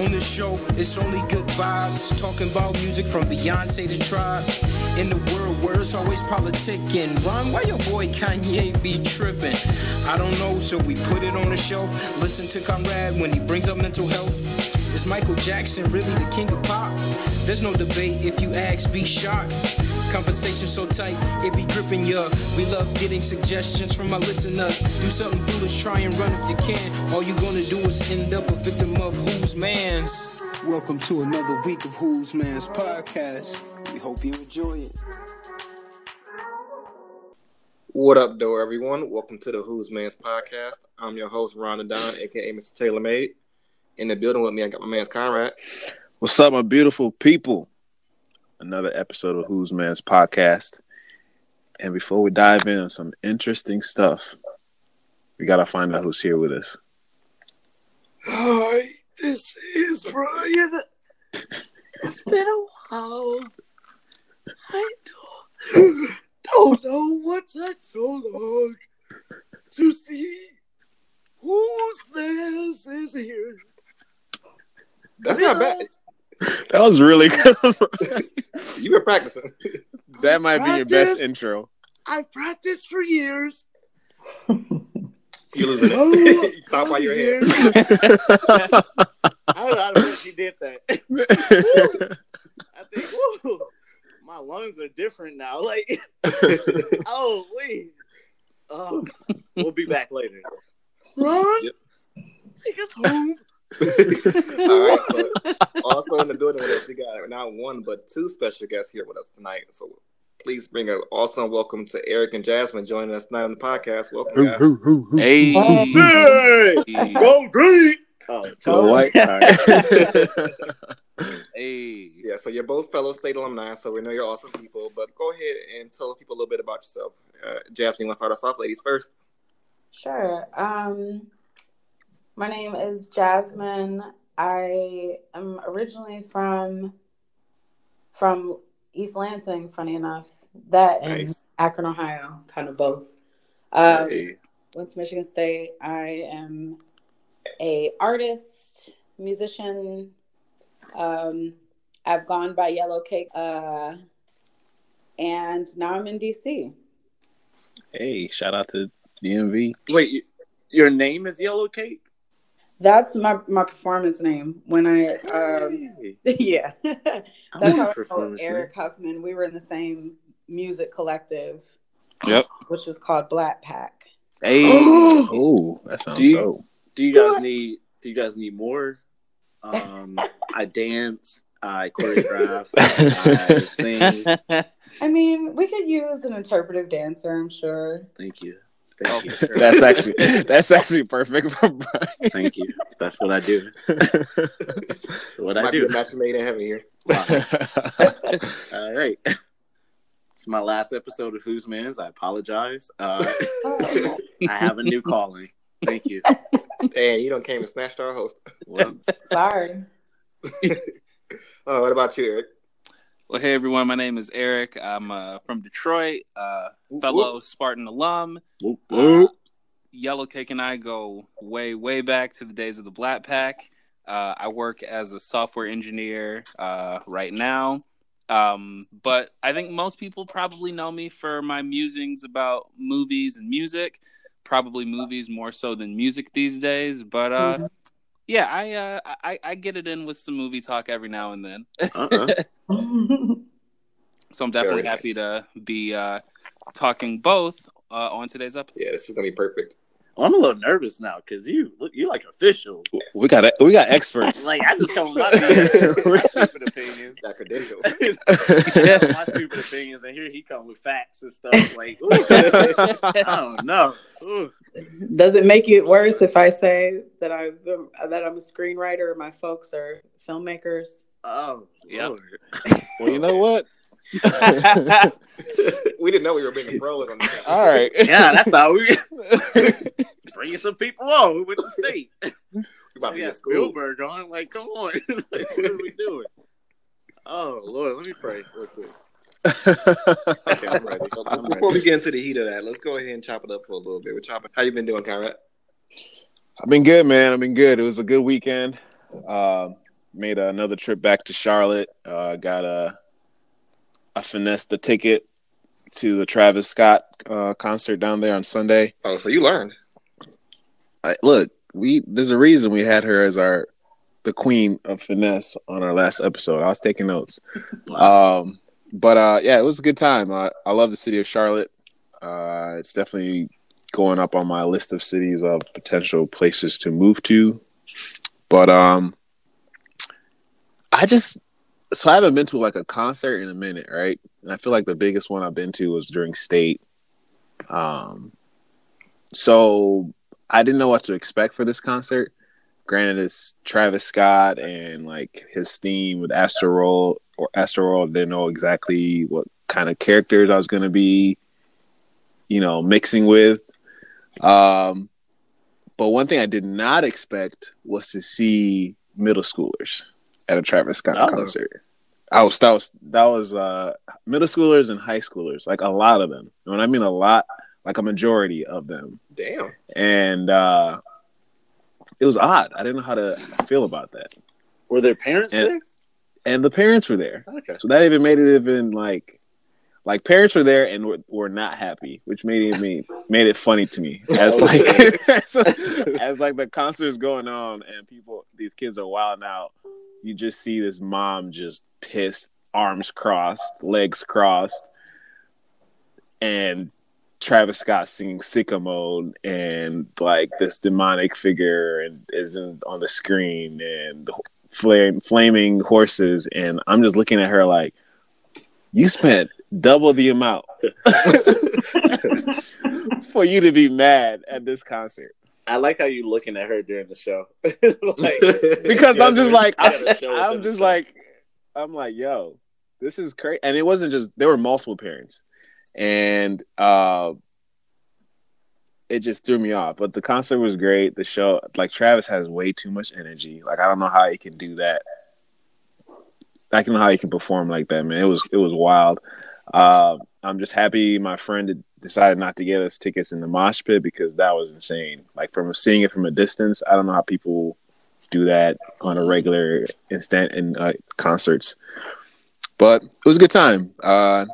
On this show, it's only good vibes. Talking about music from Beyonce to Tribe. In the world where it's always politicking. Ron, why your boy Kanye be tripping? I don't know, so we put it on the shelf. Listen to Conrad when he brings up mental health. Is Michael Jackson really the king of pop? There's no debate if you ask, be shocked. Conversation so tight, it be gripping ya. We love getting suggestions from our listeners. Do something foolish, try and run if you can. All you gonna do is end up a victim of whose man's. Welcome to another week of Who's Man's podcast. We hope you enjoy it. What up, though, everyone? Welcome to the Who's Man's podcast. I'm your host, Ron Don, aka Mr. Taylor Made. In the building with me, I got my man's Conrad. What's up, my beautiful people? Another episode of Who's Man's podcast. And before we dive in on some interesting stuff, we gotta find out who's here with us. Hi, this is Brian. It's been a while. I don't, don't know what's that so long to see whose this is here. That's not bad. That was really good. You've been practicing. that might be your best intro. I've practiced for years. You losing Oh, it. You Stop oh, while you're here. I don't know how to believe did that. I think, woo, my lungs are different now. Like, oh, wait. Oh, we'll be back later. Ron, Yep. take us home. All right. So, also in the building with us, we got not one but two special guests here with us tonight. So please bring an awesome welcome to Eric and Jasmine joining us tonight on the podcast. Welcome, guys. hey, Hey, go green. Oh, Go white. Hey, Yeah, so you're both fellow state alumni, so we know you're awesome people. But go ahead and tell people a little bit about yourself. Uh, Jasmine, you want to start us off, ladies first? Sure. Um, my name is Jasmine. I am originally from from East Lansing. Funny enough, that and Nice. Akron, Ohio, kind of both. Um, Hey. Went to Michigan State. I am a artist, musician. Um, I've gone by Yellow Cake, uh, and now I'm in DC. hey, shout out to DMV. Wait, your name is Yellow Cake? That's my my performance name when I um Hey, yeah. That's how I know performance Eric Huffman. We were in the same music collective, Yep. which was called Black Pack. hey, Oh, that sounds Do you- dope. Do you guys need? Do you guys need more? Um, I dance. I choreograph. I sing. I mean, we could use an interpretive dancer, I'm sure. Thank you. Thank you. That's actually that's actually perfect for Brian. Thank you. That's what I do. What I Might be do. a match made in heaven here. All right. It's my last episode of Who's Man's. I apologize. Uh, I have a new calling. Thank you. Hey, you don't came and snatched our host. Well, Sorry. Oh, what about you, Eric? Well, hey everyone. My name is Eric. I'm uh, from Detroit, uh, fellow Spartan alum. whoop, Uh. Yellow Cake and I go way, way back to the days of the Black Pack. Uh, I work as a software engineer uh, right now. Um, but I think most people probably know me for my musings about movies and music. Probably movies more so than music these days. But uh, Mhm. Yeah, I, uh, I I get it in with some movie talk every now and then. Uh-uh. So I'm definitely Very happy to be uh, talking both uh, on today's episode. Yeah, this is gonna be perfect. I'm a little nervous now because you look you like official. we got we got experts. Like I just come with my, my stupid opinions. Got credentials. my stupid opinions, and here he comes with facts and stuff. Like, ooh, I don't know. Ooh. Does it make it worse if I say that I that I'm a screenwriter? My folks are filmmakers. Oh, Yep. Lord. well, you know what? we didn't know we were being pros on this. All right. Yeah, I thought we bringing some people on who went to state. We about to We be got at school. Spielberg on. Like, come on. like, what are we doing? Oh Lord, let me pray real quick. Okay, I'm ready. I'm Before ready. we get into the heat of that, let's go ahead and chop it up for a little bit. We're chopping. How you been doing, Conrad? I've been good, man. I've been good. It was a good weekend. Um, made another trip back to Charlotte. Uh, got a I finessed the ticket to the Travis Scott uh, concert down there on Sunday. Oh, so you learned. I, look, we there's a reason we had her as our the queen of finesse on our last episode. I was taking notes. Um, but uh, yeah, it was a good time. I, I love the city of Charlotte. Uh, it's definitely going up on my list of cities of potential places to move to. But um, I just so I haven't been to like a concert in a minute, right? And I feel like the biggest one I've been to was during state. Um, so I didn't know what to expect for this concert. Granted, it's Travis Scott and like his theme with Astroworld or Astroworld. Didn't know exactly what kind of characters I was going to be, you know, mixing with. Um, but one thing I did not expect was to see middle schoolers at a Travis Scott Oh. concert. I was that was that was uh, middle schoolers and high schoolers, like a lot of them. And I mean a lot, like a majority of them Damn. and uh it was odd. I didn't know how to feel about that. Were their parents And- And the parents were there. there? Okay. So that even made it even like like parents were there and were, were not happy, which made it me made it funny to me. As like as, as like the concert is going on and people these kids are wilding out, you just see this mom just pissed, arms crossed, legs crossed, and Travis Scott singing sicko mode and like this demonic figure and isn't on the screen and flame, flaming horses and I'm just looking at her like you spent double the amount. For you to be mad at this concert. I like how you looking at her during the show. like, because I'm just like I gotta show I'm just like I'm like yo this is crazy and it wasn't just there were multiple parents and uh it just threw me off. But the concert was great. The show like Travis has way too much energy. Like I don't know how he can do that. I don't know how he can perform like that man. It was it was wild uh, I'm just happy my friend decided not to get us tickets in the mosh pit because that was insane like from seeing it from a distance I don't know how people do that on a regular instant in uh, concerts. But it was a good time. Uh,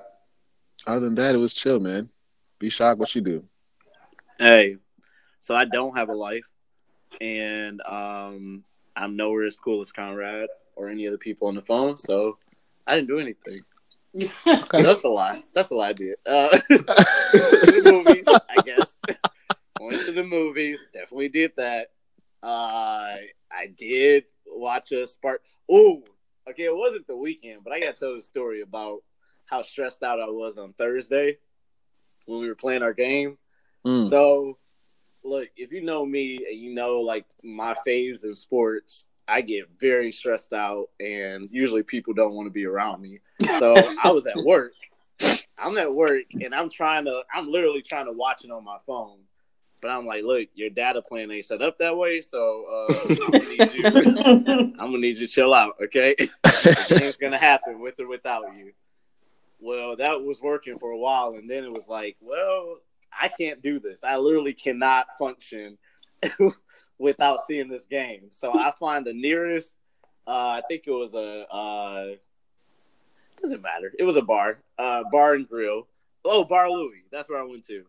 other than that, it was chill, man. Be shocked what you do. Hey, so I don't have a life, and um, I'm nowhere as cool as Conrad or any of the people on the phone. So I didn't do anything. That's a lie. That's a lie, did. Uh, the movies, I guess. Went to the movies. Definitely did that. Uh, I did watch a Spark. Oh, okay. It wasn't the weekend, but I got to tell the story about how stressed out I was on Thursday when we were playing our game. Mm. So, look, if you know me and you know like my faves in sports, I get very stressed out, and usually people don't want to be around me. So I was at work. I'm at work, and I'm trying to. I'm literally trying to watch it on my phone. But I'm like, look, your data plan ain't set up that way, so uh, I'm gonna need you. I'm gonna need you to chill out, okay? It's gonna happen with or without you. Well, that was working for a while, and then it was like, well, I can't do this. I literally cannot function without seeing this game. So I find the nearest. Uh, I think it was a. Uh, doesn't matter. It was a bar, uh, bar and grill. Oh, Bar Louie. That's where I went to.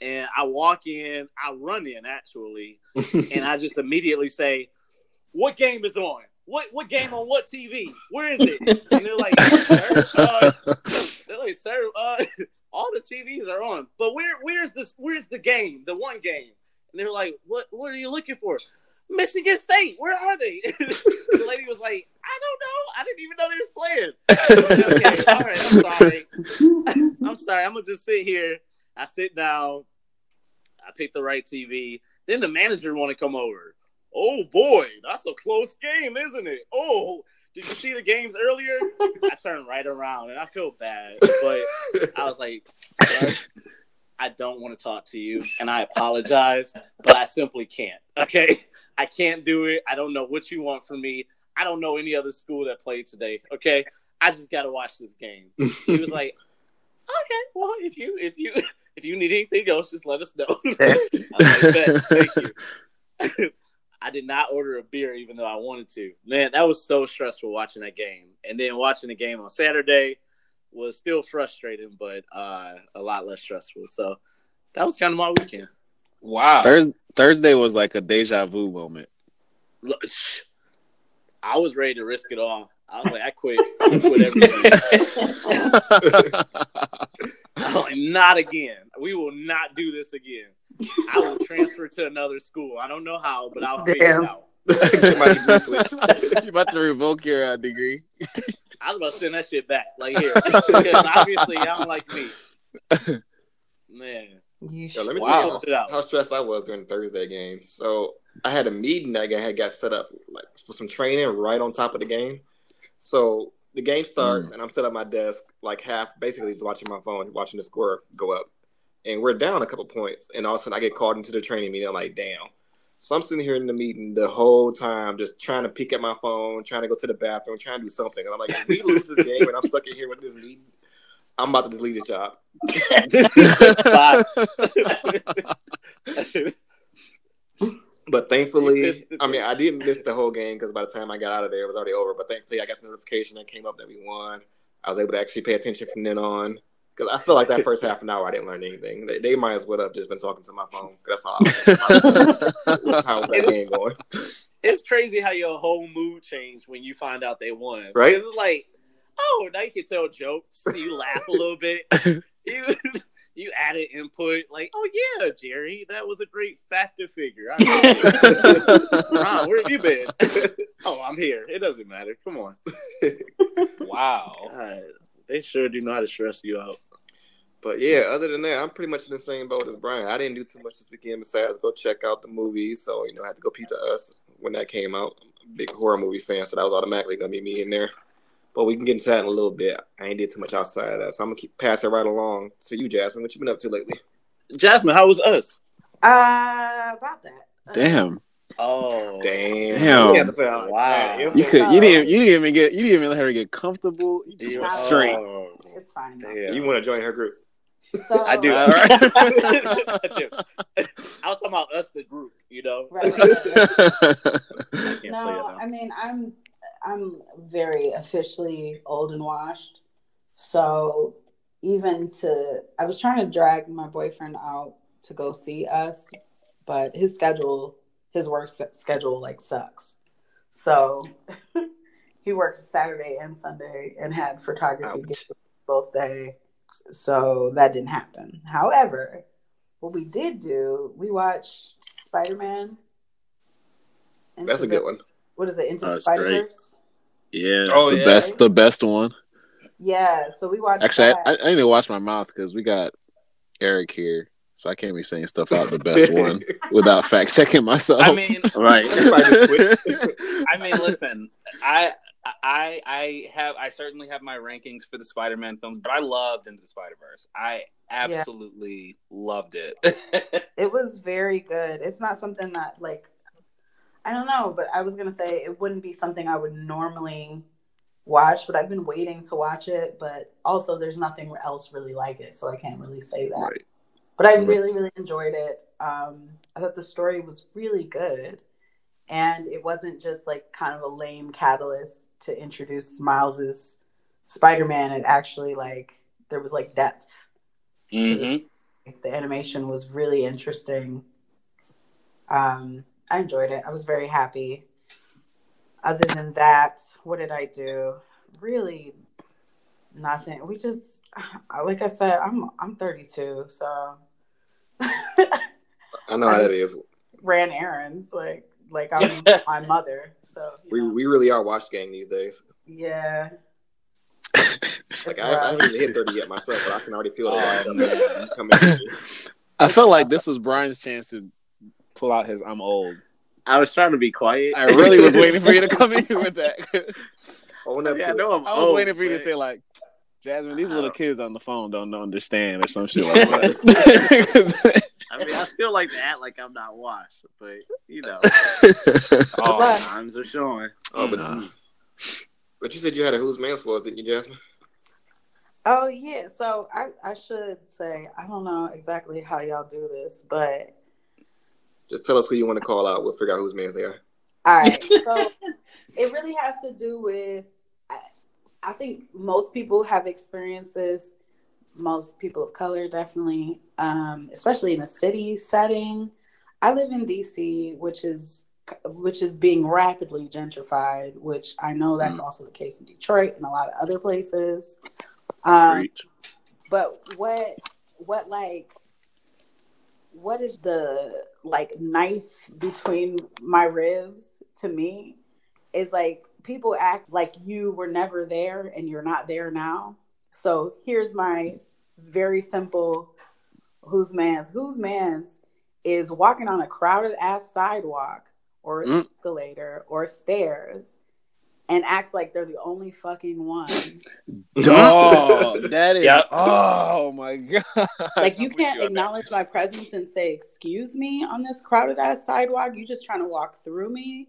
And I walk in. I run in actually, and I just immediately say, "What game is on? What what game on what TV? Where is it?" And they're like, "Sir, uh, they're like, sir, uh, all the TVs are on, but where where's this? Where's the game? The one game? And they're like, what what are you looking for? Michigan State. Where are they? the lady was like, I don't know. I didn't even know they was playing. okay, all right. I'm sorry. I'm sorry. I'm gonna just sit here. I sit down. I pick the right TV. Then the manager want to come over. Oh boy, that's a close game, isn't it? Oh, did you see the games earlier? I turned right around and I feel bad, but I was like, "Sir, I don't want to talk to you, and I apologize, but I simply can't. Okay, I can't do it. I don't know what you want from me. I don't know any other school that played today. Okay, I just got to watch this game. He was like, okay, well, if you if you if you need anything else, just let us know. I like, thank you. I did did not order a beer even though I wanted to. Man, that was so stressful watching that game. And then watching the game on Saturday was still frustrating, but uh, a lot less stressful. So that was kind of my weekend. Wow. Thursday, Thursday was like a deja vu moment. Look. I was ready to risk it all. I was like, I quit. I quit everything. I was like, not again. We will not do this again. I will transfer to another school. I don't know how, but I'll figure it out. My degree switch. you about to revoke your uh, degree? I was about to send that shit back. Like here. Because obviously y'all don't like me. Man. You Yo, let me Wow. tell you how, how stressed I was during the Thursday game. So I had a meeting that had got set up like for some training right on top of the game. So the game starts mm. and I'm set at my desk like half basically just watching my phone, watching the score go up. And we're down a couple points. And all of a sudden I get called into the training meeting. I'm like, damn. So I'm sitting here in the meeting the whole time, just trying to peek at my phone, trying to go to the bathroom, trying to do something. And I'm like, if we lose this game and I'm stuck in here with this meeting, I'm about to just leave this job. But thankfully, You missed it. I mean, I didn't miss the whole game because by the time I got out of there, it was already over. But thankfully, I got the notification that came up that we won. I was able to actually pay attention from then on because I feel like that first half an hour I didn't learn anything. They, they might as well have just been talking to my phone. That's all. That's how that game going. it's crazy how your whole mood changed when you find out they won. Right? It's like, oh, now you can tell jokes. You laugh a little bit. You you added input. Like, oh yeah, Jerry, that was a great factor figure. I Ron, where have you been? oh, I'm here. It doesn't matter. Come on. Wow. God, they sure do know how to stress you out. But yeah, other than that, I'm pretty much in the same boat as Brian. I didn't do too much this weekend besides go check out the movies. So you know, I had to go peep to us when that came out. I'm a big horror movie fan, so that was automatically gonna be me in there. But we can get into that in a little bit. I ain't did too much outside of that, so I'm gonna keep pass it right along to you, Jasmine. What you been up to lately? Jasmine, how was us? Uh, about that. Uh, Damn, Oh, Damn, Damn. We have to put it out like Wow. that. You could you didn't you didn't even get you didn't even let her get comfortable. You just went straight. Oh, It's fine. though. damn. You want to join her group? So, I do. All right. I do. I was talking about us, the group. You know. Right, right, right. I no, I mean I'm I'm very officially old and washed. So even to I was trying to drag my boyfriend out to go see us, but his schedule, his work s- schedule like sucks. So he worked Saturday and Sunday and had photography both day. So that didn't happen. However, what we did do, we watched Spider-Man. That's a Into good one. what is it? Into Oh, the it's Spider great. Verse. Yeah. Oh the yeah. best, the best one. Yeah, so we watched. Actually, that. I, I, I need to watch my mouth because we got Eric here, so I can't be saying stuff out the best one without fact checking myself. I mean, Right. Everybody just quit. I mean, listen, I, I, I have, I certainly have my rankings for the Spider-Man films, but I loved Into the Spider-Verse. I absolutely loved it. it was very good. It's not something that like I don't know, but I was gonna say it wouldn't be something I would normally watch, but I've been waiting to watch it. But also, there's nothing else really like it, so I can't really say that. Right. But I really, really enjoyed it. Um, I thought the story was really good, and it wasn't just like kind of a lame catalyst to introduce Miles's Spider-Man. It actually like there was like depth. Mhm. this. The animation was really interesting. Um, I enjoyed it. I was very happy. Other than that, what did I do? Really, nothing. We just, like I said, I'm I'm 32, so I know how that is. ran errands like like I'm my mother. So We know, we really are watch gang these days. yeah, Like I, I haven't even hit thirty yet myself, but I can already feel the Oh, coming. I felt like this was Brian's chance to pull out his "I'm old." I was trying to be quiet. I really was waiting for you to come in with that. Own up Yeah, to I know I'm I was old, waiting for you to say like, "Jasmine, these little kids on the phone don't understand" or some shit like that. I mean, I still like to act like I'm not washed, but you know, Oh, But- times are showing. Oh, but, Nah. but you said you had a Who's Man's for us, didn't you, Jasmine? Oh yeah, so I I should say I don't know exactly how y'all do this, but Just tell us who you want to call out. We'll figure out whose man's they are. All right. So it really has to do with, I, I think most people have experiences, most people of color definitely, um, especially in a city setting. I live in DC, which is which is being rapidly gentrified, which I know that's mm. also the case in Detroit and a lot of other places. Um, but what what like what is the like knife between my ribs to me is like people act like you were never there and you're not there now. So here's my very simple whose man's whose man's is walking on a crowded ass sidewalk or mm. escalator or stairs and acts like they're the only fucking one. Dog, that is. Yep. Oh my god! Like you can't acknowledge my presence and say "excuse me" on this crowded ass sidewalk. You just trying to walk through me,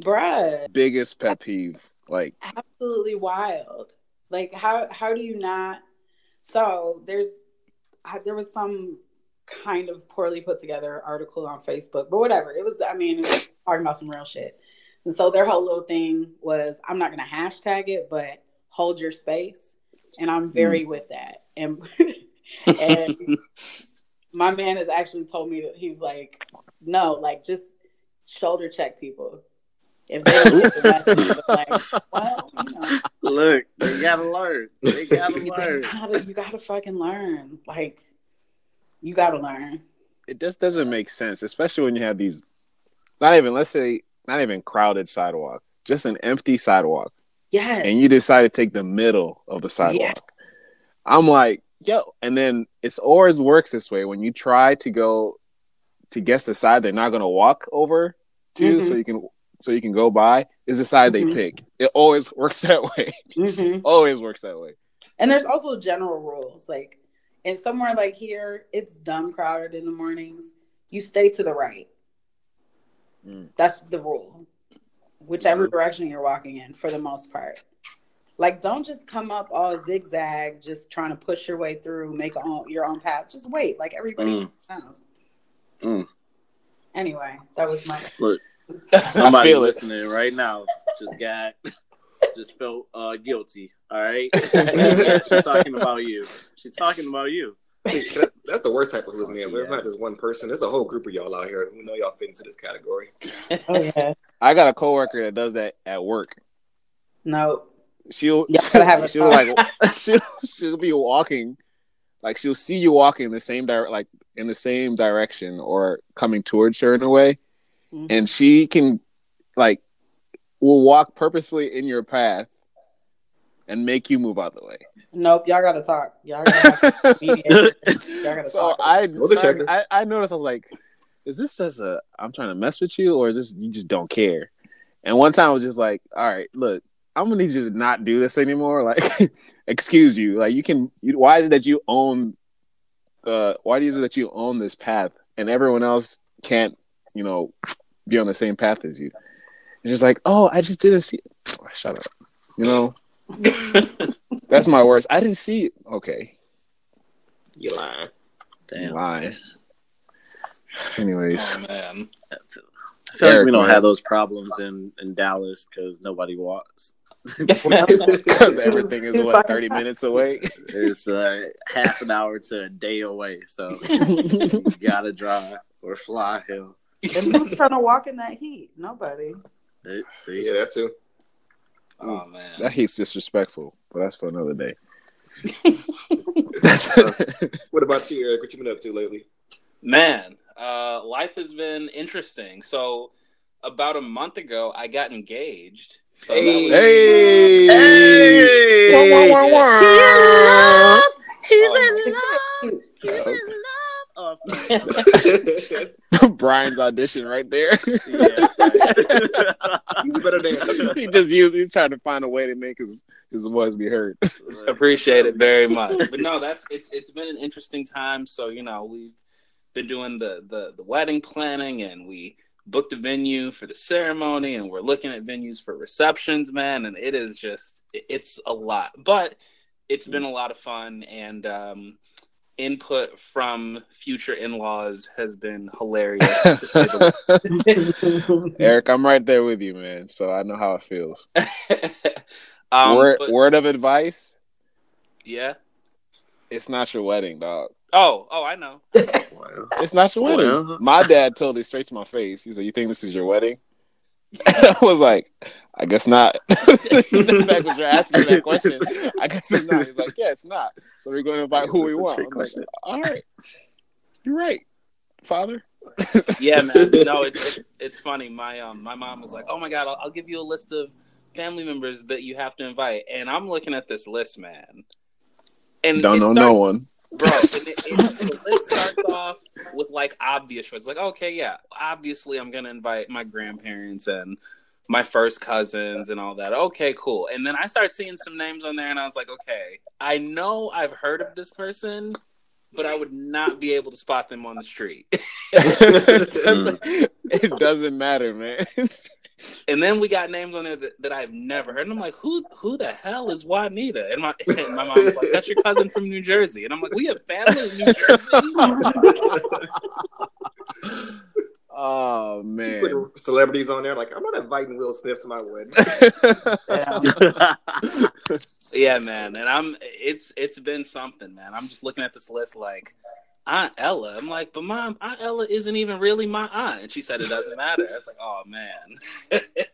bruh. Biggest pet peeve, like absolutely wild. Like how how do you not? So there's there was some kind of poorly put together article on Facebook, but whatever. It was. I mean, was talking about some real shit and so their whole little thing was I'm not going to hashtag it, but hold your space. And I'm very mm. with that. And, and my man has actually told me that he's like, no, like just shoulder check people. If they the message, like, well, you know. Look, they gotta learn. They gotta learn. Gotta, you gotta fucking learn. Like, you gotta learn. It just doesn't make sense, especially when you have these. Not even let's say not even crowded sidewalk, just an empty sidewalk. Yes. And you decide to take the middle of the sidewalk. Yeah. I'm like, yo, and then it's always works this way when you try to go to guess the side they're not gonna walk over to mm-hmm. so you can so you can go by is the side mm-hmm. they pick. It always works that way. Mm-hmm. always works that way. And there's also general rules. Like in somewhere like here, it's dumb crowded in the mornings. You stay to the right. Mm. That's the rule. Whichever mm. direction you're walking in, for the most part. Like, don't just come up all zigzag, just trying to push your way through, make own, your own path. Just wait, like everybody mm. knows. Mm. Anyway, that was my. Look, somebody listening right now just got just felt uh, guilty. All right, she's talking about you. She's talking about you that's the worst type of who's man. But it's not just one person. There's a whole group of y'all out here who know y'all fit into this category. Oh yeah. I got a coworker that does that at work. No. She'll have she'll like she'll she'll be walking, like she'll see you walking in the same direct like in the same direction or coming towards her in a way, mm-hmm. and she can like will walk purposefully in your path and make you move out the way. Nope, y'all gotta talk. Y'all gotta, y'all gotta so talk. I, started, I I noticed I was like, is this just a I'm trying to mess with you or is this you just don't care? And one time I was just like, all right, look, I'm gonna need you to not do this anymore. Like, excuse you. Like, you can. You, why is it that you own? Uh, why is it that you own this path and everyone else can't, you know, be on the same path as you? It's just like, oh, I just didn't see. Shut up. You know. That's my worst. I didn't see it. Okay. You lying. Damn. Lying. Anyways. Oh, man. I feel, I feel Eric, like we don't man. have those problems in, in Dallas because nobody walks. Because everything is what thirty minutes away. It's uh, half an hour to a day away, so you gotta drive or fly hill. And who's trying to walk in that heat? Nobody. It, see, yeah, that too. Oh man, that heat's disrespectful, but that's for another day. that's uh, what about you, Eric? What you been up to lately? Man, uh, life has been interesting. So about a month ago, I got engaged. So hey, was... hey, hey, wah, wah, wah, wah. He's in love. He's in love. He's in love. Oh, Brian's audition right there. Yeah, he's better than he just used. He's trying to find a way to make his his voice be heard. Appreciate it very much. But no, that's it's it's been an interesting time. So you know we've been doing the the the wedding planning and we booked a venue for the ceremony and we're looking at venues for receptions man and it is just it's a lot but it's been a lot of fun and um input from future in-laws has been hilarious. to say the Eric, I'm right there with you, man. So I know how it feels. um, word, but- word of advice: yeah. It's not your wedding, dog. Oh, oh, I know. It's not your wedding. My dad told it straight to my face. He's like, "You think this is your wedding?" I was like, "I guess not." the fact you're asking me that question, I guess it's not. He's like, "Yeah, it's not." So we're going to invite who we want. I'm like. All right, you're right, father. Yeah, man. No, it's it's funny. My um my mom was like, "Oh my god, I'll, I'll give you a list of family members that you have to invite," and I'm looking at this list, man. And Don't know starts, no one. Bro. And it, it, the list starts off with like obvious choices. Like, okay, yeah, obviously I'm gonna invite my grandparents and my first cousins and all that. Okay, cool. And then I start seeing some names on there, and I was like, okay, I know I've heard of this person, but I would not be able to spot them on the street. it, doesn't, it doesn't matter, man. And then we got names on there that, that I've never heard. And I'm like, who who the hell is Juanita? And my and my mom was like, that's your cousin from New Jersey. And I'm like, we have family in New Jersey. oh She man. put celebrities on there. Like, I'm not inviting Will Smith to my wedding. yeah, man. And I'm it's it's been something, man. I'm just looking at this list like Aunt Ella. I'm like, but mom, Aunt Ella isn't even really my aunt. And she said it doesn't matter. It's like, oh man.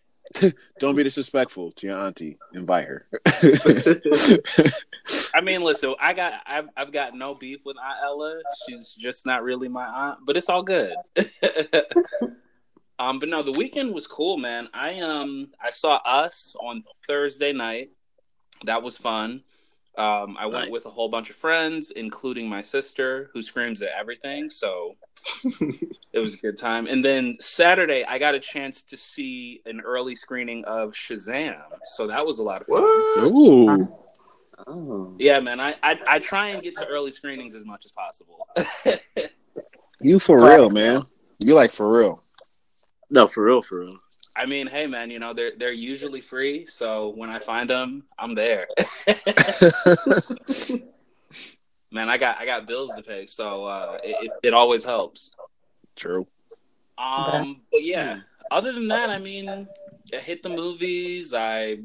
Don't be disrespectful to your auntie. Invite her. I mean, listen, I got I've I've got no beef with Aunt Ella. She's just not really my aunt, but it's all good. um, but no, the weekend was cool, man. I um I saw us on Thursday night. That was fun. Um, I went Nice. with a whole bunch of friends, including my sister, who screams at everything. So it was a good time. And then Saturday, I got a chance to see an early screening of Shazam. So that was a lot of fun. Ooh. oh. Yeah, man. I, I I try and get to early screenings as much as possible. You for real, man. You like for real. No, for real, for real. I mean, hey, man. You know they're they're usually free, so when I find them, I'm there. man, I got I got bills to pay, so uh, it, it it always helps. True. Um, but yeah. Other than that, I mean, I hit the movies. I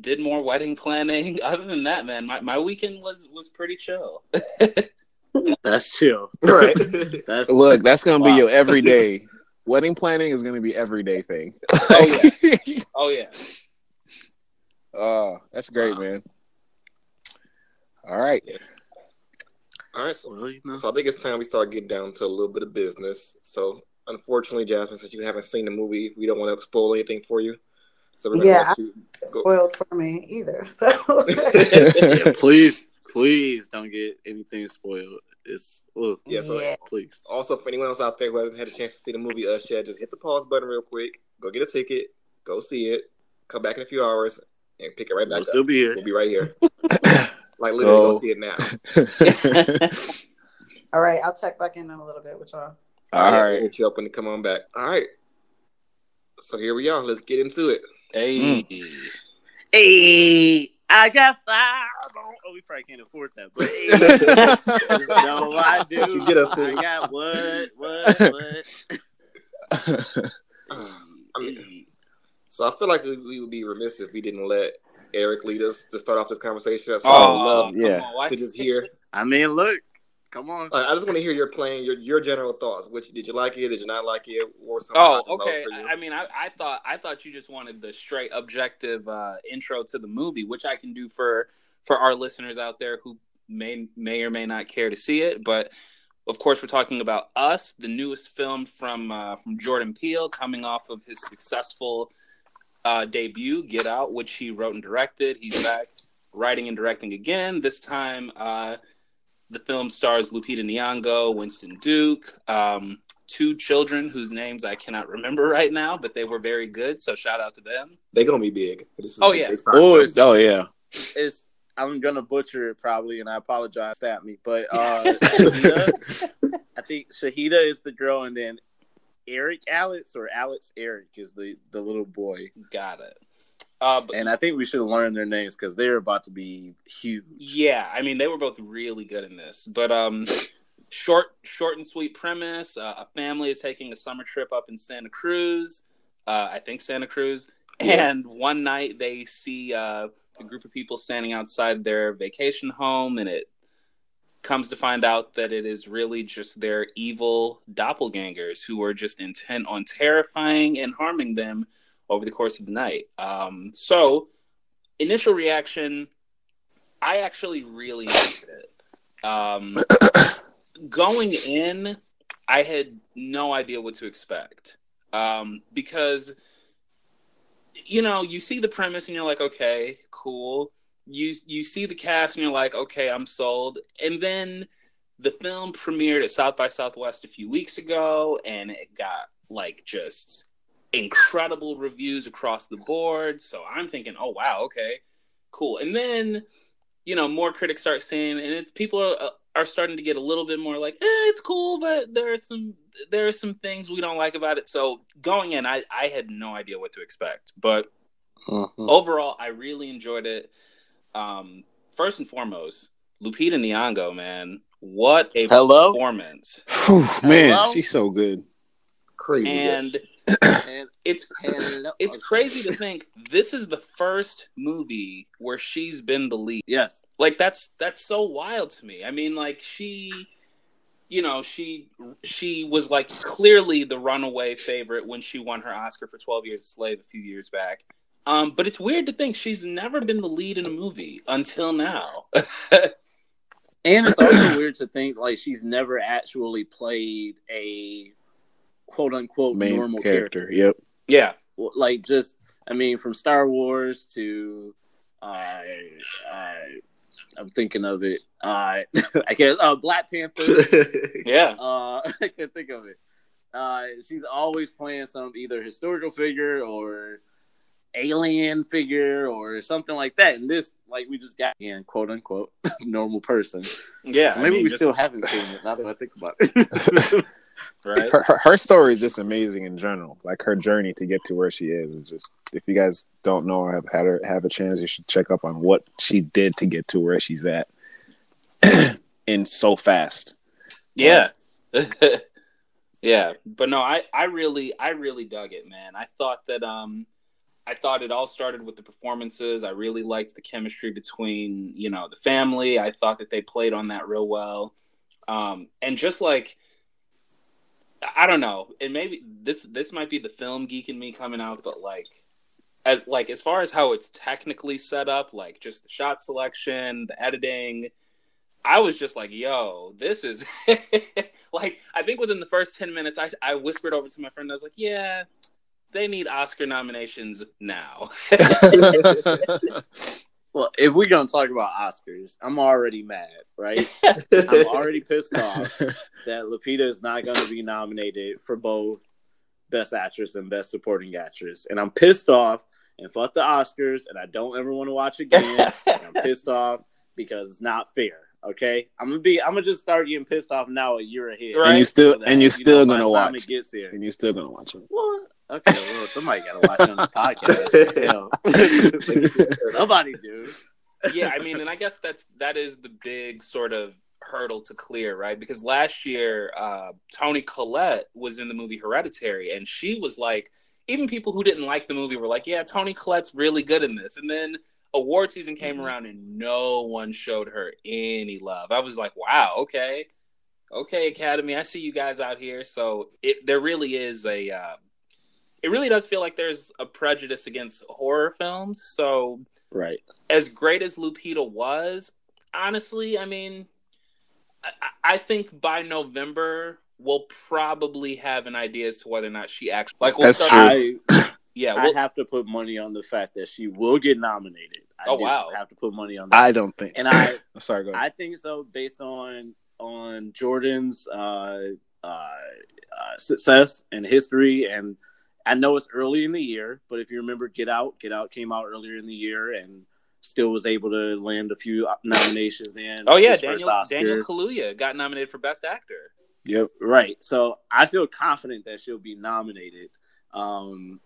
did more wedding planning. Other than that, man, my, my weekend was was pretty chill. That's chill. Right. That's Look, that's gonna be your everyday. Wedding planning is gonna be everyday thing. Oh, yeah. oh yeah. Oh, that's great, Wow. man. All right. All right. So, well, you know. so I think it's time we start getting down to a little bit of business. So, unfortunately, Jasmine, since you haven't seen the movie, we don't want to spoil anything for you. So we're gonna Yeah, you spoiled for me either. So yeah, please, please don't get anything spoiled. It's ugh, Yeah, so Yeah. please. Also, for anyone else out there who hasn't had a chance to see the movie uh, Us yet, just hit the pause button real quick. Go get a ticket. Go see it. Come back in a few hours and pick it right back We'll up. still be here. We'll be right here. like literally, Oh. go see it now. all right, I'll check back in in a little bit with y'all. All Yeah, right. we'll hit you up when you come on back. All right. So here we are. Let's get into it. Mm. Hey. Hey, I got five. Oh, we probably can't afford that, but hey, no, I do. What you get us, I Sid? got what, what, what? I mean, so I feel like we, we would be remiss if we didn't let Eric lead us to start off this conversation. So I Oh, would love yeah. come on, why- to just hear. I mean, look, come on. I I just want to hear your playing, your your general thoughts. Which did you like it? Did you not like it? Or something? Oh, about the most okay. for you? I mean, I, I thought I thought you just wanted the straight objective uh, intro to the movie, which I can do for for our listeners out there who may may or may not care to see it. But of course, we're talking about Us, the newest film from uh, from Jordan Peele, coming off of his successful uh, debut, Get Out, which he wrote and directed. He's back writing and directing again. This time, uh, the film stars Lupita Nyong'o, Winston Duke, um, two children whose names I cannot remember right now, but they were very good. So shout out to them. They're gonna be big. This is Oh, yeah. big. Oh, it's, oh yeah. it's I'm gonna butcher it probably, and I apologize at me, but uh, Shahida, I think Shahida is the girl, and then Eric Alex or Alex Eric is the the little boy. Got it. Uh, but and I think we should learn their names because they're about to be huge. Yeah, I mean they were both really good in this. But um short short and sweet premise, uh, a family is taking a summer trip up in Santa Cruz. Uh, I think Santa Cruz. Yeah. And one night they see uh, a group of people standing outside their vacation home and it comes to find out that it is really just their evil doppelgangers who are just intent on terrifying and harming them over the course of the night. Um, so, initial reaction, I actually really liked it. Um, going in, I had no idea what to expect um, because, you know, you see the premise and you're like, okay, cool. You you see the cast and you're like, okay, I'm sold. And then the film premiered at South by Southwest a few weeks ago, and it got like just incredible reviews across the board. So I'm thinking, oh wow, okay, cool. And then, you know, more critics start saying, and it's, people are are starting to get a little bit more like, eh, it's cool, but there are some there are some things we don't like about it. So going in, I I had no idea what to expect, but Mm-hmm. overall, I really enjoyed it. Um, first and foremost, Lupita Nyong'o, man, what a Hello? performance! Whew, man, Hello? she's so good. Crazy. And And, it's it's crazy to think this is the first movie where she's been the lead. Yes. Like that's that's so wild to me. I mean, like she, you know, she she was like clearly the runaway favorite when she won her Oscar for Twelve Years a Slave a few years back. Um, but it's weird to think she's never been the lead in a movie until now. And it's also weird to think like she's never actually played a quote unquote Main normal character. character. Yep. yeah, Like just I mean from Star Wars to uh, uh I'm thinking of it. Uh I can't uh Black Panther. yeah, Uh I can't think of it. Uh she's always playing some either historical figure or alien figure or something like that. And this like we just got in quote unquote normal person. yeah. So I maybe mean, we just- still haven't seen it now that I think about it. Right. Her, her, her story is just amazing in general. Like her journey to get to where she is. is just if you guys don't know or have had her have a chance, you should check up on what she did to get to where she's at. in so fast. Yeah. yeah. But no, I, I really I really dug it, man. I thought that um I thought it all started with the performances. I really liked the chemistry between, you know, the family. I thought that they played on that real well. Um and just like I don't know, and maybe this this might be the film geek in me coming out, but like as like as far as how it's technically set up, like just the shot selection, the editing, I was just like, yo, this is like I think within the first 10 minutes I I whispered over to my friend, I was like, yeah, they need Oscar nominations now. well, if we're gonna talk about Oscars, I'm already mad, right? I'm already pissed off that Lupita is not gonna be nominated for both Best Actress and Best Supporting Actress, and I'm pissed off. And fuck the Oscars, and I don't ever want to watch again. and I'm pissed off because it's not fair. Okay, I'm gonna be. I'm gonna just start getting pissed off now a year ahead. Right. And you still So that, and you're you still know, gonna watch. It gets here. And you're still gonna watch it. What? Okay, well, somebody gotta watch on this podcast. Somebody do. yeah, I mean, and I guess that's that is the big sort of hurdle to clear, right? Because last year, uh, Toni Collette was in the movie Hereditary, and she was like, even people who didn't like the movie were like, "Yeah, Toni Collette's really good in this." And then award season came Mhm. around, and no one showed her any love. I was like, "Wow, okay, okay, Academy, I see you guys out here." So it there really is a. Uh, it really does feel like there's a prejudice against horror films. So Right. as great as Lupita was, honestly, I mean, I, I think by November we'll probably have an idea as to whether or not she actually like. We'll That's start, true. I Yeah. I We'll, have to put money on the fact that she will get nominated. I Oh, do wow. have to put money on that. I don't think. and I sorry, go ahead. I think so based on on Jordan's uh, uh, uh, success and history, and I know it's early in the year, but if you remember, Get Out, Get Out came out earlier in the year and still was able to land a few nominations in. oh yeah, Daniel Daniel Kaluuya got nominated for Best Actor. yep. Right. So I feel confident that she'll be nominated. Um,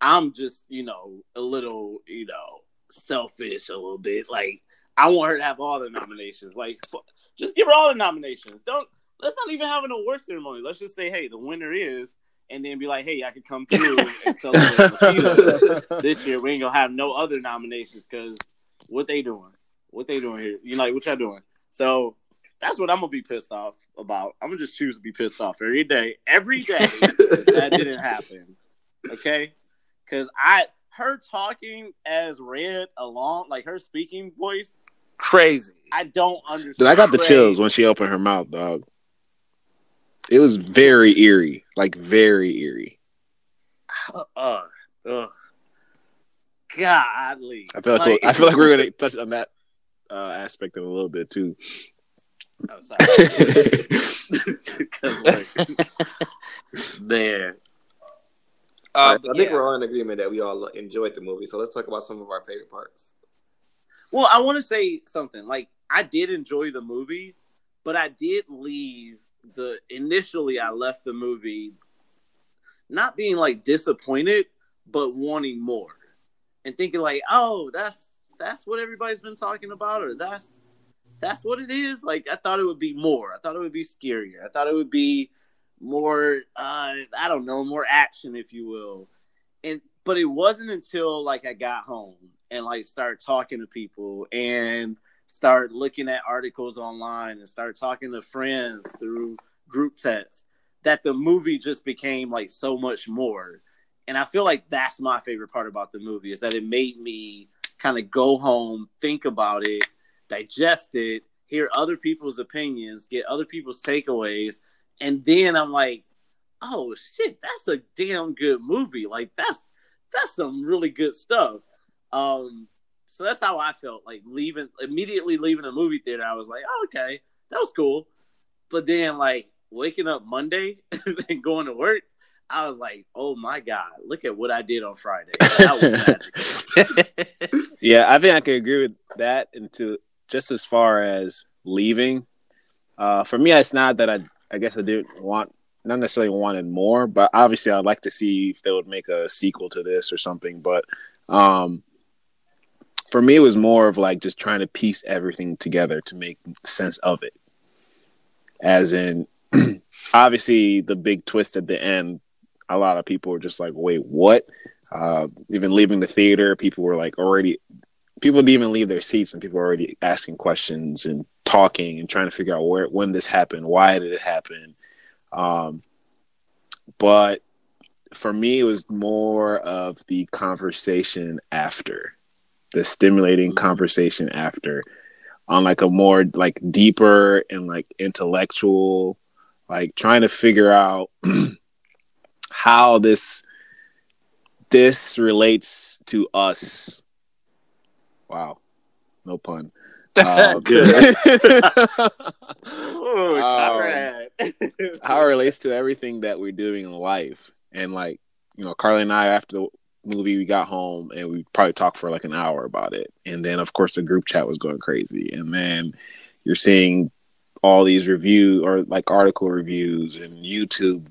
I'm just, you know, a little, you know, selfish a little bit. Like I want her to have all the nominations. Like just give her all the nominations. Don't let's not even have an award ceremony. Let's just say, hey, the winner is, and then be like, hey, I can come through and celebrate this year. We ain't gonna have no other nominations because what they doing? What they doing here? You like what y'all doing? So that's what I'm gonna be pissed off about. I'm gonna just choose to be pissed off every day, every day that didn't happen. Okay, because I her talking as Red along, like her speaking voice, crazy. I don't understand. Dude, I got the Crazy. chills when she opened her mouth, dog. It was very eerie, like very eerie. Ugh, ugh. Godly. I feel like, we're- I feel like we're gonna touch on that uh, aspect of a little bit too. I'm sorry. 'Cause, like, man, Uh, right, I think yeah. we're all in agreement that we all enjoyed the movie. So let's talk about some of our favorite parts. Well, I want to say something. Like I did enjoy the movie, but I did leave the initially I left the movie not being like disappointed, but wanting more. And thinking like, "Oh, that's that's what everybody's been talking about or that's that's what it is." Like I thought it would be more. I thought it would be scarier. I thought it would be more uh I don't know, more action if you will. And but it wasn't until like I got home and like started talking to people and start looking at articles online and start talking to friends through group texts that the movie just became like so much more. And I feel like that's my favorite part about the movie is that it made me kind of go home, think about it, digest it, hear other people's opinions, get other people's takeaways, and then I'm like, oh shit, that's a damn good movie. Like that's that's some really good stuff. Um, so that's how I felt like leaving immediately leaving the movie theater. I was like, oh, okay, that was cool. But then like waking up Monday and going to work, I was like, oh my god, look at what I did on Friday. That was magical. Yeah, I think I can agree with that. Into just as far as leaving, uh, for me, it's not that I. I guess I didn't want, not necessarily wanted more, but obviously, I'd like to see if they would make a sequel to this or something. But um, for me, it was more of like just trying to piece everything together to make sense of it. As in, obviously, the big twist at the end. A lot of people were just like, "Wait, what?" Uh, even leaving the theater, people were like already people didn't even leave their seats and people were already asking questions and talking and trying to figure out where when this happened why did it happen um but for me it was more of the conversation after the stimulating conversation after on like a more like deeper and like intellectual like trying to figure out how this this relates to us Wow, no pun. Um, Good. how Ooh, Um, Conrad. it relates to everything that we're doing in life, and like you know, Carly and I after the movie, we got home and we probably talked for like an hour about it, and then of course the group chat was going crazy, and then you're seeing all these review or like article reviews and YouTube,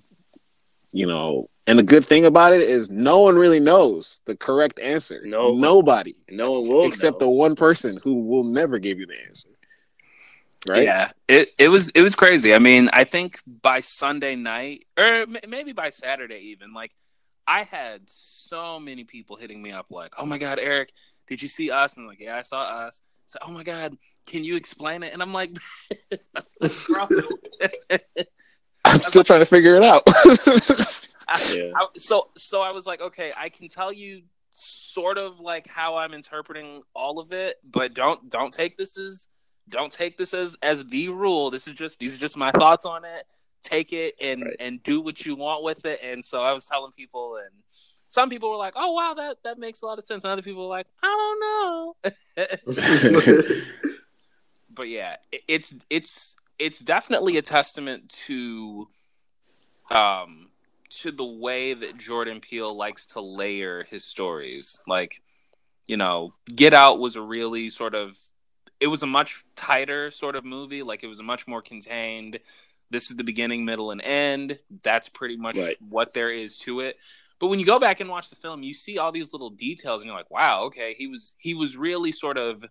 you know. And the good thing about it is no one really knows the correct answer. No. nobody no one will except know. the one person who will never give you the answer. Right? Yeah, it it was it was crazy. I mean, I think by Sunday night, or maybe by Saturday even, like I had so many people hitting me up, like, "Oh my God, Eric, did you see us?" And I'm like, "Yeah, I saw us." So, "Oh my God, can you explain it?" And I'm like, "That's like, bro." I'm still trying to figure it out. I- Yeah. I- so so I was like, okay, I can tell you sort of like how I'm interpreting all of it, but don't don't take this as don't take this as as the rule. This is just these are just my thoughts on it. Take it and Right. and do what you want with it. And so I was telling people, and some people were like, "Oh wow, that that makes a lot of sense," and other people were like, "I don't know." but yeah, it- it's it's it's definitely a testament to um to the way that Jordan Peele likes to layer his stories. Like, you know, Get Out was a really sort of it was a much tighter sort of movie, like it was a much more contained this is the beginning, middle and end. That's pretty much Right. what there is to it. But when you go back and watch the film, you see all these little details, and you're like, wow, okay, he was he was really sort of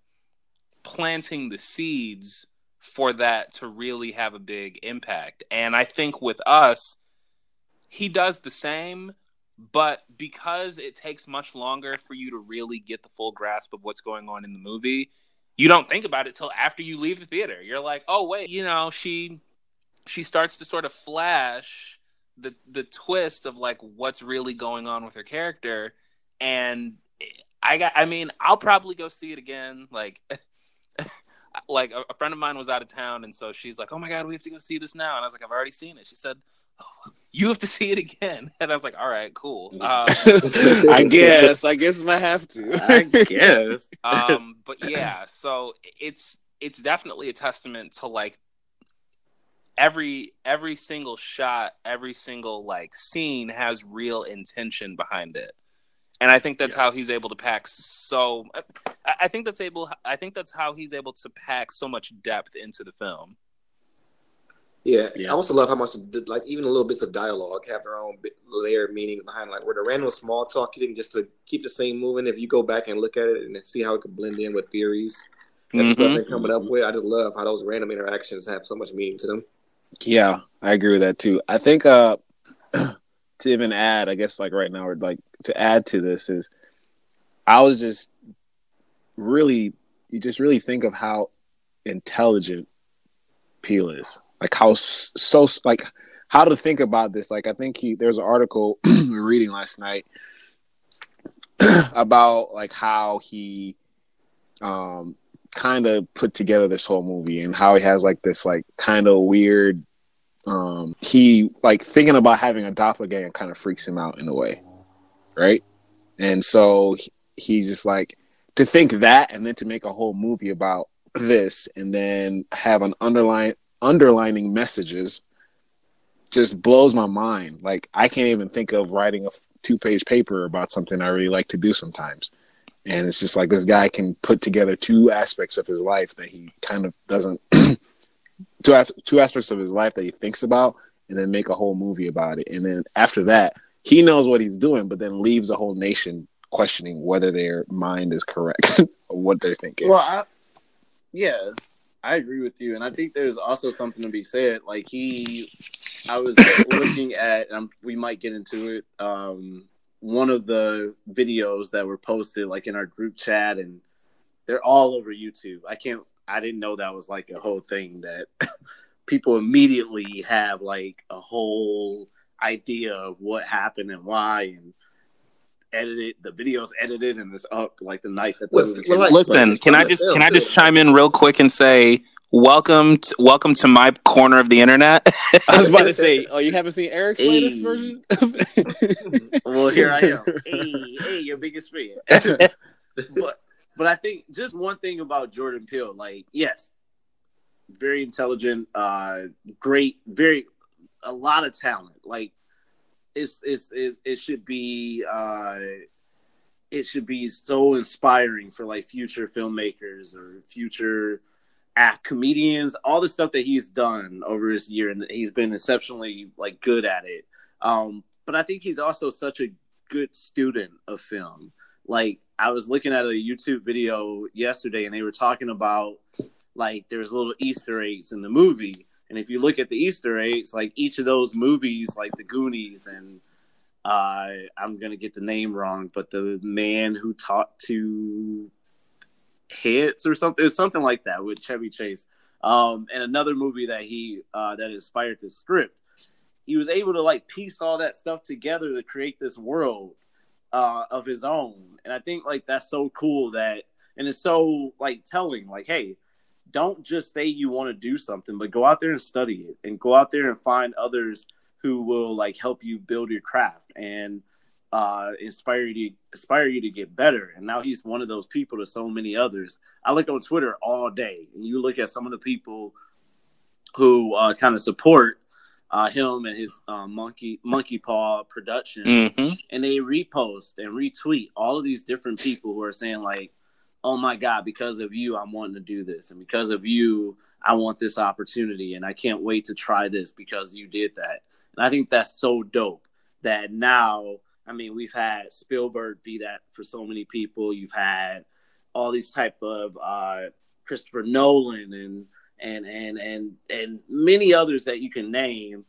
planting the seeds for that to really have a big impact. And I think with us, he does the same, but because it takes much longer for you to really get the full grasp of what's going on in the movie, you don't think about it till after you leave the theater. You're like, "Oh wait, you know, she she starts to sort of flash the the twist of like what's really going on with her character and I got I mean, I'll probably go see it again like like a, a, friend of mine was out of town and so she's like, "Oh my god, we have to go see this now." And I was like, "I've already seen it." She said, oh, you have to see it again. And I was like, all right, cool. Um, I guess. I guess if I have to. I guess. um, but yeah, so it's it's definitely a testament to like every every single shot, every single like scene has real intention behind it. And I think that's yes. how he's able to pack so I think that's able I think that's how he's able to pack so much depth into the film. Yeah. yeah. I also love how much, like, even a little bits of dialogue have their own bit, layered meaning behind, like, where the random small talk you think just to keep the scene moving. If you go back and look at it and see how it could blend in with theories that mm-hmm. people have been coming up with, I just love how those random interactions have so much meaning to them. Yeah, I agree with that too. I think uh to even add, I guess, like right now, or like to add to this is, I was just really, you just really think of how intelligent Peele is like how so like how to think about this. Like I think he there's an article we were reading last night about like how he um kind of put together this whole movie and how he has like this like kind of weird um he like thinking about having a doppelganger kind of freaks him out in a way right and so he, he's just like to think that and then to make a whole movie about this and then have an underlying underlining messages just blows my mind. Like I can't even think of writing a two page paper about something I really like to do sometimes. And it's just like this guy can put together two aspects of his life that he kind of doesn't two two aspects of his life that he thinks about and then make a whole movie about it. And then after that, he knows what he's doing, but then leaves a whole nation questioning whether their mind is correct or what they're thinking. Well, I, yeah, I agree with you, and I think there's also something to be said. Like he, I was looking at, um, we might get into it. Um, one of the videos that were posted, like in our group chat, and they're all over YouTube. I can't, I didn't know that was like a whole thing that people immediately have like a whole idea of what happened and why, and edited the videos edited and it's up like the night that the movie well, like, listen can i just can i just chime in real quick and say welcome to, welcome to my corner of the internet? I was about to say oh you haven't seen eric's hey. latest version? Well here i am. Hey hey your biggest fan. But but i think just one thing about jordan peele like yes very intelligent uh great very a lot of talent. Like it's it's, it's it should be uh it should be so inspiring for like future filmmakers or future act comedians all the stuff that he's done over his year and he's been exceptionally like good at it. Um but i think he's also such a good student of film. Like i was looking at a youtube video yesterday and they were talking about like there's little easter eggs in the movie and if you look at the Easter eggs, like each of those movies, like The Goonies and uh, I'm gonna get the name wrong, but the man who talked to hits or something, something like that with Chevy Chase, um, and another movie that he uh, that inspired the script. He was able to like piece all that stuff together to create this world uh, of his own, and I think like that's so cool that, and it's so like telling, like, hey, don't just say you want to do something, but go out there and study it and go out there and find others who will like help you build your craft and uh, inspire you to inspire you to get better. And now he's one of those people to so many others. I look on Twitter all day, and you look at some of the people who uh, kind of support uh, him and his uh, monkey monkey paw productions, mm-hmm. and they repost and retweet all of these different people who are saying like, oh my god because of you i'm wanting to do this and because of you i want this opportunity and i can't wait to try this because you did that and i think that's so dope that now I mean, we've had Spielberg be that for so many people. You've had all these type of uh, Christopher Nolan and and and and and many others that you can name.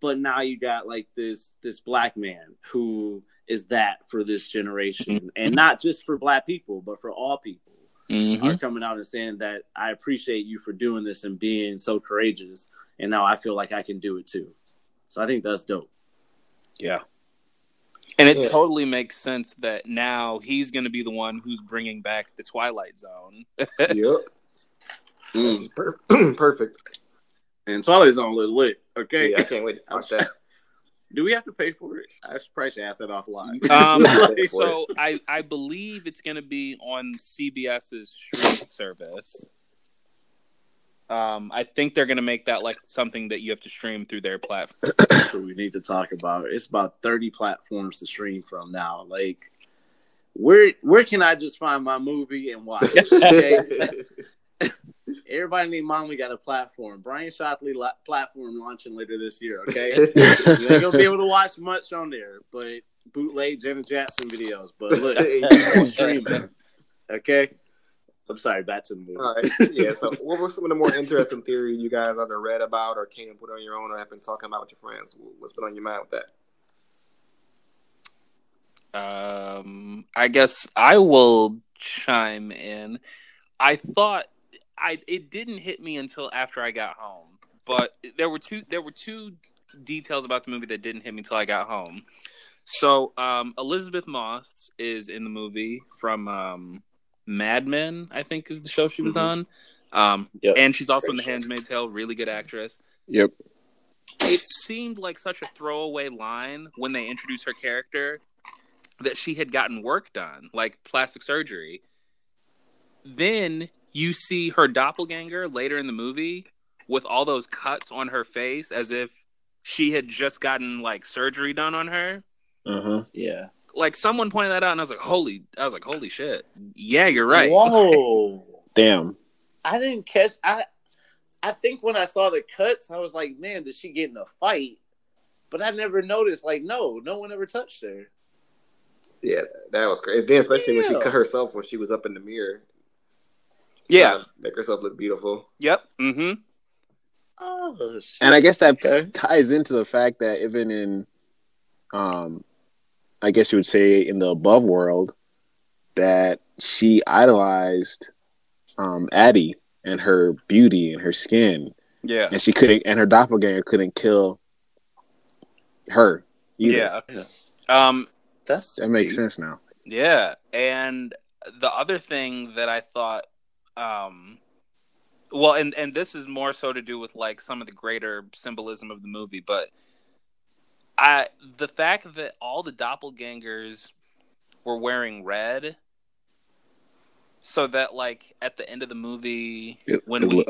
But now you got like this this black man who is that for this generation, and not just for black people, but for all people Mm-hmm. are coming out and saying that I appreciate you for doing this and being so courageous, and now I feel like I can do it too. So I think that's dope. Yeah. And it Yeah. totally makes sense that now he's going to be the one who's bringing back the Twilight Zone. yep. Mm. This is per- perfect. And Twilight Zone lit lit. Okay, Yeah, I can't wait to watch that. do we have to pay for it? I should probably ask that offline. Um, so I, I believe it's going to be on CBS's streaming service. Um, I think they're going to make that like something that you have to stream through their platform. We need to talk about. It's about thirty platforms to stream from now. Like, where where can I just find my movie and watch? Okay? Everybody need mommy got a platform. Brian Shotley la- platform launching later this year. Okay, you ain't gonna be able to watch much on there, but bootleg Janet Jackson videos. But look, on streaming. Okay, I'm sorry. Back to the movie. All right. Yeah. So, what were some of the more interesting theories you guys either read about or came and put on your own or have been talking about with your friends? What's been on your mind with that? Um, I guess I will chime in. I thought I it didn't hit me until after I got home, but there were two there were two details about the movie that didn't hit me until I got home. So, um, Elisabeth Moss is in the movie from um, Mad Men, I think is the show she was Mhm. on. Um, Yep. and she's also in The show. Handmaid's Tale, really good actress Yep. it seemed like such a throwaway line when they introduced her character that she had gotten work done, like plastic surgery. Then you see her doppelganger later in the movie with all those cuts on her face as if she had just gotten like surgery done on her. Uh-huh. Yeah. Like someone pointed that out and I was like, holy I was like, holy shit. Yeah, you're right. Whoa. Damn. I didn't catch. I I think when I saw the cuts, I was like, man, did she get in a fight? But I never noticed. Like, no, no one ever touched her. Yeah, that was crazy. Then, especially when she cut herself when she was up in the mirror. Yeah. make herself look beautiful. Yep. Mm-hmm. Oh, shit. And I guess that Okay. ties into the fact that even in, um, I guess you would say in the above world, that she idolized um, Addie and her beauty and her skin, Yeah. and she couldn't, and her doppelganger couldn't kill her. Either. Yeah. Um that's that makes deep. sense now. Yeah, and the other thing that I thought, um, well, and and this is more so to do with like some of the greater symbolism of the movie, but I the fact that all the doppelgangers were wearing red, so that like at the end of the movie It- when it we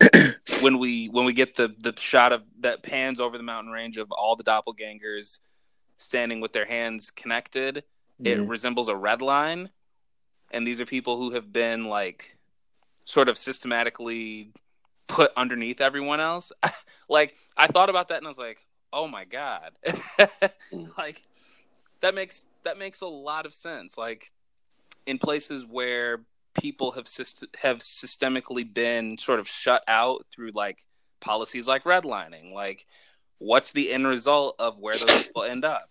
when we when we get the the shot of that pans over the mountain range of all the doppelgangers standing with their hands connected it Mhm. resembles a red line and these are people who have been like sort of systematically put underneath everyone else. Like i thought about that and i was like oh my god. Mm. Like that makes that makes a lot of sense. Like in places where people have syst- have systemically been sort of shut out through like policies like redlining like what's the end result of where those people end up?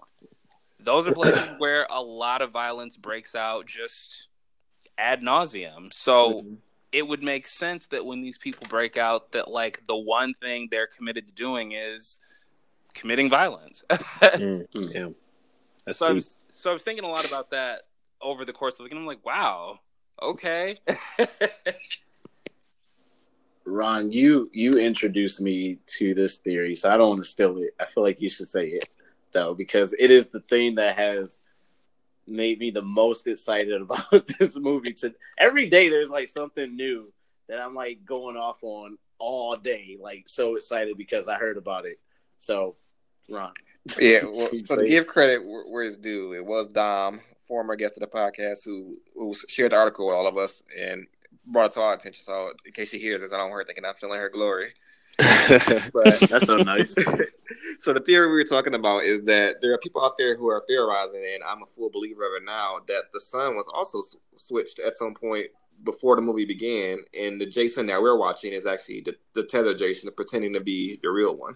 Those are places where a lot of violence breaks out just ad nauseum. So mm-hmm. It would make sense that when these people break out that like the one thing they're committed to doing is committing violence Mm. That's so I was so I was thinking a lot about that over the course of the week, and I'm like, wow, okay. Ron, you you introduced me to this theory, so I don't want to steal it. I feel like you should say it though, because it is the thing that has made me the most excited about this movie. To every day, there's like something new that I'm like going off on all day, like so excited because I heard about it. So, Ron, Yeah, well, so to give credit where, it's due, it was Dom, former guest of the podcast, who who shared the article with all of us and brought it to our attention. So in case she hears this, I don't her thinking I'm stealing her glory. But That's so nice. so the theory we were talking about is that there are people out there who are theorizing, and I'm a full believer of it now, that the sun was also s- switched at some point before the movie began, and the Jason that we're watching is actually the, the tether Jason pretending to be the real one.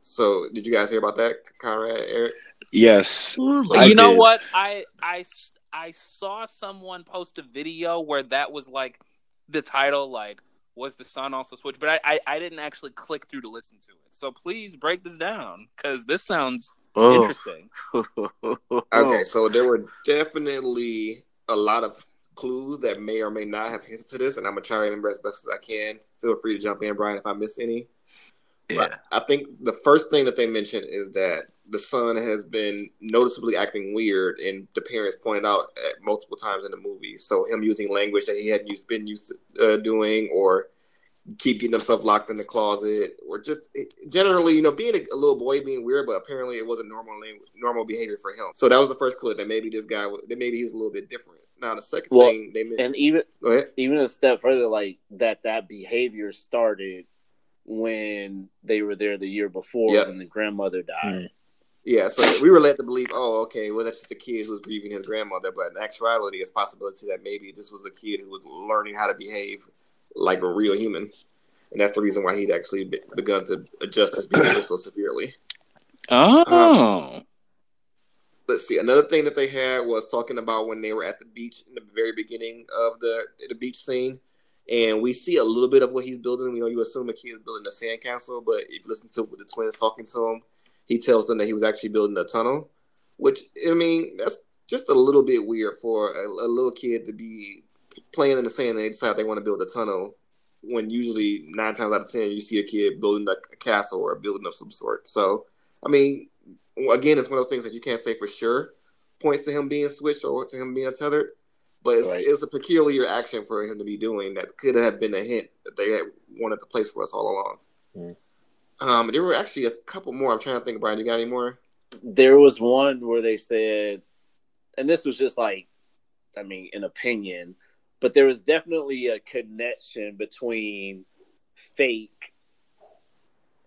So, did you guys hear about that, Conrad, Eric? yes. I you know did. what? I saw someone post a video where that was like the title, like was the sun also switched, but I, I I didn't actually click through to listen to it. So please break this down because this sounds Oh. interesting. Okay, so there were definitely a lot of clues that may or may not have hinted to this, and I'm gonna try to remember as best as I can. Feel free to jump in, Brian, if I miss any. Yeah. I think the first thing that they mentioned is that the son has been noticeably acting weird, and the parents pointed out at multiple times in the movie. So him using language that he hadn't used, been used to uh, doing, or keep getting himself locked in the closet, or just generally, you know, being a, a little boy being weird, but apparently it wasn't normal language, normal behavior for him. So that was the first clue that maybe this guy, that maybe he's a little bit different. Now the second Well, thing they mentioned, and even go ahead. even a step further, like that that behavior started when they were there the year before Yeah. when the grandmother died. Yeah, so we were led to believe, oh, okay, well, that's just a kid who's grieving his grandmother. But in actuality, it's a possibility that maybe this was a kid who was learning how to behave like a real human. And that's the reason why he'd actually be- begun to adjust his behavior so severely. Oh, um, Let's see. Another thing that they had was talking about when they were at the beach in the very beginning of the the beach scene, and we see a little bit of what he's building. You know, you assume a kid is building a sandcastle, but if you listen to what the twins talking to him, he tells them that he was actually building a tunnel. Which I mean, that's just a little bit weird for a, a little kid to be playing in the sand and they decide they want to build a tunnel. When usually nine times out of ten you see a kid building a, a castle or a building of some sort. So I mean, again, it's one of those things that you can't say for sure points to him being switched or to him being tethered. But it's, Right. it's a peculiar action for him to be doing that could have been a hint that they had wanted to place for us all along. Mm. Um, there were actually a couple more. I'm trying to think, Brian. You got any more? There was one where they said, and this was just like, I mean, an opinion, but there was definitely a connection between fake.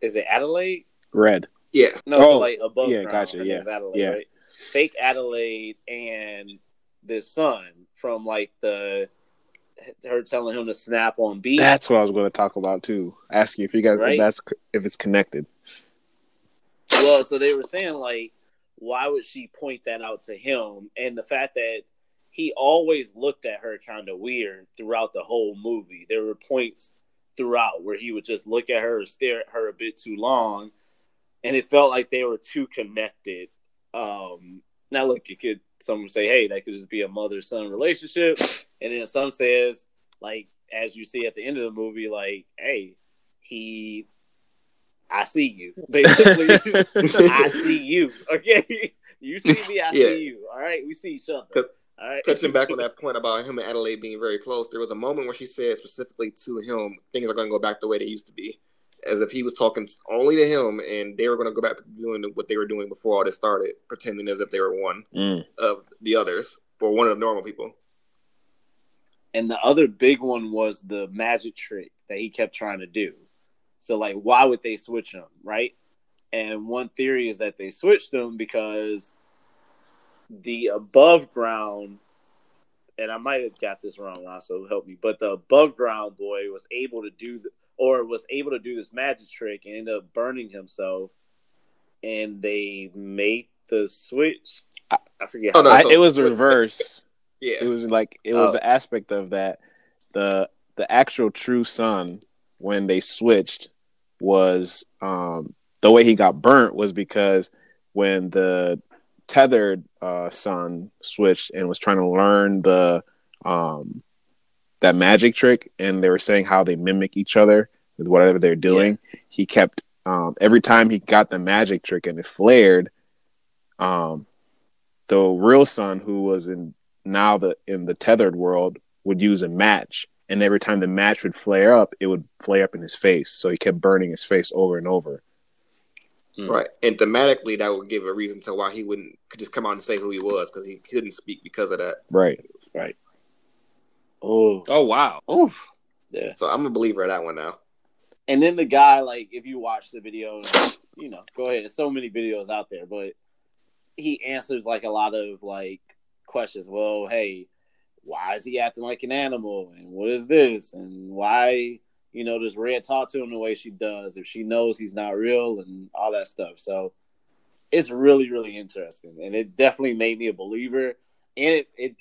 Is it Adelaide? Red. Yeah, No, Oh, so like above yeah, ground. gotcha, yeah, Adelaide, yeah. right? Fake Adelaide and this son from like the her telling him to snap on beat. That's what I was going to talk about too. Asking if you guys Right. if that's if it's connected. well, so they were saying like, why would she point that out to him? And the fact that he always looked at her kind of weird throughout the whole movie. There were points throughout where he would just look at her, stare at her a bit too long, and it felt like they were too connected. Um, now, look, you could some say, hey, that could just be a mother son relationship, and then some says, like, as you see at the end of the movie, like, hey, he, I see you, basically, I see you, okay, you see me, I Yeah. see you, all right, we see each other, all right, touching back on that point about him and Adelaide being very close, there was a moment where she said specifically to him, things are going to go back the way they used to be, as if he was talking only to him, and they were going to go back to doing what they were doing before all this started, pretending as if they were one Mm. of the others or one of the normal people. And the other big one was the magic trick that he kept trying to do. So, like, why would they switch him, right? And one theory is that they switched him because the above ground, and I might have got this wrong, also help me, but the above ground boy was able to do the, or was able to do this magic trick and ended up burning himself, and they made the switch. I, I forget. Oh, no, how- I, it was reverse. Yeah, it was like it was Oh. an aspect of that. The the actual true son when they switched was um the way he got burnt was because when the tethered uh son switched and was trying to learn the um that magic trick and they were saying how they mimic each other with whatever they're doing he kept um every time he got the magic trick and it flared um the real son who was in now the in the tethered world would use a match and every time the match would flare up it would flare up in his face so he kept burning his face over and over mm. right. And thematically, that would give a reason to why he wouldn't could just come out and say who he was because he couldn't speak because of that. Right right Oh, oh wow. oof. Yeah. So I'm a believer of that one now. And then the guy, like, if you watch the video, you know, go ahead. There's so many videos out there, but he answers like a lot of like questions. Well, hey, why is he acting like an animal? And what is this? And why, you know, does Red talk to him the way she does? If she knows he's not real and all that stuff. So it's really, really interesting. And it definitely made me a believer. And it, it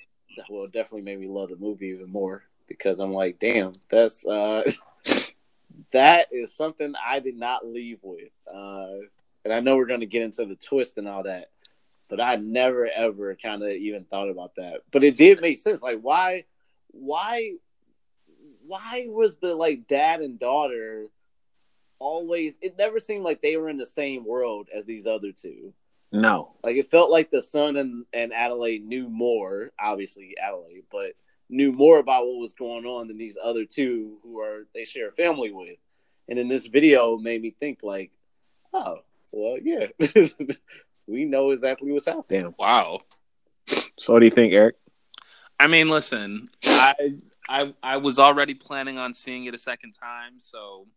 well, it definitely made me love the movie even more because I'm like, damn, that's uh that is something I did not leave with. Uh and I know we're gonna get into the twist and all that, but I never ever kind of even thought about that. But it did make sense. Like why why why was the like dad and daughter always it never seemed like they were in the same world as these other two. No. Like it felt like the son and, and Adelaide knew more, obviously Adelaide, but knew more about what was going on than these other two who are they share a family with. And then this video made me think like, oh, well, yeah. we know exactly what's happening. Damn. Wow. So what do you think, Eric? I mean, listen, I I I was already planning on seeing it a second time, so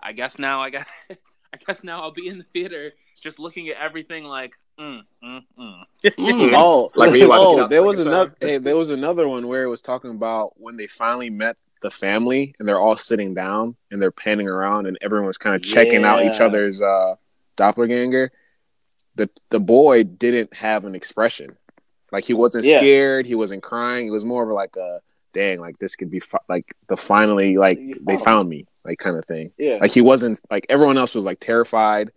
I guess now I got I guess now I'll be in the theater just looking at everything like mm, mm, mm. oh, Like when you watch it oh, there the was another. Hey, there was another one where it was talking about when they finally met the family and they're all sitting down and they're panning around and everyone's kind of checking out each other's uh, doppelganger. The the boy didn't have an expression, like he wasn't Yeah. scared, he wasn't crying. It was more of like a dang, like this could be fi- like the finally like You they found found me, like kind of thing. Yeah. Like he wasn't like everyone else was like terrified,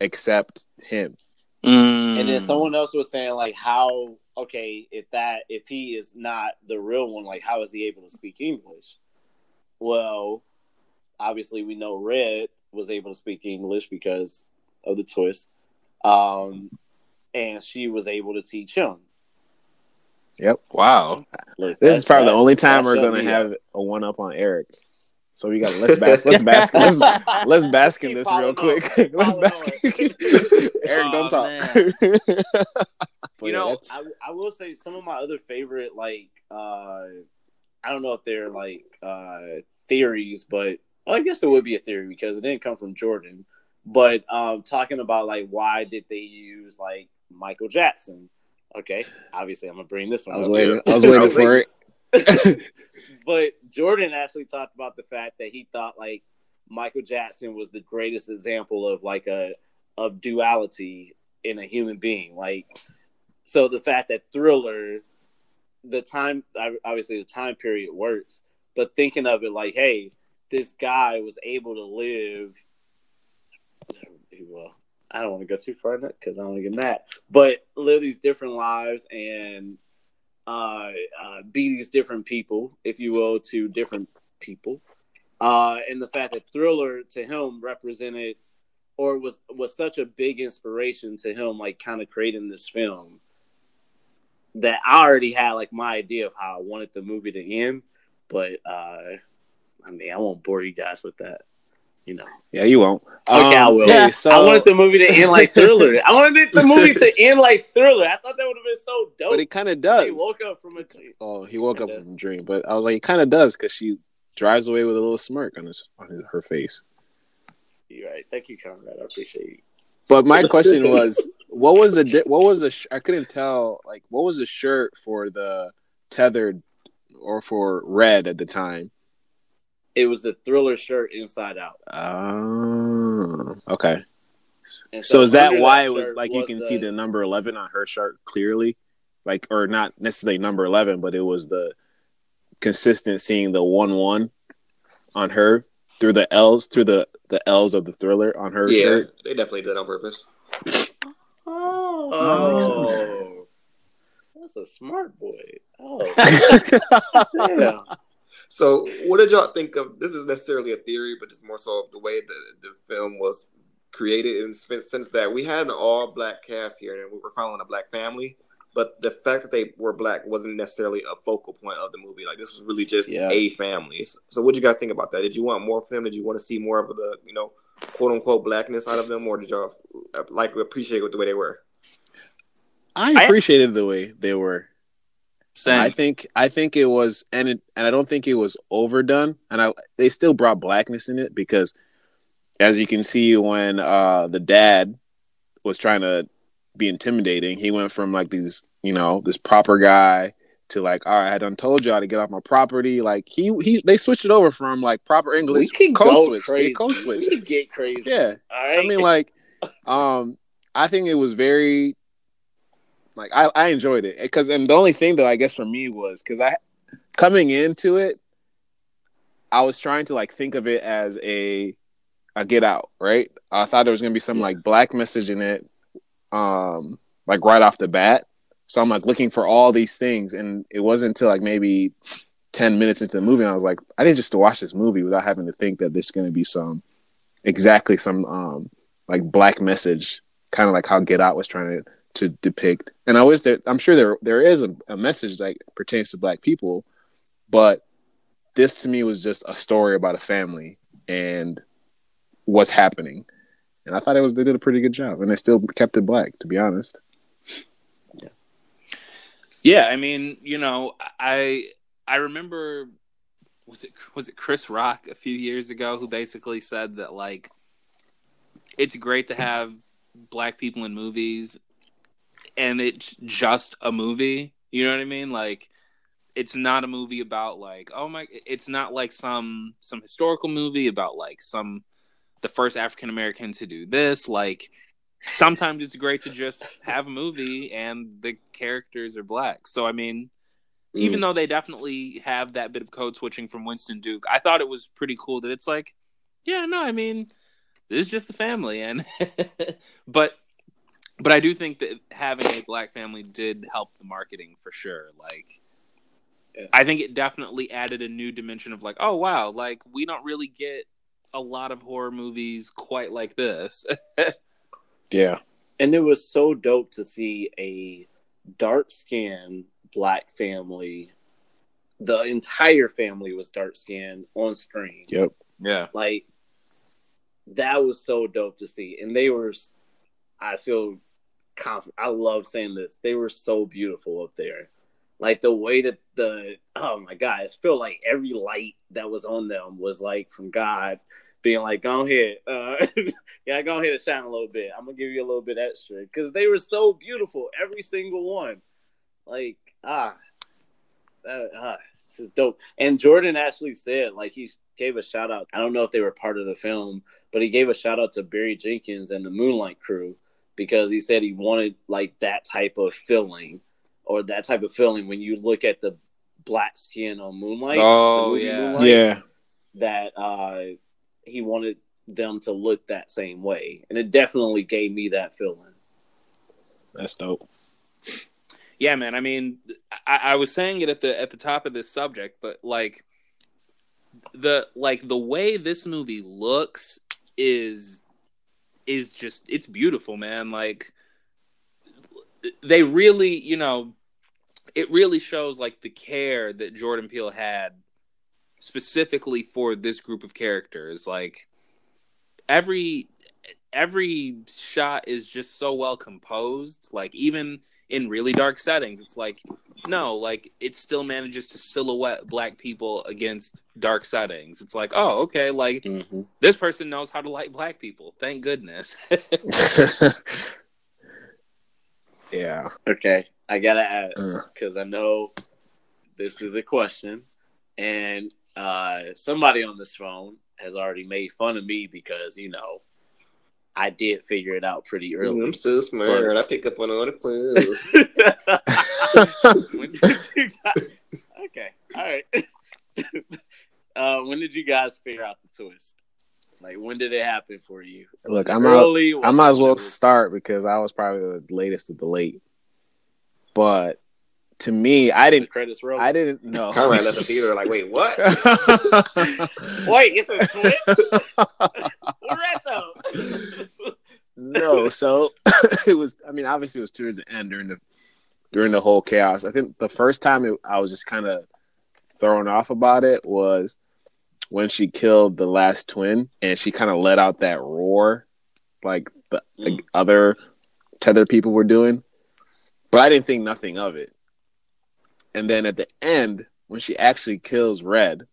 except him. Mm. And then someone else was saying like how okay, if that if he is not the real one, like how is he able to speak English? Well, obviously we know Red was able to speak English because of the twist. Um and she was able to teach him. Yep. Wow. Look, This is that- probably the only time that we're gonna have up. a one up on Eric. So we got let's bask let's bask let's let's bask in this real piling quick. Let's piling bask. on. Eric, Aw, don't talk. You yeah, know, I, I will say some of my other favorite like uh I don't know if they're like uh theories, but well, I guess it would be a theory because it didn't come from Jordan. But um talking about like why did they use like Michael Jackson? Okay, obviously I'm gonna bring this one. I was waiting. I was waiting for it. but Jordan actually talked about the fact that he thought like Michael Jackson was the greatest example of like a of duality in a human being. Like, so the fact that Thriller, the time obviously the time period works, but thinking of it like, hey, this guy was able to live. I don't want to go too far in it because I don't want to get mad, but live these different lives and uh, uh, be these different people, if you will, to different people. Uh, and the fact that Thriller to him represented or was was such a big inspiration to him, like kind of creating this film that I already had like my idea of how I wanted the movie to end. But uh, I mean, I won't bore you guys with that. You know, Yeah, you won't. Okay, I um, will. okay, so I wanted the movie to end like Thriller. I wanted the movie to end like Thriller. I thought that would have been so dope. but it kind of does. He woke up from a dream. Oh, he woke up Kinda. from a dream, but I was like, it kind of does because she drives away with a little smirk on his on his, her face. You're right. Thank you, Conrad. I appreciate you. But my question was, what was the di- what was the sh- I couldn't tell like what was the shirt for the tethered or for red at the time? It was the Thriller shirt inside out. Oh, okay. And So, is that under why it was shirt like you can see the number eleven on her shirt clearly, like or not necessarily number eleven, but it was the consistent seeing the one one on her through the L's through the the L's of the thriller on her yeah, shirt. they definitely did that on purpose. Oh, makes oh. that's a smart boy. Oh, yeah. So, what did y'all think of? This is necessarily a theory, but just more so of the way the, the film was created in the sense that we had an all black cast here, and we were following a black family. But the fact that they were black wasn't necessarily a focal point of the movie. Like this was really just Yeah. a family. So, what did you guys think about that? Did you want more from them? Did you want to see more of the, you know, quote unquote blackness out of them, or did y'all uh, like appreciate the way they were? I appreciated the way they were. Same. I think I think it was and it, and I don't think it was overdone and I they still brought blackness in it because as you can see when uh the dad was trying to be intimidating he went from like these you know this proper guy to like all right I done told y'all to get off my property like he he they switched it over from like proper English we can code go switch crazy. they code switch We can get crazy. yeah All right. I mean, like, um, I think it was very, like, I, I enjoyed it because, and the only thing though, I guess for me was because I, coming into it, I was trying to like think of it as a, a Get Out, right? I thought there was gonna be some like black message in it, um, like right off the bat. So I'm like looking for all these things, and it wasn't until like maybe ten minutes into the movie, and I was like, I didn't just watch this movie without having to think that there's gonna be some exactly some um like black message, kind of like how Get Out was trying to to depict. And I was that I'm sure there there is a, a message that pertains to black people, but this to me was just a story about a family and what's happening. And I thought it was they did a pretty good job, and they still kept it black. To be honest, Yeah, Yeah, I mean, you know, I I remember was it was it Chris Rock a few years ago who basically said that like it's great to have black people in movies and it's just a movie, you know what I mean? Like it's not a movie about like oh my it's not like some some historical movie about like some the first African American to do this like sometimes it's great to just have a movie and the characters are black. So I mean, mm. even though they definitely have that bit of code switching from Winston Duke, I thought it was pretty cool that it's like, yeah, no, I mean, this is just the family, and but but I do think that having a black family did help the marketing for sure. Like, Yeah. I think it definitely added a new dimension of like, oh wow, like we don't really get a lot of horror movies quite like this. yeah, and it was so dope to see a dark skinned black family. The entire family was dark skinned on screen. yep, yeah, Like that was so dope to see. And they were I feel confident. I love saying this. They were so beautiful up there. Like the way that the oh my god, I feel like every light that was on them was like from God being like, go ahead. Uh, yeah, go ahead and shine a little bit. I'm gonna give you a little bit extra. Because they were so beautiful, every single one. Like, ah, that, ah, just dope. And Jordan actually said, like, he gave a shout out. I don't know if they were part of the film, but he gave a shout out to Barry Jenkins and the Moonlight crew because he said he wanted like that type of feeling or that type of feeling when you look at the black skin on Moonlight. Oh, yeah. Moonlight, yeah. That uh, he wanted them to look that same way, and it definitely gave me that feeling. That's dope. yeah, man. I mean, I, I was saying it at the at the top of this subject, but like the like the way this movie looks is is just it's beautiful, man. Like they really, you know, it really shows like the care that Jordan Peele had specifically for this group of characters. Like every every shot is just so well composed. Like even in really dark settings, it's like no, like it still manages to silhouette black people against dark settings. It's like, oh, okay, like Mm-hmm. this person knows how to light black people. Thank goodness. yeah. Okay, I gotta ask Uh. because I know this is a question, and uh, somebody on this phone has already made fun of me because you know I did figure it out pretty early. I'm so smart. I pick up on all the clues. when did you guys? Okay, all right. uh, when did you guys figure out the twist? Like, when did it happen for you? Look, I'm out- early? I might as well start because I was probably the latest of the late. But to me, I didn't. credits roll. I didn't know. Conrad left the theater like, wait, what? Wait, it's a twist. Where at though? no, so it was. I mean, obviously, it was towards the end during the during the whole chaos. I think the first time it, I was just kind of thrown off about it was when she killed the last twin and she kind of let out that roar, like the, the mm. other tethered people were doing. But I didn't think nothing of it. And then at the end when she actually kills Red,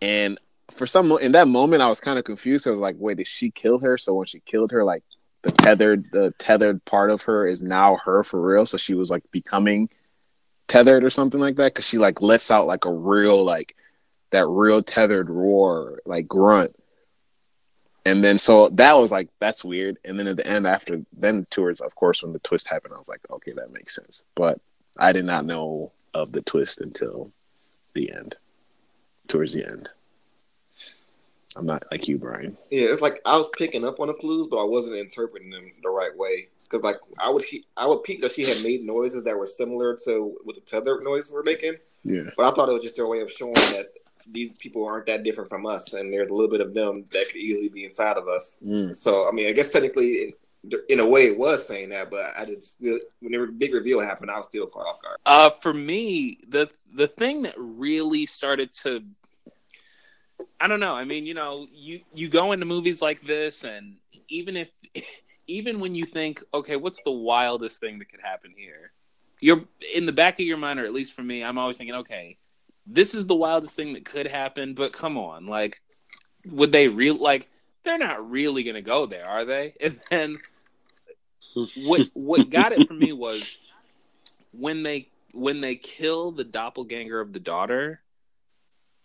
and for some in that moment I was kind of confused. I was like, wait, did she kill her? So when she killed her, like the tethered the tethered part of her is now her for real. So she was like becoming tethered or something like that because she like lets out like a real like that real tethered roar like grunt and then so that was like that's weird and then at the end after then towards of course when the twist happened i was like okay that makes sense but i did not know of the twist until the end towards the end i'm not like you brian Yeah, it's like I was picking up on the clues, but I wasn't interpreting them the right way. Because like I would, he- I would peek that she had made noises that were similar to what the tether noises were making, yeah but I thought it was just their way of showing that these people aren't that different from us, and there's a little bit of them that could easily be inside of us. mm. So I mean, I guess technically, in, a way, it was saying that, but I just still, when the big reveal happened, I was still caught off guard. Uh, for me, the the thing that really started to, I don't know. I mean, you know, you you go into movies like this, and even if, even when you think, okay, what's the wildest thing that could happen here? You're in the back of your mind, or at least for me, I'm always thinking, okay, this is the wildest thing that could happen. But come on, like, would they real like? They're not really gonna go there, are they? And then what what got it for me was when they when they kill the doppelganger of the daughter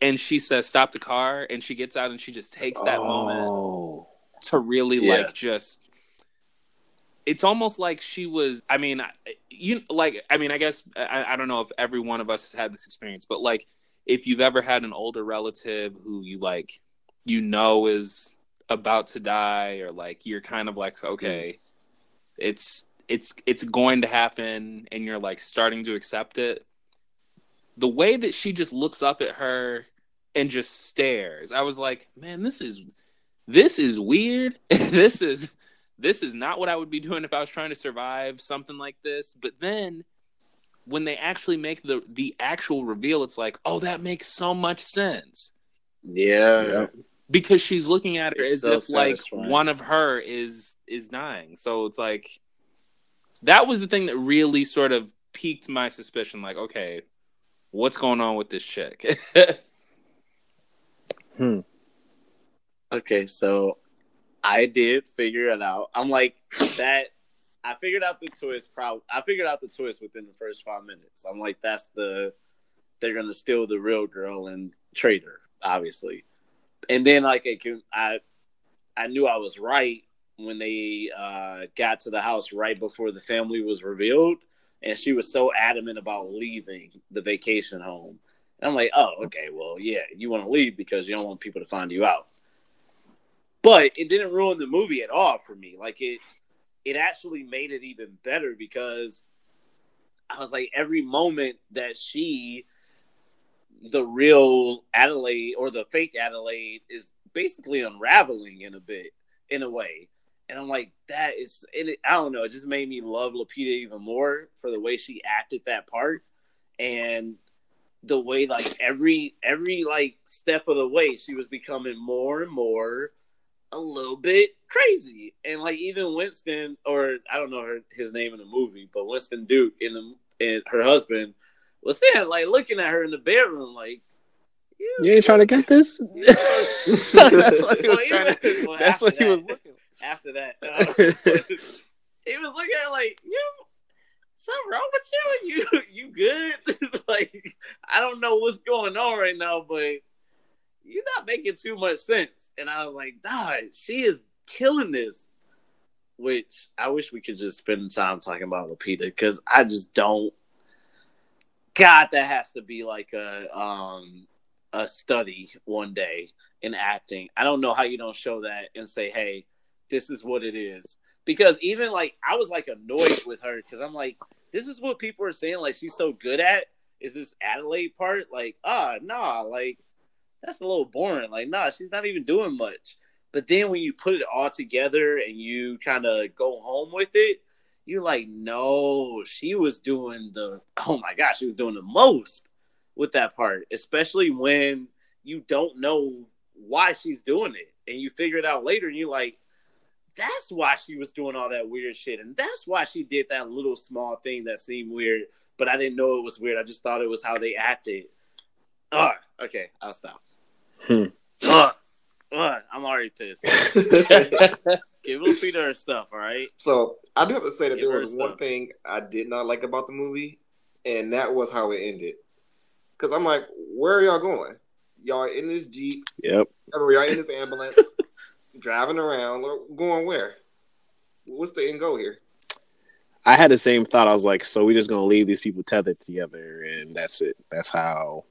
and she says stop the car and she gets out and she just takes that moment oh to really Yeah. like just it's almost like she was i mean you like i mean i guess I, I don't know if every one of us has had this experience but like if you've ever had an older relative who you like you know is about to die or like you're kind of like okay it's it's it's going to happen and you're like starting to accept it. The way that she just looks up at her and just stares i was like man this is this is weird. This is this is not what i would be doing if i was trying to survive something like this. But then when they actually make the the actual reveal it's like oh that makes so much sense. Yeah. Because she's looking at her It's as so if like one of her is is dying so it's like that was the thing that really sort of piqued my suspicion like okay what's going on with this chick hmm. Okay, so I did figure it out. I'm like that. I figured out the twist. Probably, I figured out the twist within the first five minutes. I'm like, that's the they're gonna steal the real girl and trade her, obviously. And then like can, I, I knew I was right when they uh, got to the house right before the family was revealed, and she was so adamant about leaving the vacation home. And I'm like, oh, okay, well, yeah, you want to leave because you don't want people to find you out but it didn't ruin the movie at all for me. Like it, it actually made it even better because I was like, every moment that she, the real Adelaide or the fake Adelaide, is basically unraveling in a bit, in a way. And I'm like, that is, it, I don't know, it just made me love Lupita even more for the way she acted that part, and the way like every every like step of the way she was becoming more and more a little bit crazy. And like even Winston, or I don't know her, his name in the movie, but Winston Duke in the and her husband was saying like looking at her in the bedroom like you, You ain't trying to get this? that's what he was Well, trying to. well, That's what after he was that- looking. after that. uh, he was looking at her like, you something wrong with you? You you good? like I don't know what's going on right now, but you're not making too much sense. And I was like, God, she is killing this. Which I wish we could just spend time talking about Lupita because I just don't. God, that has to be like a um a study one day in acting. I don't know how you don't show that and say, "Hey, this is what it is." Because even like I was like annoyed with her because I'm like, this is what people are saying. Like she's so good at is this Adelaide part. Like, ah, nah, like that's a little boring. Like, nah, she's not even doing much. But then when you put it all together and you kind of go home with it, you're like, no, she was doing the oh my gosh, she was doing the most with that part, especially when you don't know why she's doing it and you figure it out later and you're like, that's why she was doing all that weird shit, and that's why she did that little small thing that seemed weird, but I didn't know it was weird. I just thought it was how they acted. Ugh. Okay, I'll stop. Hmm. Ugh. Ugh. I'm already pissed. Give Lupita her stuff, all right? So I do have to say that Give there her was stuff. one thing I did not like about the movie, and that was how it ended. Because I'm like, where are y'all going? Y'all in this jeep? Yep. I mean, y'all in this ambulance, driving around, or going where? What's the end goal here? I had the same thought. I was like, so we're just gonna leave these people tethered together, and that's it. That's how.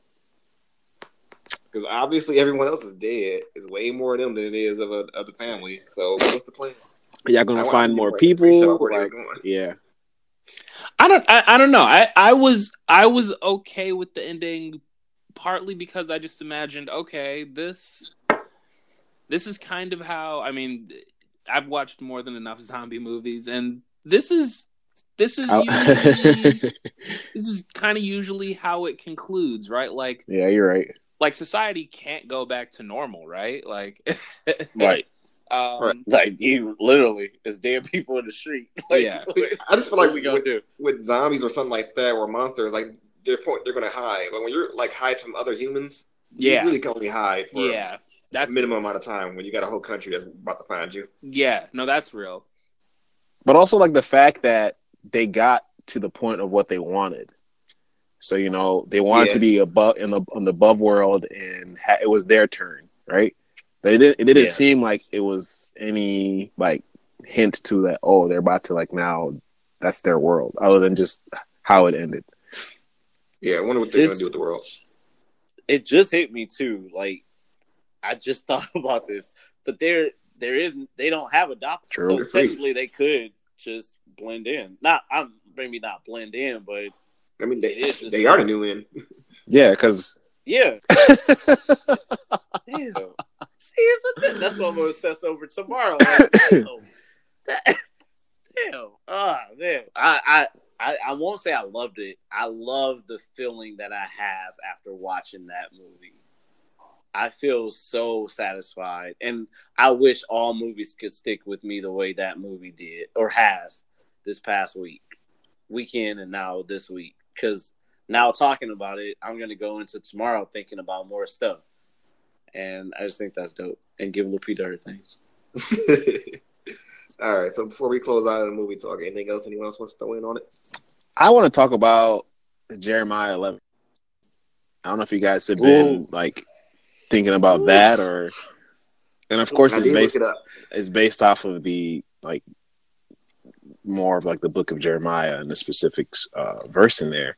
Because obviously everyone else is dead. It's way more of them than it is of, a, of the family. So what's the plan? Are Y'all gonna want find more people. pretty sure where they like, yeah. I don't I, I don't know. I, I was I was okay with the ending partly because I just imagined, okay, this this is kind of how I mean I've watched more than enough zombie movies and this is this is oh. usually, this is kind of usually how it concludes, right? Like yeah, you're right. Like society can't go back to normal, right? Like Right. um Right. Like you literally, there's dead people in the street. Like, Yeah. I just feel like we gonna with, do? with zombies or something like that, or monsters, like their point, they're gonna hide. But when you're like hide from other humans, Yeah. you really can only hide for yeah. a That's minimum amount of time when you got a whole country that's about to find you. yeah, no, that's real. But also like the fact that they got to the point of what they wanted. So you know they wanted Yeah. to be above in the on the above world, and ha- it was their turn, right? But it didn't. It didn't Yeah. seem like it was any like hint to that. Oh, they're about to like now. That's their world, other than just how it ended. Yeah, I wonder what they're This- gonna do with the world. It just hit me too. Like I just thought about this, but there, there is, they don't have a doctor, True. so technically they could just blend in. Not, I'm maybe not blend in, but I mean, they, It is they are the new in. Yeah, because yeah. Damn. See, it's a thing. That's what I'm gonna assess over tomorrow. Like, damn. That- damn. Ah, man. I, I, I, I won't say I loved it. I love the feeling that I have after watching that movie. I feel so satisfied, and I wish all movies could stick with me the way that movie did or has this past week, weekend, and now this week. Because now talking about it, I'm gonna go into tomorrow thinking about more stuff, and I just think that's dope. And give Lupita her things. All right, so before we close out of the movie talk, anything else anyone else wants to throw in on it? I want to talk about Jeremiah 11. I don't know if you guys have been Ooh. like thinking about that or, and of course I it's based it it's based off of the like more of like the book of Jeremiah and the specific uh, verse in there,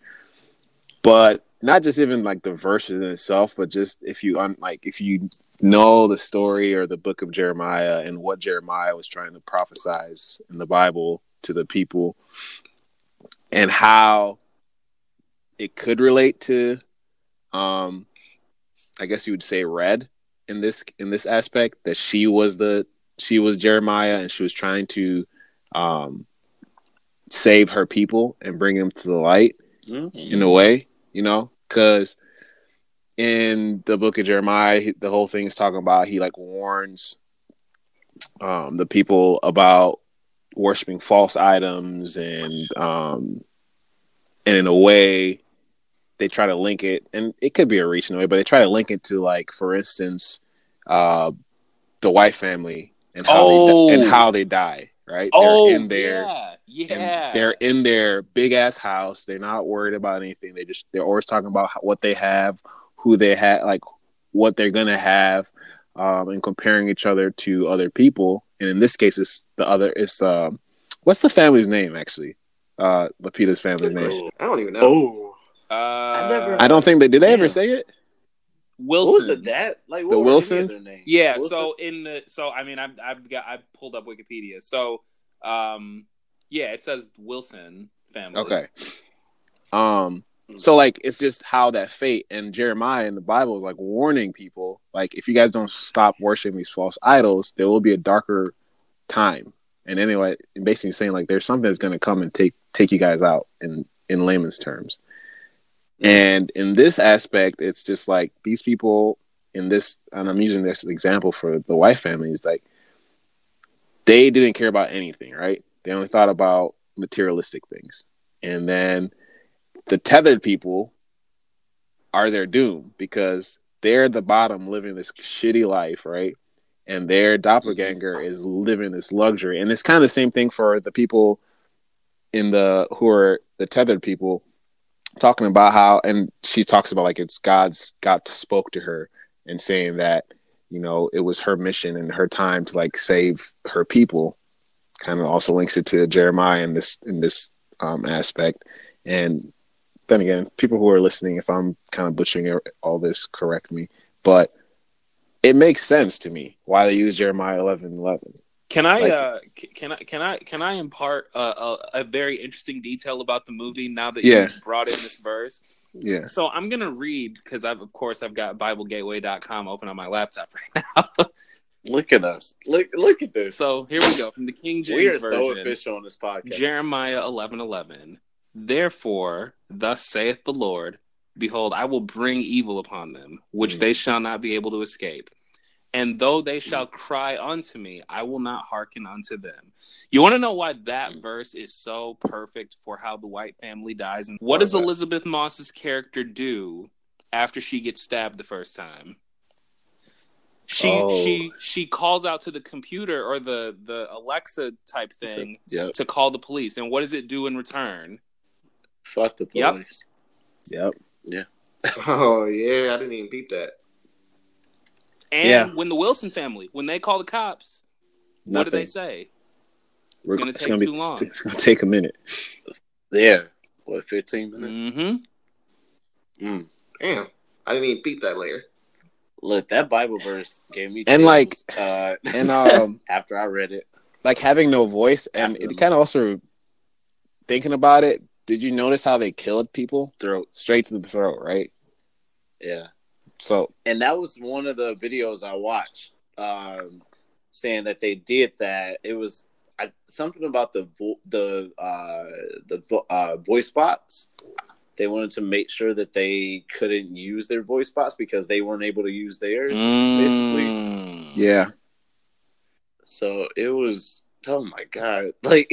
but not just even like the verse in itself, but just if you un- like if you know the story or the book of Jeremiah and what Jeremiah was trying to prophesize in the Bible to the people, and how it could relate to, um, I guess you would say red in this in this aspect that she was the she was Jeremiah and she was trying to um, save her people and bring them to the light in a way, you know, because in the book of Jeremiah, the whole thing is talking about he like warns um, the people about worshiping false items and um, and in a way they try to link it and it could be a reach in a way, but they try to link it to like for instance uh, the white family and how Oh. they and how they die, right? Oh, they're in there yeah, and yeah. they're in their big ass house. They're not worried about anything. They just they're always talking about what they have, who they have, like what they're gonna have, um, and comparing each other to other people. And in this case, it's the other. It's um, what's the family's name actually? Uh, Lupita's family's name. I don't even know. Oh, uh, never- I don't think they did. They ever say it? what was Wilson. the dad? Like what The were Wilsons? their? Yeah. Wilson? So in the so I mean I've I've got I pulled up Wikipedia. So um yeah it says Wilson family. Okay. Um. So like it's just how that fate and Jeremiah in the Bible is like warning people like if you guys don't stop worshiping these false idols, there will be a darker time. And anyway, basically saying like there's something that's gonna come and take take you guys out in in layman's terms. And in this aspect, it's just like these people in this, and I'm using this example for the white family, is like they didn't care about anything, right? They only thought about materialistic things. And then the tethered people are their doom because they're the bottom living this shitty life, right? And their doppelganger mm-hmm. is living this luxury. And it's kind of the same thing for the people in the who are the tethered people talking about how and she talks about like it's God's God spoke to her and saying that, you know, it was her mission and her time to like save her people. Kind of also links it to Jeremiah in this in this um, aspect. And then again, people who are listening, if I'm kind of butchering all this, correct me. But it makes sense to me why they use Jeremiah 11 11. Can I Like- uh can I can I can I impart a, a, a very interesting detail about the movie now that Yeah. you brought in this verse? Yeah. So I'm gonna read because I've of course I've got BibleGateway.com open on my laptop right now. Look at us. Look look at this. so here we go from the King James we are version. so official on this podcast. Jeremiah eleven eleven. Therefore, thus saith the Lord, Behold, I will bring evil upon them, which Mm. they shall not be able to escape. And though they shall cry unto me, I will not hearken unto them. You want to know why that verse is so perfect for how the white family dies? And what does Why is that? Elisabeth Moss's character do after she gets stabbed the first time? She Oh. she she calls out to the computer or the the Alexa type thing Yep. to call the police. And what does it do in return? Fuck the police. Yep. Yeah. Oh yeah, I didn't even peep that. And Yeah. when the Wilson family, when they call the cops, what do they say? It's We're- gonna it's take gonna too be, long. It's gonna take a minute. Yeah. What, 15 minutes? Mm-hmm. Mm. Damn, I didn't even peep that later. Look, that Bible verse gave me And, chills, like- uh, And um, after I read it. like having no voice, and After it kind of also thinking about it. Did you notice how they killed people Throat. straight to the throat? Right. Yeah. So and that was one of the videos I watched, um, saying that they did that. It was I, something about the vo- the uh, the vo- uh, voice bots. They wanted to make sure that they couldn't use their voice bots because they weren't able to use theirs, basically. Mm. yeah, So it was oh my god, like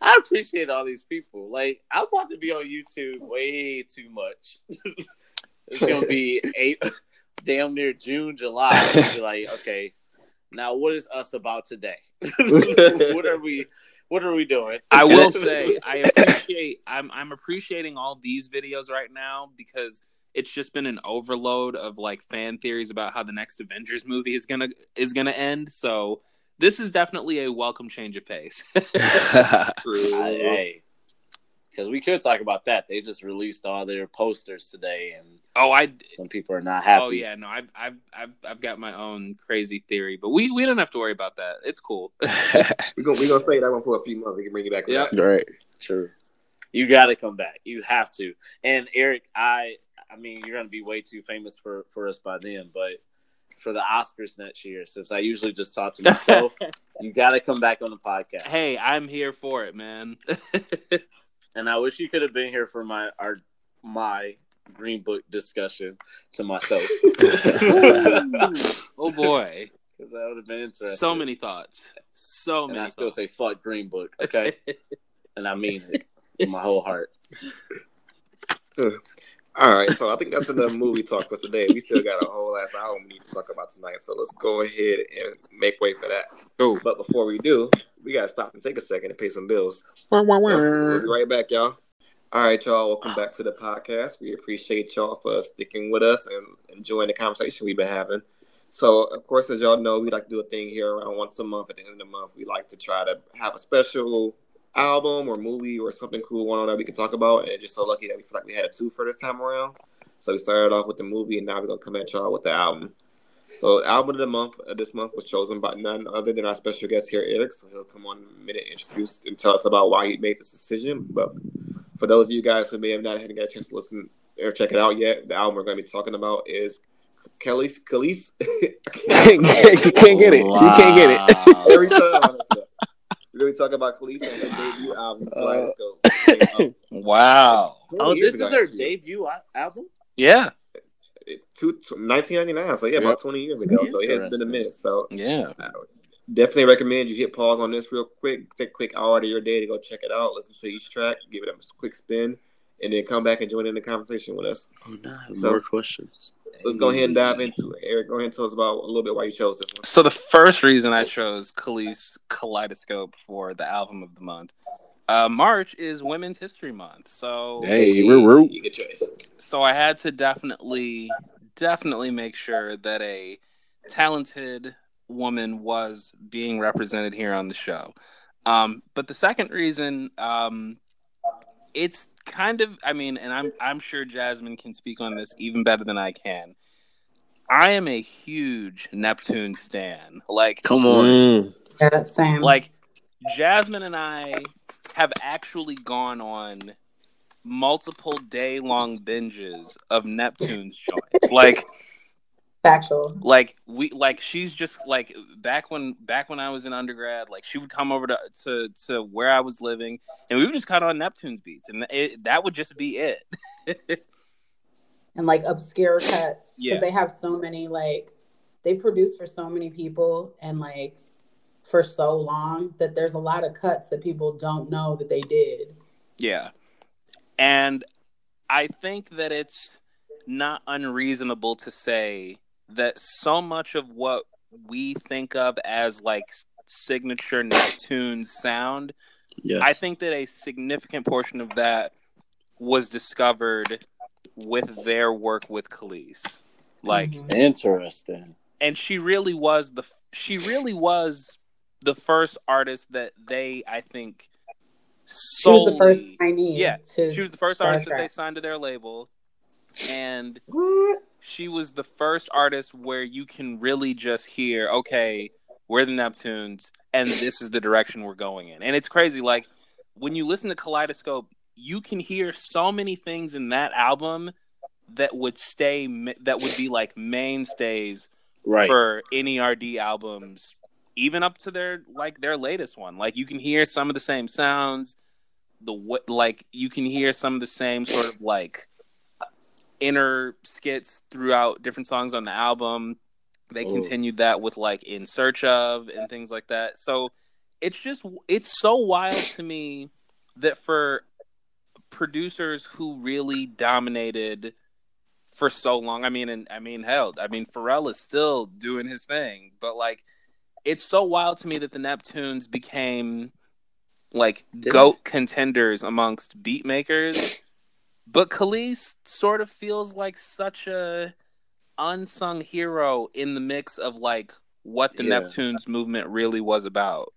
I appreciate all these people. Like I'm about to be on YouTube way too much. it's gonna be eight, damn near June, July. Be like, okay, now what is us about today? what are we? What are we doing? I will say I appreciate I'm I'm appreciating all these videos right now because it's just been an overload of like fan theories about how the next Avengers movie is gonna is gonna end. So this is definitely a welcome change of pace. True. I- hey, because we could talk about that. They just released all their posters today, and oh, I some people are not oh, happy. oh yeah no I've I've I've I've got my own crazy theory, but we we don't have to worry about that. It's cool. We're gonna we gonna say that one for a few months. We can bring you back. to Yep. that. right. True. You got to come back. You have to. And Eric, I I mean, you're going to be way too famous for for us by then, but for the Oscars next year, since I usually just talk to myself, you got to come back on the podcast. hey, I'm here for it, man. and I wish you could have been here for my our my Green Book discussion to myself. oh boy, Because that would have been interesting. so many thoughts, so And many. I still thoughts. say fuck Green Book, okay? and I mean it with my whole heart. Uh, all right, so I think that's enough movie talk for today. We still got a whole ass hour we need to talk about tonight, so let's go ahead and make way for that. Go. But before we do, we gotta stop and take a second and pay some bills. So we'll be right back, y'all. All right, y'all. Welcome back to the podcast. We appreciate y'all for sticking with us and enjoying the conversation we've been having. So, of course, as y'all know, we like to do a thing here around once a month. At the end of the month, we like to try to have a special album or movie or something cool going on that we can talk about. And just so lucky that we feel like we had a two for this time around. So we started off with the movie, and now we're gonna come at y'all with the album. So, album of the month uh, this month was chosen by none other than our special guest here, Eric. So he'll come on in a minute, introduce and tell us about why he made this decision. But for those of you guys who may have not had a chance to listen or check it out yet, the album we're going to be talking about is Kelly's Kelis. you can't get it. You can't get it. Every time. honestly. We're going to be talking about Kelis and her debut album, Kaleidoscope. Wow. Oh, Years this is ago, their actually. debut album? Yeah. It- two, 1999, so yeah, about 20 years ago. So it has been a minute. So Yeah. definitely recommend you hit pause on this real quick. Take a quick hour out of your day to go check it out. Listen to each track, give it a quick spin, and then come back and join in the conversation with us. Oh, no, So- more questions. Let's go ahead and dive into it. Eric, go ahead and tell us about a little bit why you chose this one. So the first reason I chose Kelis Kaleidoscope for the album of the month, uh, March is Women's History Month. So Hey, we're, we're You get choice. so I had to definitely definitely make sure that a talented woman was being represented here on the show. Um, but the second reason, um, it's kind of I mean, and I'm I'm sure Jasmine can speak on this even better than I can. I am a huge Neptune stan. Like Come on. Mm. Yeah, same. like Jasmine and I have actually gone on multiple day long binges of Neptune's joints. Like factual. like we like she's just like back when back when I was in undergrad, like she would come over to to, to where I was living and we would just cut on Neptune's beats and it, that would just be it. and like obscure cuts because Yeah. they have so many like they produce for so many people and like for so long that there's a lot of cuts that people don't know that they did. Yeah. And I think that it's not unreasonable to say that so much of what we think of as like signature Neptune sound, Yes. I think that a significant portion of that was discovered with their work with Kelis. Like. Interesting. and she really was the she really was the first artist that they I think she was the first solely- Chinese. Yeah, to she was the first artist that they signed to their label, and she was the first artist where you can really just hear, okay, we're the Neptunes, and this is the direction we're going in. And it's crazy, like when you listen to Kaleidoscope, you can hear so many things in that album that would stay, that would be like mainstays Right. for NERD albums, even up to their like their latest one. Like you can hear some of the same sounds, the what like you can hear some of the same sort of like inner skits throughout different songs on the album. They Oh. continued that with like In Search of and things like that. So it's just it's so wild to me that for producers who really dominated for so long. I mean, and I mean, hell, I mean, Pharrell is still doing his thing, but like, it's so wild to me that the Neptunes became like Didn't goat contenders amongst beat makers. But Kelis sort of feels like such a unsung hero in the mix of like what the Yeah. Neptunes movement really was about.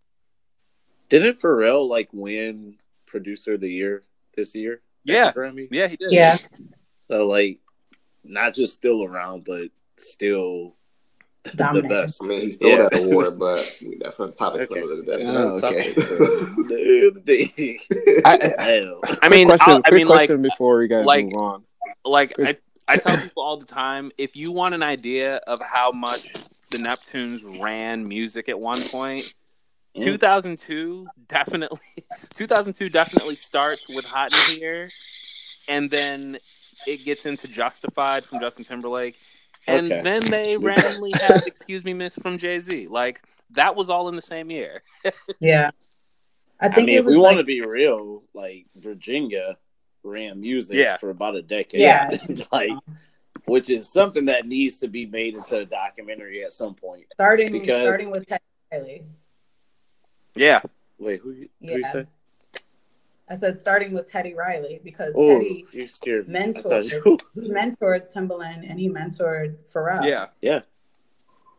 Didn't Pharrell like win producer of the year this year? Yeah. the Grammys? Yeah, he did. Yeah. So like, not just still around, but still the best. I mean, he stole Yeah. that award, but that's a topic Okay. for the that's Yeah, another okay. topic. the day. I, I, I mean, question, I'll- I mean, like, before you guys like- move on. like I, I tell people all the time if you want an idea of how much the neptunes ran music at one point Mm. 2002 definitely 2002 definitely starts with hot in here and then it gets into justified from justin timberlake and Okay. then they randomly had excuse me miss from jay-z like that was all in the same year Yeah. I I think mean, if was we want to be real, like Virginia ran music Yeah. for about a decade. Yeah. like, which is something that needs to be made into a documentary at some point. starting because- starting with Teddy Riley. yeah Wait, who, who Yeah. you say? I said starting with Teddy Riley because Oh, Teddy you steered mentored thought you- he mentored Timbaland and he mentored Pharrell. yeah yeah.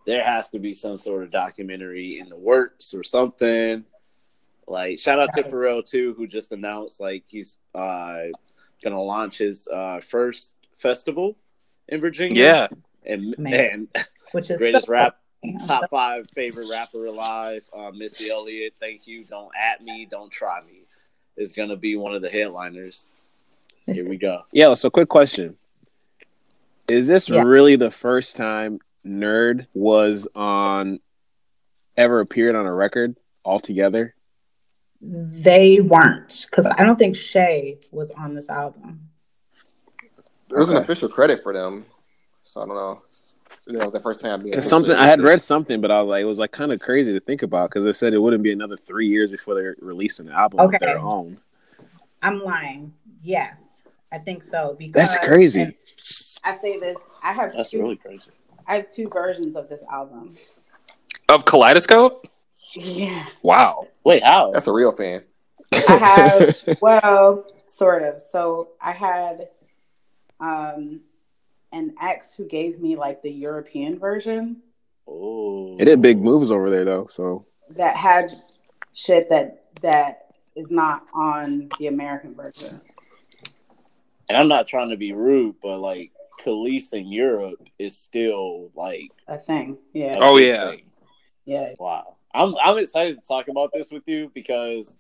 There has to be some sort of documentary in the works or something. Like, shout out to Right. Pharrell too, who just announced like he's uh gonna launch his uh first festival in Virginia. yeah and Amazing. and which is greatest so- rap you know, top five favorite rapper alive, uh, Missy Elliott. Thank you. Don't at me. Don't try me. Is gonna be one of the headliners. Here we go. Yeah, so quick question. Is this Yeah. really the first time Nerd was on ever appeared on a record altogether? They weren't because I don't think Shay was on this album. There was an official credit for them, so I don't know. You know, the first time being something I had read something, but I was like, it was like kind of crazy to think about because it said it wouldn't be another three years before they're releasing an album Okay. of their own. I'm lying. Yes, I think so. Because That's crazy. I say this. I have That's two, really crazy. I have two versions of this album. Of Kaleidoscope? Yeah, Wow. Wait, how? That's a real fan. I have. well, sort of. So I had um an ex who gave me like the European version Oh, It did big moves over there though, so that had shit that that is not on the American version. And I'm not trying to be rude, but like Kelis in Europe is still like A thing. a Yeah. Oh, yeah. thing. Yeah. Wow. I'm I'm excited to talk about this with you because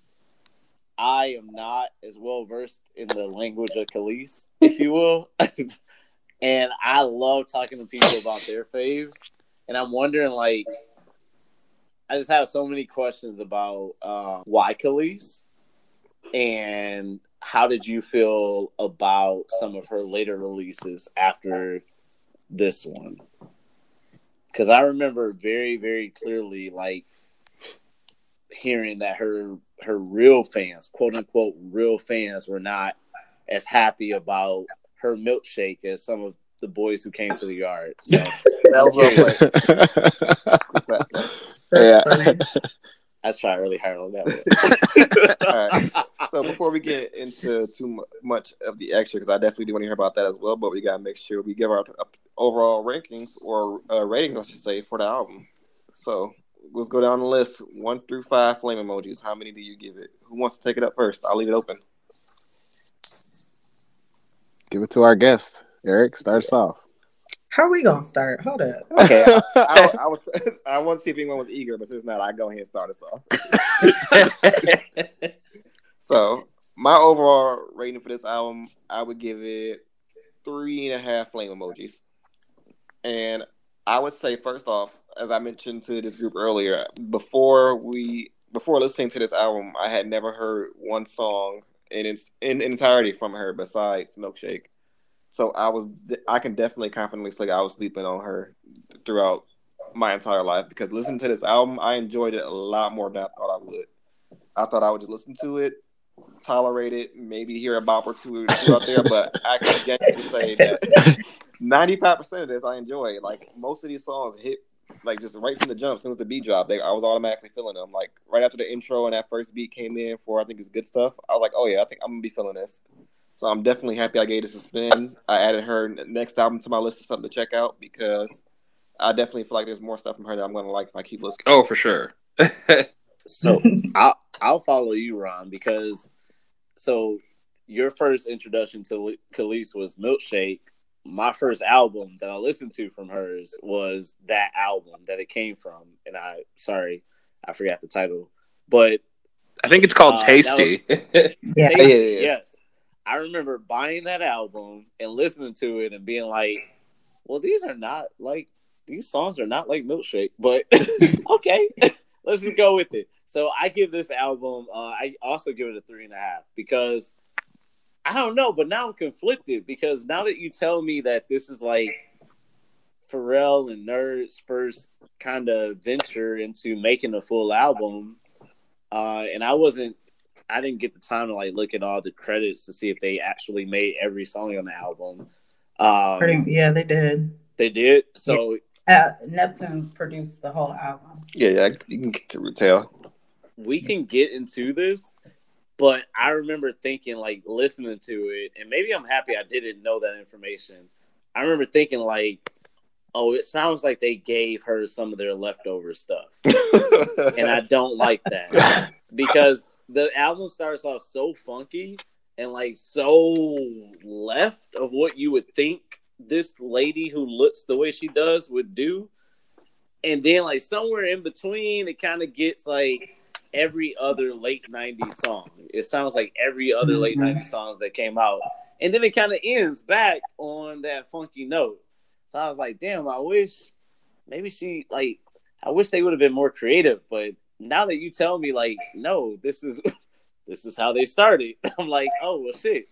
I am not as well versed in the language of Kelis, if you will. and I love talking to people about their faves. And I'm wondering like I just have so many questions about uh, why Kelis and how did you feel about some of her later releases after this one? Because I remember very, very clearly, like hearing that her her real fans, quote unquote, real fans, were not as happy about her milkshake as some of the boys who came to the yard. So That was well played. yeah. I tried really hard on that one. All right. So before we get into too much of the extra, because I definitely do want to hear about that as well, but we gotta make sure we give our uh, overall rankings or uh, ratings, I should say, for the album. So let's go down the list, one through five flame emojis. How many do you give it? Who wants to take it up first? I'll leave it open. Give it to our guest. Eric, start us off. How are we gonna start? Hold up. Okay, I, I, I, was, I want to see if anyone was eager, but since not, I go ahead and start us off. So my overall rating for this album, I would give it three and a half flame emojis. And I would say first off, as I mentioned to this group earlier, before we before listening to this album, I had never heard one song in its in entirety from her besides Milkshake. So I was I can definitely confidently say I was sleeping on her throughout my entire life because listening to this album, I enjoyed it a lot more than I thought I would. I thought I would just listen to it, tolerate it, maybe hear a bop or two, out there, but I can genuinely say that ninety five percent of this I enjoy. Like most of these songs hit like just right from the jump, as soon as the beat dropped, they, I was automatically feeling them. Like right after the intro and that first beat came in for I think it's good stuff. I was like, oh yeah, I think I'm gonna be feeling this. So I'm definitely happy I gave this a spin. I added her next album to my list of something to check out because I definitely feel like there's more stuff from her that I'm gonna like if I keep listening. Oh, for sure. So I'll I'll follow you, Ron, because so your first introduction to Kelis was Milkshake. My first album that I listened to from hers was that album that it came from, and I sorry I forgot the title, but I think it's called Uh, that Tasty. Yeah. Tasty, Yeah, yeah, yeah. yes, I remember buying that album and listening to it and being like, "Well, these are not like these songs are not like Milkshake," but okay, let's just go with it. So I give this album, uh, I also give it a three and a half because I don't know, but now I'm conflicted because now that you tell me that this is like Pharrell and Nerd's first kind of venture into making a full album, uh, and I wasn't, I didn't get the time to like look at all the credits to see if they actually made every song on the album. Um, Pretty, yeah, they did. they did. So Uh, Neptune's produced the whole album. Yeah, yeah, you can get to retail. we can get into this, but I remember thinking, like, listening to it, and maybe I'm happy I didn't know that information. I remember thinking, like, oh, it sounds like they gave her some of their leftover stuff. and I don't like that because the album starts off so funky and like so left of what you would think this lady who looks the way she does would do. And then like somewhere in between it kind of gets like every other late 90s song. It sounds like every other late Mhm. 90s songs that came out. And then it kind of ends back on that funky note. So I was like, damn, I wish maybe she like I wish they would have been more creative, but now that you tell me like no, this is this is how they started. I'm like, oh well shit.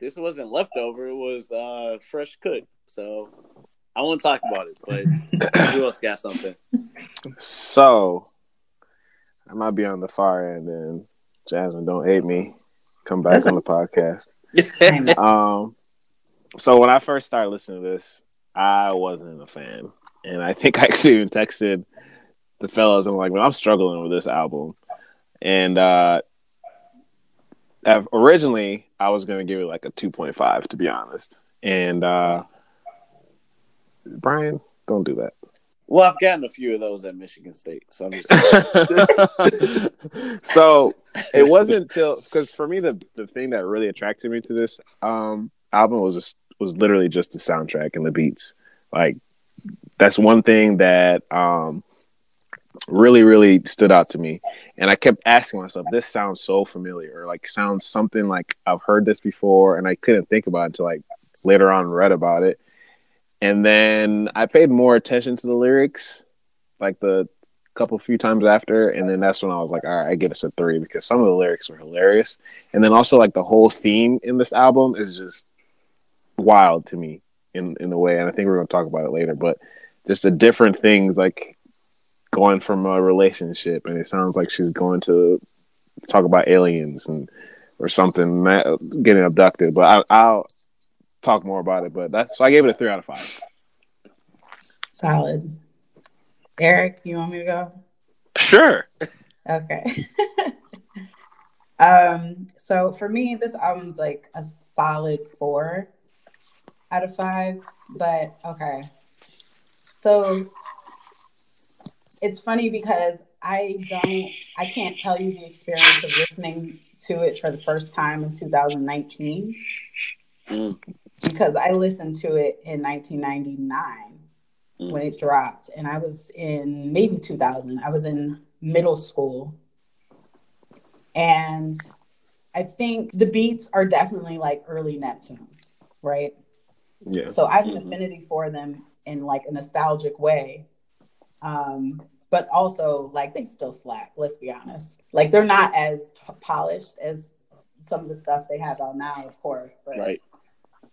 This wasn't leftover, it was uh fresh cut. So I want to talk about it, but who else got something? So I might be on the far end, and Jasmine, don't hate me. Come back on the podcast. Um, so when I first started listening to this, I wasn't a fan, and I think I actually even texted the fellas. I'm like, "Man, I'm struggling with this album," and uh, originally I was gonna give it like a 2.5 to be honest. And uh, Brian, don't do that. Well, I've gotten a few of those at Michigan State, so I'm just so it wasn't until because for me the the thing that really attracted me to this um album was just was literally just the soundtrack and the beats. Like that's one thing that um really really stood out to me. And i kept asking myself this sounds so familiar or like sounds something like i've heard this before and i couldn't think about it until like later on read about it and then i paid more attention to the lyrics like the couple few times after and then that's when i was like all right i give this a three because some of the lyrics were hilarious. And then also like the whole theme in this album is just wild to me in in a way and i think we're to talk about it later but just the different things like going from a relationship and it sounds like she's going to talk about aliens and or something getting abducted but I, i'll talk more about it but that's so i gave it a three out of five Solid. Eric, you want me to go? Sure. Okay. um, so for me, this album's like a solid four out of five. But okay. So it's funny because I don't I can't tell you the experience of listening to it for the first time in 2019 Mm. Because I listened to it in 1999 Mm. when it dropped and I was in maybe 2000 I was in middle school and I think the beats are definitely like early Neptunes right yeah so I have an Mhm. affinity for them in like a nostalgic way. Um, but also like they still slack, let's be honest. Like they're not as polished as some of the stuff they have out now, of course, but right.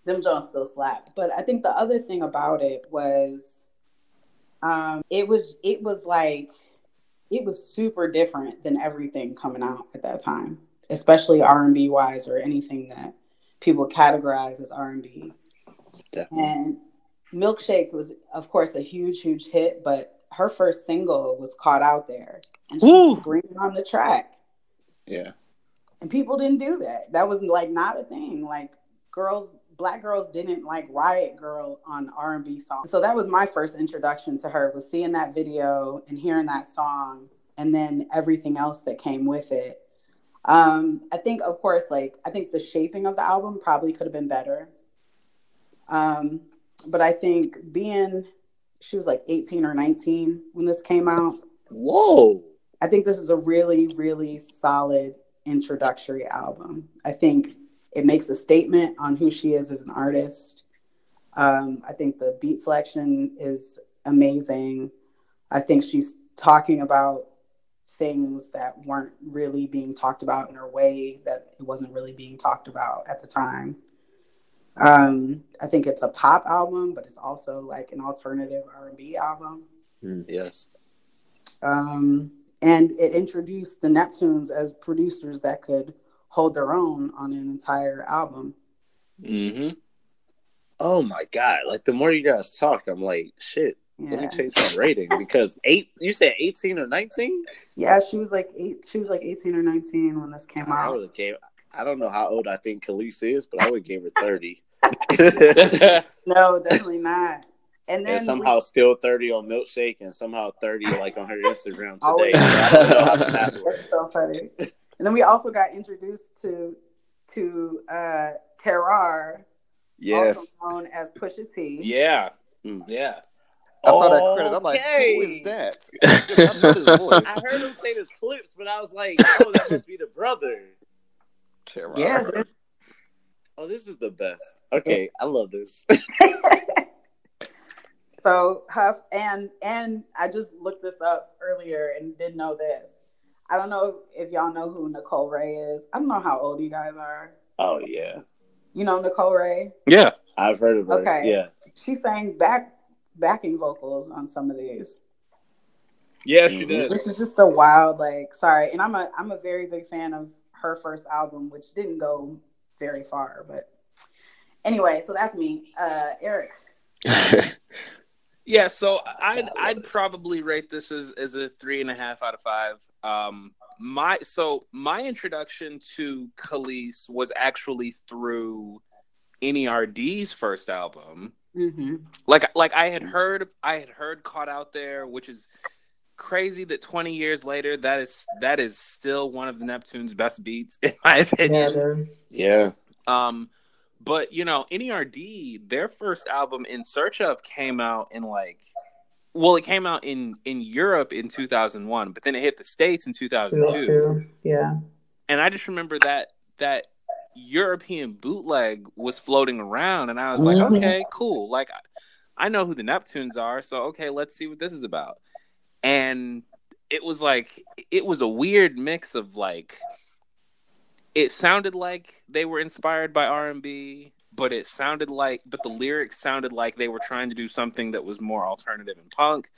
Them Jones still slap. But I think the other thing about it was um it was it was like it was super different than everything coming out at that time, especially R and B wise or anything that people categorize as R and B. And Milkshake was, of course, a huge, huge hit, but her first single was caught out there. And she Woo. was screaming on the track. Yeah. And people didn't do that. That was like not a thing. Like girls, black girls didn't like Riot Girl on R and B songs. So that was my first introduction to her was seeing that video and hearing that song and then everything else that came with it. Um, I think of course, like I think the shaping of the album probably could have been better. Um, but I think being she was like 18 or 19 when this came out. Whoa. I think this is a really, really solid introductory album. I think it makes a statement on who she is as an artist. Um, I think the beat selection is amazing. I think she's talking about things that weren't really being talked about in her way that it wasn't really being talked about at the time. Um, I think it's a pop album, but it's also like an alternative R&B album. Yes. Um, and it introduced the Neptunes as producers that could hold their own on an entire album. Mm-hmm. Oh my god! Like the more you guys talk, I'm like, shit. Let me change my rating because eight. You said 18 or 19? yeah, she was like eight. She was like eighteen or nineteen when this came I out. gave. I don't know how old I think Kelis is, but I would give her 30. No, definitely not. And then and somehow still 30 on Milkshake and somehow 30 like on her Instagram Always. today. I don't know how the math we, works. that's so funny. And then we also got introduced to to uh, Terrar, Yes. also known as Pusha T. Yeah. Mm. Yeah. I saw that credit. I'm like, who Okay. is that? I know his voice. I heard him say the clips, but I was like, oh, that must be the brother. Terror. Yeah, Oh, this is the best. Okay, I love this. So Huff and and I just looked this up earlier and didn't know this. I don't know if y'all know who Nicole Wray is. I don't know how old you guys are. Oh yeah, You know Nicole Wray? Yeah. I've heard of her. Okay. Yeah, She sang back backing vocals on some of these. Yeah, she Mhm. did. This is just a wild, like, sorry. And I'm a I'm a very big fan of her first album, which didn't go very far, but anyway, so that's me. Uh Eric. Yeah, so I'd I'd probably rate this as as a three and a half out of five. Um, my so my introduction to Kelis was actually through NERD's first album. Mm-hmm. Like like I had heard I had heard Caught Out There, which is crazy that 20 years later that is that is still one of the Neptune's best beats in my opinion. Yeah. Um, but you know, NERD, their first album, In Search of, came out in like, well, it came out in in Europe in 2001, but then it hit the states in 2002. Yeah. And I just remember that that European bootleg was floating around, and I was like, Mhm. okay, cool. Like, I know who the Neptunes are, so okay, let's see what this is about. And it was like it was a weird mix of like it sounded like they were inspired by R&B, but it sounded like but the lyrics sounded like they were trying to do something that was more alternative and punk.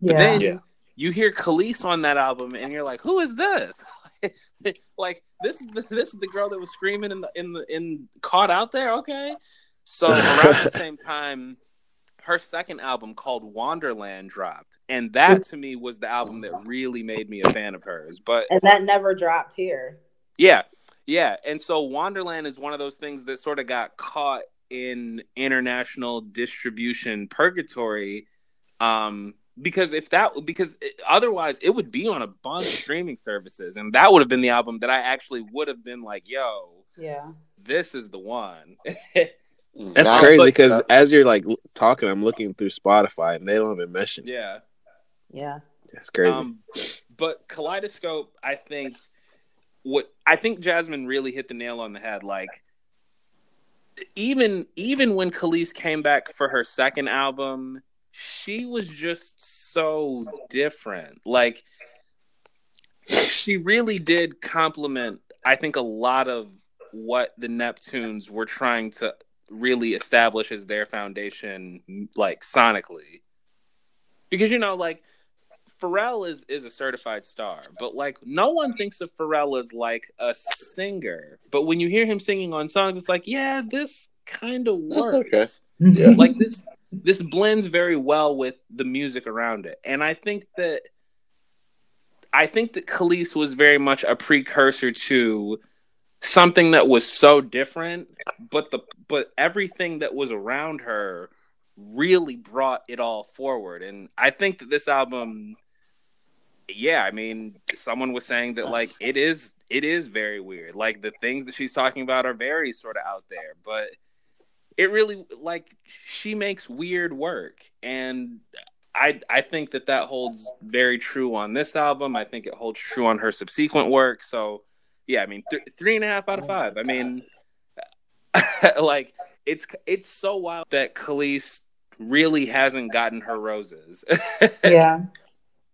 But then Yeah. you hear Kelis on that album and you're like, "Who is this?" like this is the, this is the girl that was screaming in the in the in caught out there, okay? So around the same time her second album called Wonderland dropped, and that to me was the album that really made me a fan of hers. But And that never dropped here. yeah, yeah. And so Wonderland is one of those things that sort of got caught in international distribution purgatory. Um, because if that, because it, otherwise it would be on a bunch of streaming services, and that would have been the album that I actually would have been like, yo, Yeah. this is the one. That's Nah, crazy but- because as you're like talking, I'm looking through Spotify and they don't even mention. it. yeah. Yeah. That's crazy. Um, but Kaleidoscope, I think what I think Jasmine really hit the nail on the head. Like even even when Kelis came back for her second album, she was just so different. Like she really did complement, I think, a lot of what the Neptunes were trying to really establish as their foundation, like sonically. Because you know, like Pharrell is is a certified star, but like no one thinks of Pharrell as like a singer. But when you hear him singing on songs, it's like, yeah, this kind of works. okay. Yeah. Like this this blends very well with the music around it. And I think that I think that Kelis was very much a precursor to something that was so different, but the but everything that was around her really brought it all forward. And I think that this album yeah, I mean, someone was saying that like it is it is very weird. Like the things that she's talking about are very sort of out there, but it really like she makes weird work and I I think that that holds very true on this album. I think it holds true on her subsequent work. So yeah, I mean th- three and a half out of five. I mean, like it's it's so wild that Kelis really hasn't gotten her roses. Yeah.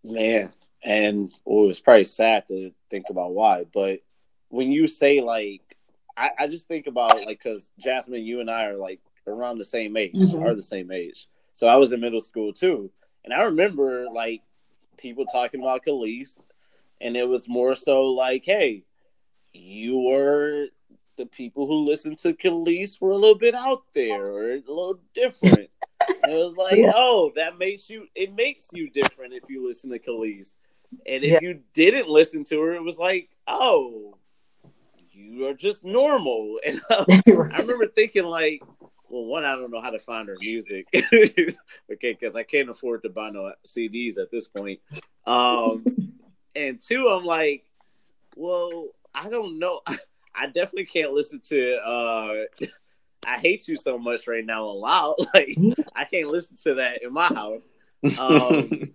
Man, and well, it's probably sad to think about why, but when you say like, I, I just think about like because Jasmine, you and I are like around the same age, Mhm. are the same age. So I was in middle school too, and I remember like people talking about Kelis, and it was more so like, hey, you were the people who listened to Kelis were a little bit out there or a little different. It was like, Yeah. oh, that makes you it makes you different if you listen to Kelis. And if Yeah. you didn't listen to her, it was like, oh, you are just normal. And I remember thinking like, well, one, I don't know how to find her music. okay, because I can't afford to buy no CDs at this point. Um, and two, I'm like, well, I don't know. I definitely can't listen to uh I hate you so much right now aloud. Like I can't listen to that in my house. Um,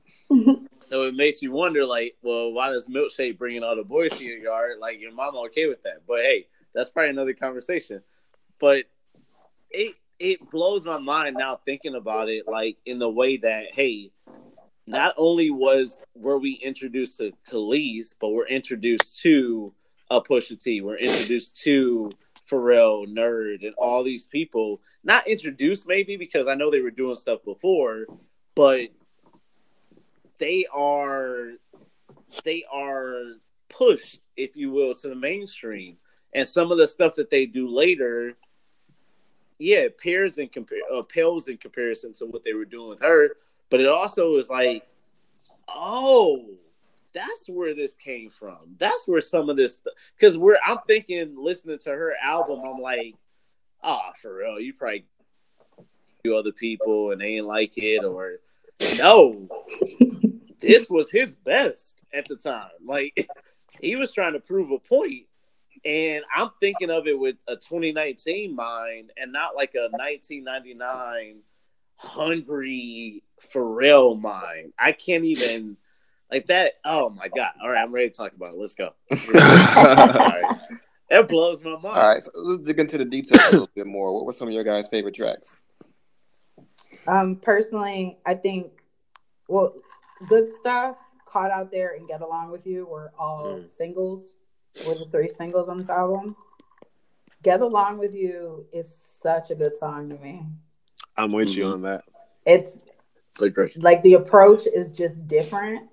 so it makes you wonder, like, well, why does Milkshake bringing all the boys to your yard? Like, your mama okay with that? But hey, that's probably another conversation. But it it blows my mind now thinking about it, like in the way that hey, not only was were we introduced to Kelis, but we're introduced to a Pusha T. We're introduced to Pharrell, Nerd, and all these people. Not introduced maybe because I know they were doing stuff before, but they are they are pushed, if you will, to the mainstream. And some of the stuff that they do later, yeah, it pairs in compare uh, pales in comparison to what they were doing with her. But it also is like, oh, that's where this came from. That's where some of this because we're I'm thinking listening to her album, I'm like, oh, for real, you probably do other people and they ain't like it, or no, this was his best at the time. Like he was trying to prove a point. And I'm thinking of it with a 2019 mind and not like a 1999 hungry Pharrell mind. I can't even like that. Oh my god! All right, I'm ready to talk about it. Let's go. Sorry. That blows my mind. All right, so let's dig into the details a little bit more. What were some of your guys' favorite tracks? Um, personally, I think well, good stuff, caught out there, and get along with you were all mm. singles. Were the three singles on this album? Get along with you is such a good song to me. I'm with mm-hmm. you on that. It's like the approach is just different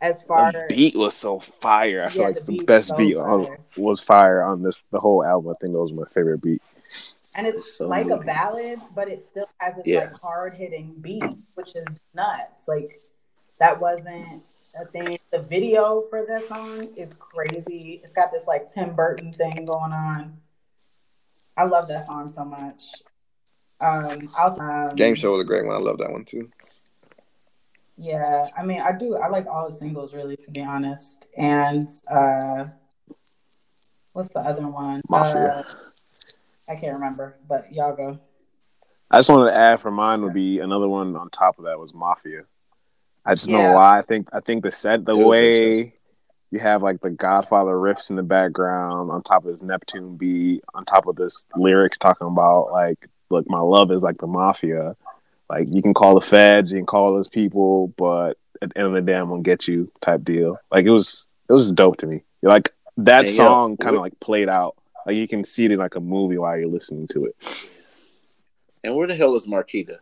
as far the beat was so fire. I feel like the, the best so beat on, was fire on this the whole album. I think that was my favorite beat. And it's so like a ballad, but it still has this yeah. like hard hitting beat, which is nuts. Like that wasn't a thing. The video for that song is crazy. It's got this like Tim Burton thing going on. I love that song so much. Um, also, um, Game Show was a great one. I love that one too. Yeah, I mean, I do. I like all the singles, really, to be honest. And uh, what's the other one? Mafia. Uh, I can't remember, but y'all go. I just wanted to add for mine would be another one on top of that was Mafia. I just yeah. know why. I think I think the set the way you have like the Godfather riffs in the background on top of this Neptune beat, on top of this lyrics talking about like look, my love is like the mafia. Like you can call the feds, you can call those people, but at the end of the day, I'm gonna get you type deal. Like it was, it was dope to me. Like that hey, song kind of like played out. Like you can see it in like a movie while you're listening to it. And where the hell is Marquita?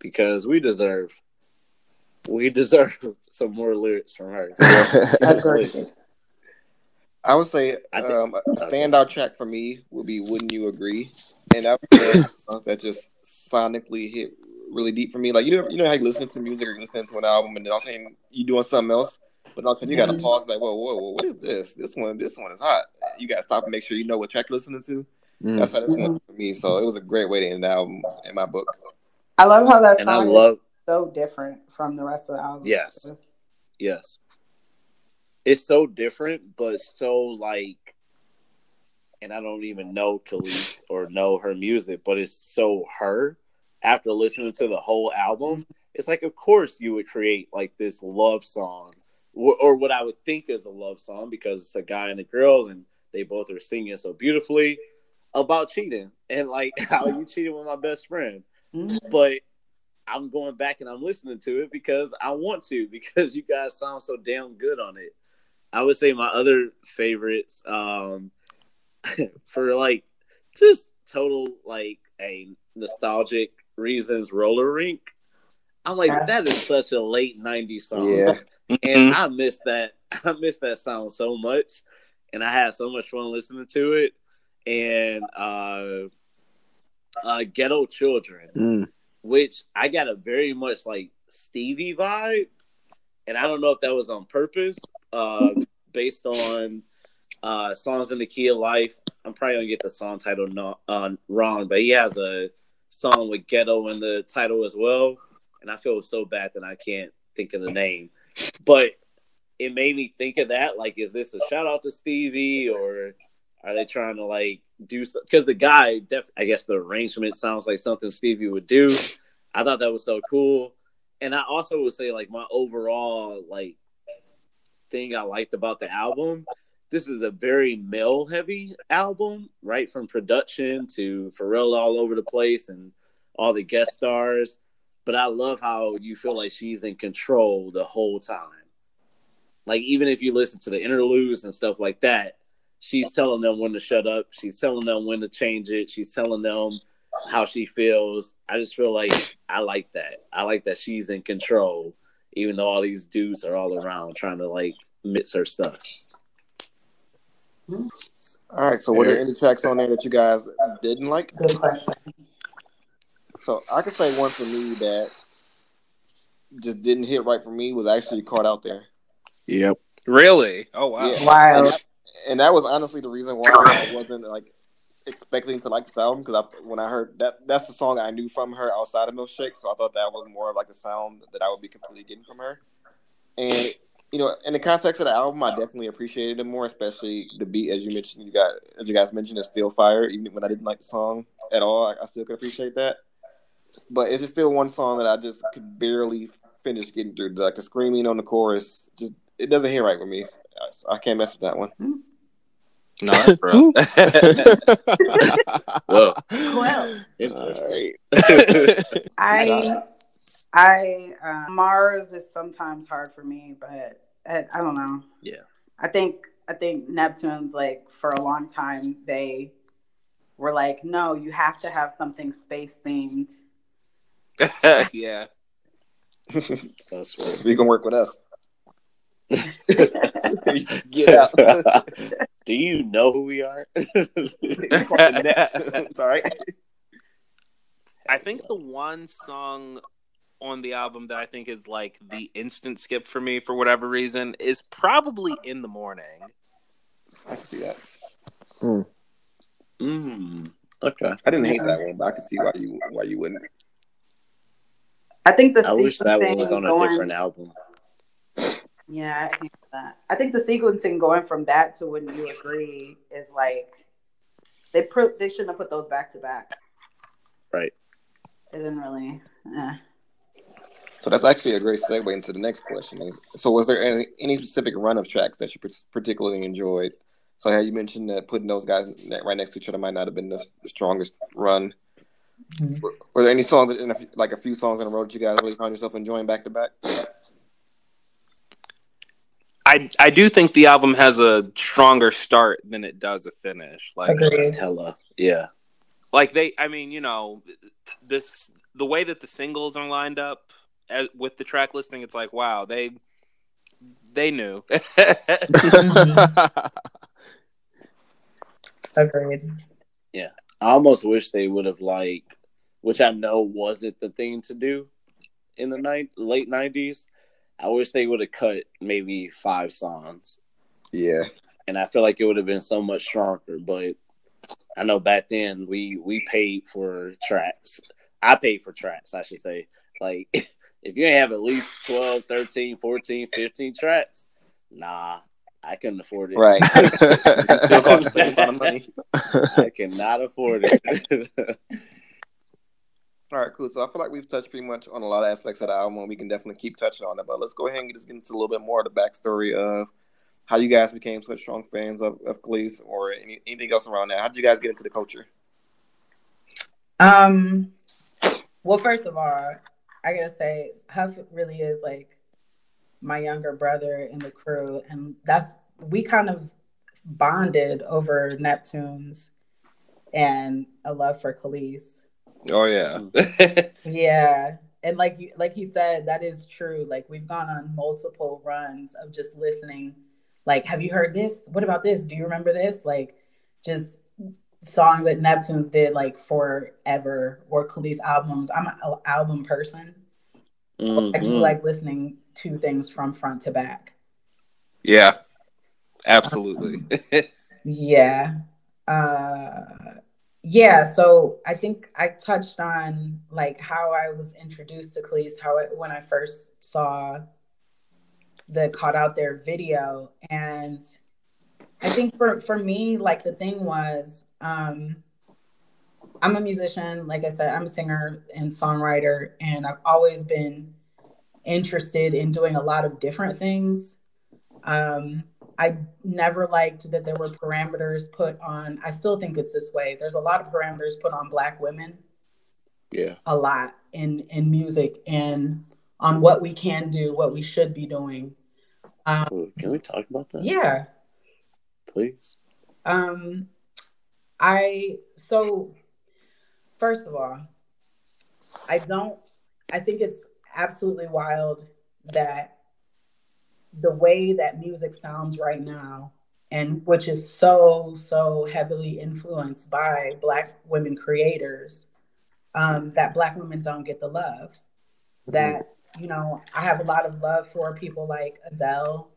Because we deserve, we deserve some more lyrics from her. I would say um, a standout track for me would be "Wouldn't You Agree," and that that just sonically hit really deep for me. Like you know, you know how you listen to music or you listen to an album, and then all of a sudden you doing something else, but all of a sudden you got to pause. Like, whoa, whoa, whoa, what is this? This one, this one is hot. You got to stop and make sure you know what track you're listening to. Mm. That's how this one for me. So it was a great way to end the album in my book. I love how that song and I love, so different from the rest of the album. Yes, yes, it's so different, but so like. And I don't even know Kelis or know her music, but it's so her after listening to the whole album, it's like, of course, you would create like this love song, or, or what I would think is a love song because it's a guy and a girl, and they both are singing so beautifully about cheating and like how you cheated with my best friend. Mm-hmm. But I'm going back and I'm listening to it because I want to because you guys sound so damn good on it. I would say my other favorites um for like just total like a nostalgic reasons roller rink. I'm like, that is such a late '90s song, yeah. and mm-hmm. I miss that. I miss that song so much, and I had so much fun listening to it. And uh, uh Ghetto Children, mm. which I got a very much like Stevie vibe, and I don't know if that was on purpose, uh, based on uh songs in the key of life. I'm probably gonna get the song title not uh, wrong, but he has a song with ghetto in the title as well. And I feel so bad that I can't think of the name. But it made me think of that. Like, is this a shout out to Stevie or are they trying to like do? Because the guy, def- I guess the arrangement sounds like something Stevie would do. I thought that was so cool. And I also would say, like, my overall, like, thing I liked about the album this is a very male heavy album, right from production to Pharrell all over the place and all the guest stars. But I love how you feel like she's in control the whole time. Like even if you listen to the interludes and stuff like that, she's telling them when to shut up. She's telling them when to change it. She's telling them how she feels. I just feel like I like that. I like that she's in control, even though all these dudes are all around trying to like mix her stuff. All right. So, were there any tracks on there that you guys didn't like? Good question. So, I could say one for me that just didn't hit right for me was actually caught out there. Yep. Really? Oh wow. Yeah. Wow. And, and that was honestly the reason why I wasn't like expecting to like this album because I, when I heard that, that's the song I knew from her outside of Milkshake. So I thought that was more of like a sound that I would be completely getting from her. And you know, in the context of the album, I definitely appreciated it more, especially the beat, as you mentioned. You got, as you guys mentioned, is still fire. Even when I didn't like the song at all, I, I still could appreciate that. But it's just still one song that I just could barely finish getting through. Like the screaming on the chorus, just it doesn't hit right with me. So I can't mess with that one. No, that's real. Whoa, Well, interesting. I, I, uh, Mars is sometimes hard for me, but I, I don't know. Yeah. I think I think Neptune's like for a long time they were like, no, you have to have something space themed. yeah. That's right. You can work with us. Get out. Do you know who we are? Sorry. I think the one song on the album that I think is like the instant skip for me for whatever reason is probably In the Morning. I can see that. mm, okay. I didn't hate that one, but I can see why you why you wouldn't. I think the I wish that sequencing was on a going- different album. Yeah, I think that. I think the sequencing going from that to when you agree is like they put they shouldn't have put those back to back. Right. It didn't really. Eh. So that's actually a great segue into the next question. So, was there any, any specific run of tracks that you particularly enjoyed? So, how you mentioned that putting those guys right next to each other might not have been the, the strongest run. Were, were there any songs, in a, like a few songs in a row that you guys really found yourself enjoying back to back? I I do think the album has a stronger start than it does a finish. Like Agreed. Tella. Yeah. like they I mean, you know, this the way that the singles are lined up as, with the track listing, it's like wow, they they knew. Agreed. I almost wish they would have like, which I know wasn't the thing to do in the night late nineties. I wish they would have cut maybe five songs, Yeah. and I feel like it would have been so much stronger. But I know back then we we paid for tracks. I paid for tracks, I should say. Like if you ain't have at least 12, 13, 14, 15 tracks, nah, I couldn't afford it. Right. Still cost the same amount of money. I cannot afford it. All right, cool. So I feel like we've touched pretty much on a lot of aspects of the album. and We can definitely keep touching on it, but let's go ahead and just get into a little bit more of the backstory of how you guys became such strong fans of, of Kelis or any, anything else around that. How did you guys get into the culture? Um. Well, first of all, I gotta say, Huff really is like my younger brother in the crew, and that's we kind of bonded over Neptunes and a love for Kelis. oh yeah. Mm. Yeah. And like you like he said, that is true. Like we've gone on multiple runs of just listening. Like, have you heard this? What about this? Do you remember this? Like just songs that Neptunes did like forever or Kelis albums. I'm an album person. I do Mhm. like listening to things from front to back. yeah. Absolutely. Yeah. Uh yeah, so I think I touched on like how I was introduced to Kelis, how it, when I first saw the caught out there video and I think for for me like the thing was um I'm a musician, like I said, I'm a singer and songwriter and I've always been interested in doing a lot of different things. Um I never liked that there were parameters put on. I still think it's this way. There's a lot of parameters put on Black women, Yeah. a lot in in music and on what we can do, what we should be doing. Cool. Can we talk about that? Yeah. Please. Um, I so first of all, I don't. I think it's absolutely wild that the way that music sounds right now, and which is so so heavily influenced by Black women creators, um, that Black women don't get the love. That you know, I have a lot of love for people like Adele,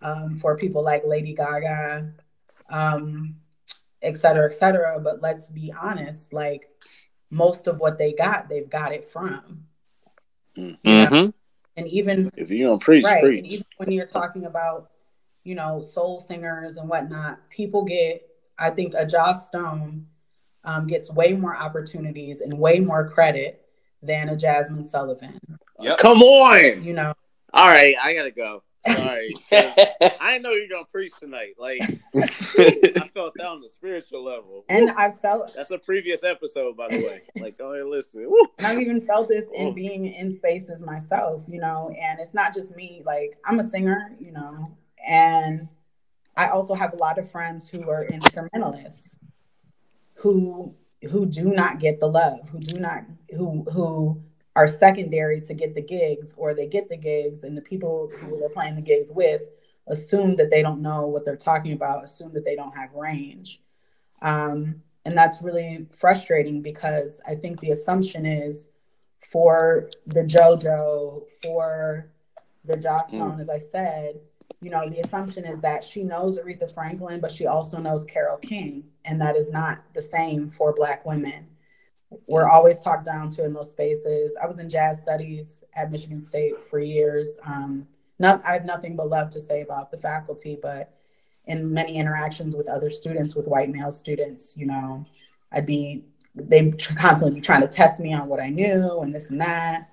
um, for people like Lady Gaga, um, et cetera, et cetera. But let's be honest, like most of what they got, they've got it from. Mm-hmm. And even If you don't preach, right, preach. even when you're talking about, you know, soul singers and whatnot, people get, I think, a Joss Stone um, gets way more opportunities and way more credit than a Jazmine Sullivan. Yep. Come on. You know, All right, I gotta go. Sorry. 'cause I didn't know you were gonna preach tonight. Like I felt that on the spiritual level. and I felt That's a previous episode, by the way. Like, go ahead, listen. And I've even felt this in being in spaces myself, you know, and it's not just me. Like, I'm a singer, you know, and I also have a lot of friends who are instrumentalists who who do not get the love, who do not who who are secondary to get the gigs or they get the gigs and the people who they're playing the gigs with assume that they don't know what they're talking about, assume that they don't have range. Um, and that's really frustrating because I think the assumption is for the JoJo, for the Joss Stone, as I said, you know, the assumption is that she knows Aretha Franklin, but she also knows Carole King. And that is not the same for Black women. We're always talked down to in those spaces. I was in jazz studies at Michigan State for years. Um, not, I have nothing but love to say about the faculty, but in many interactions with other students, with white male students, you know, I'd be, they'd tr- constantly be trying to test me on what I knew and this and that.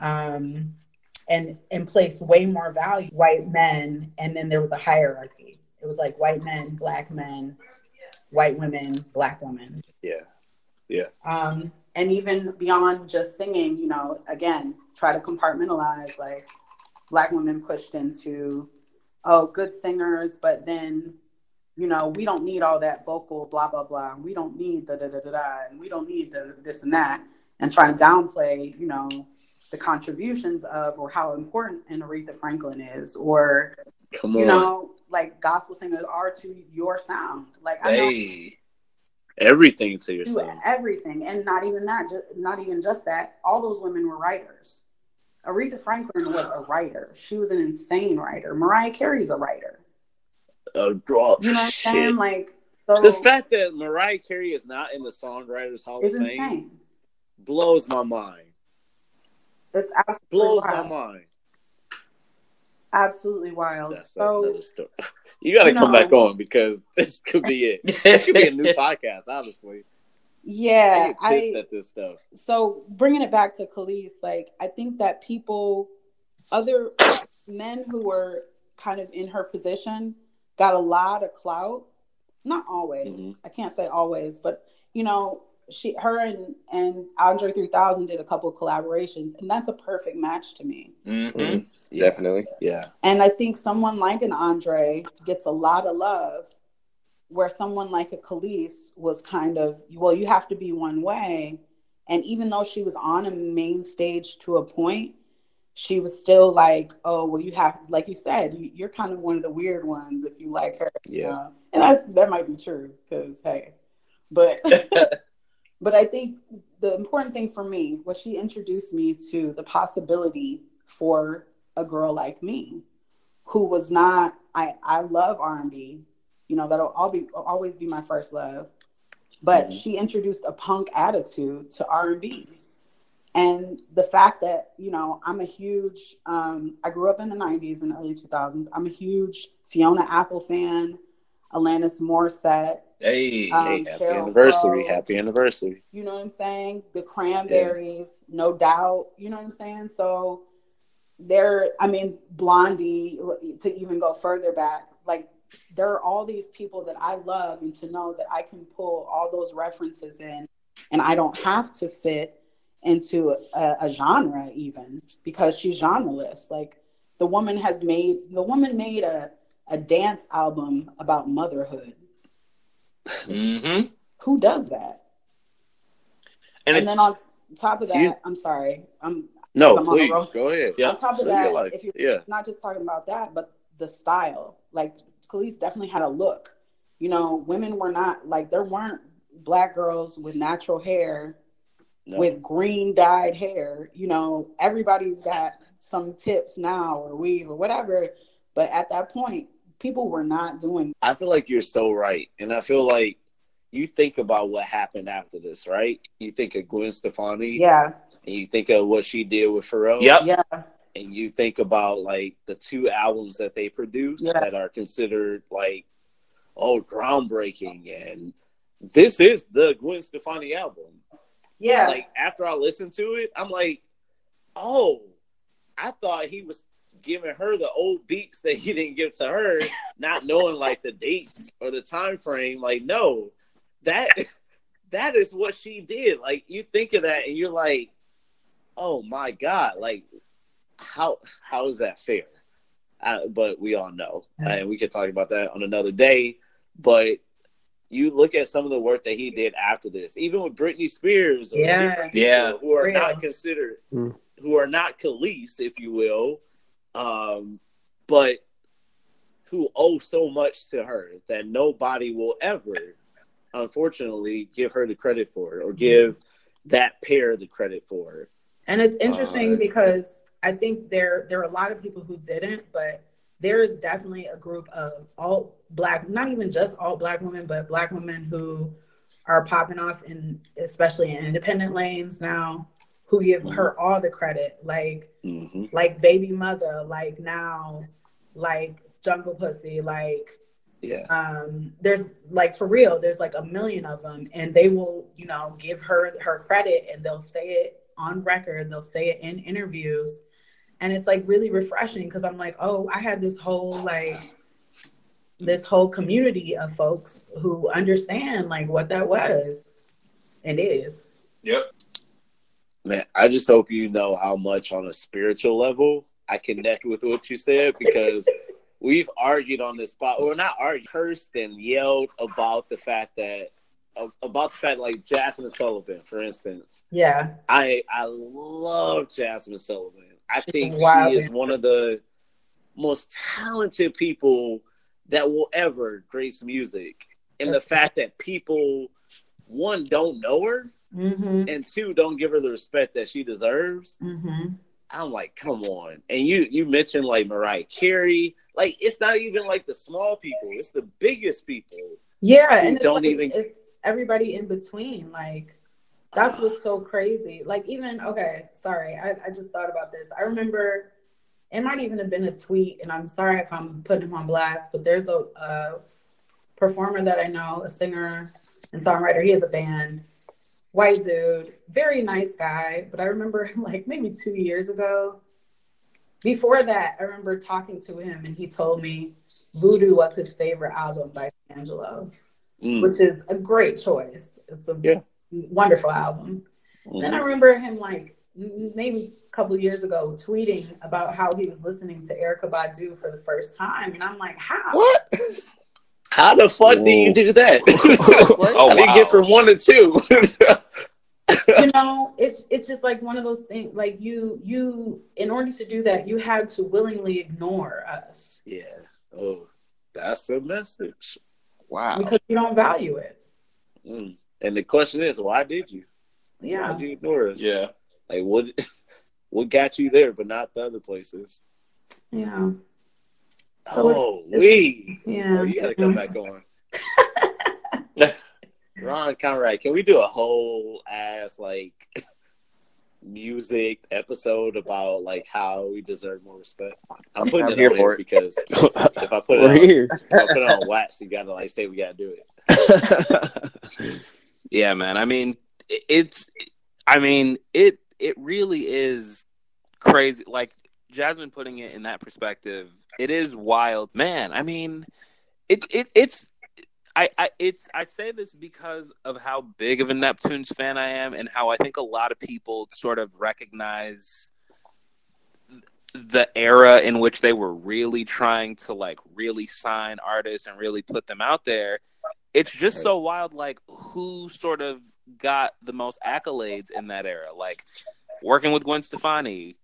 Um, and, and place way more value white men. And then there was a hierarchy. It was like white men, black men, white women, black women. Yeah. Yeah. Um, and even beyond just singing, you know, again, try to compartmentalize like black women pushed into, oh, good singers, but then, you know, we don't need all that vocal blah blah blah. We don't need da da da da da, and we don't need the, this and that, and trying to downplay, you know, the contributions of or how important an Aretha Franklin is, or Come you know, like gospel singers are to your sound. Like I know Hey. Everything to yourself. everything, and not even that, ju- not even just that. All those women were writers. Aretha Franklin was a writer. She was an insane writer. Mariah Carey's a writer. Uh, bro, You know what I'm shit. saying? Like so The fact that Mariah Carey is not in the Songwriters Hall of is Fame insane. blows my mind. It's absolutely Blows my mind. Absolutely wild. That's so story. You got to come know- back on because this could be it. This could be a new podcast, honestly. yeah, I get pissed I at this stuff. so bringing it back to Kelis, like I think that people, other men who were kind of in her position, got a lot of clout. Not always. Mhm. I can't say always, but you know, she, her, and and Andre 3000 did a couple of collaborations, and that's a perfect match to me. Mm-hmm. Yeah. Definitely. Yeah. And I think someone like an Andre gets a lot of love, where someone like a Kelis was kind of, well, you have to be one way. And even though she was on a main stage to a point, she was still like, oh, well, you have, like you said, you, you're kind of one of the weird ones if you like her. you Yeah. know? And that's that might be true because hey, but but I think the important thing for me was she introduced me to the possibility for a girl like me who was not I I love R&B you know that'll all be always be my first love but Mhm. she introduced a punk attitude to R&B and the fact that you know I'm a huge um, I grew up in the 90s and early 2000s I'm a huge Fiona Apple fan Alanis Morissette Hey. Um, hey, happy Cheryl anniversary. Crow. Happy anniversary. you know what I'm saying? The cranberries, no doubt. You know what I'm saying? So there, I mean, Blondie, to even go further back, like there are all these people that I love, and to know that I can pull all those references in, and I don't have to fit into a, a genre even because she's genreless. Like the woman has made, the woman made a a dance album about motherhood. Mm-hmm. Who does that? And, it's then on top of that, You- I'm sorry. I'm no, I'm on the please go ahead. Yeah. on top of live that, life. if you're Yeah. not just talking about that, but the style. Like Khalees definitely had a look. You know, women were not like there weren't black girls with natural hair, No. with green dyed hair. You know, everybody's got some tips now or weave or whatever. But at that point, people were not doing I feel like you're so right, and I feel like you think about what happened after this, right? You think of Gwen Stefani, yeah, and you think of what she did with Pharrell, Yep. yeah, and you think about like the two albums that they produced Yeah. that are considered like oh groundbreaking, and this is the Gwen Stefani album. yeah. Like after I listened to it, I'm like, oh, I thought he was giving her the old beats that he didn't give to her, not knowing like the dates or the time frame. Like, no, that that is what she did. Like you think of that and you're like, oh my god, like how how is that fair? Uh, but we all know, and we could talk about that on another day. But you look at some of the work that he did after this, even with Britney Spears, or Yeah. people Yeah. who are Real. not considered, Mm. who are not Kelis, if you will, um, but who owe so much to her that nobody will ever, unfortunately, give her the credit for it or give that pair the credit for it. And it's interesting Uh, because I think there there are a lot of people who didn't, but there is definitely a group of all black, not even just all black women, but black women who are popping off in especially in independent lanes now, who give her all the credit, like Mm-hmm. like baby mother, like now, like jungle pussy, like Yeah. um there's like for real there's like a million of them and they will you know give her her credit and they'll say it on record they'll say it in interviews and it's like really refreshing because i'm like oh i had this whole like this whole community of folks who understand like what that was and is Yep. Man, I just hope you know how much on a spiritual level I connect with what you said because we've argued on this spot, or not argued, cursed and yelled about the fact that about the fact like Jazmine Sullivan, for instance. yeah I I love Jazmine Sullivan. I She's think she is one of the most talented people that will ever grace music. And the fact that people one don't know her mm-hmm and two don't give her the respect that she deserves. mm-hmm I'm like, come on. And you you mentioned like Mariah Carey. Like it's not even like the small people, it's the biggest people. Yeah, and don't like, even- it's everybody in between. Like that's what's so crazy. Like even okay, sorry, I, I just thought about this. I remember it might even have been a tweet, and I'm sorry if I'm putting him on blast, but there's a, a performer that I know, a singer and songwriter. He has a band, white dude, very nice guy. But I remember like maybe two years ago. Before that, I remember talking to him, and he told me Voodoo was his favorite album by Angelo Mm. which is a great choice. It's a Yeah. wonderful album. Then I remember him like maybe a couple years ago tweeting about how he was listening to Erykah Badu for the first time, and I'm like, how? What? How the fuck do you do that? Oh, I didn't wow. get from one to two. you know, it's it's just like one of those things. Like you you in order to do that, you had to willingly ignore us yeah. Oh, that's a message. Wow. because you don't value it. Mm. And the question is, why did you? Yeah, Why did you ignore us? Yeah. Like what? What got you there, but not the other places? yeah, Oh, it's- we. yeah. Oh, you got to come back on. Ron Conrad, can we do a whole ass like music episode about like how we deserve more respect? I'm putting I'm it here on for here it. because if I put it We're on, here. if I put it on wax, you gotta like say we gotta do it. Yeah, man. I mean, it's. I mean, it. It really is crazy. Like Jasmine putting it in that perspective, it is wild, man. I mean, it. It. It's. I, I it's I say this because of how big of a Neptunes fan I am and how I think a lot of people sort of recognize the era in which they were really trying to like really sign artists and really put them out there. It's just so wild like who sort of got the most accolades in that era. Like working with Gwen Stefani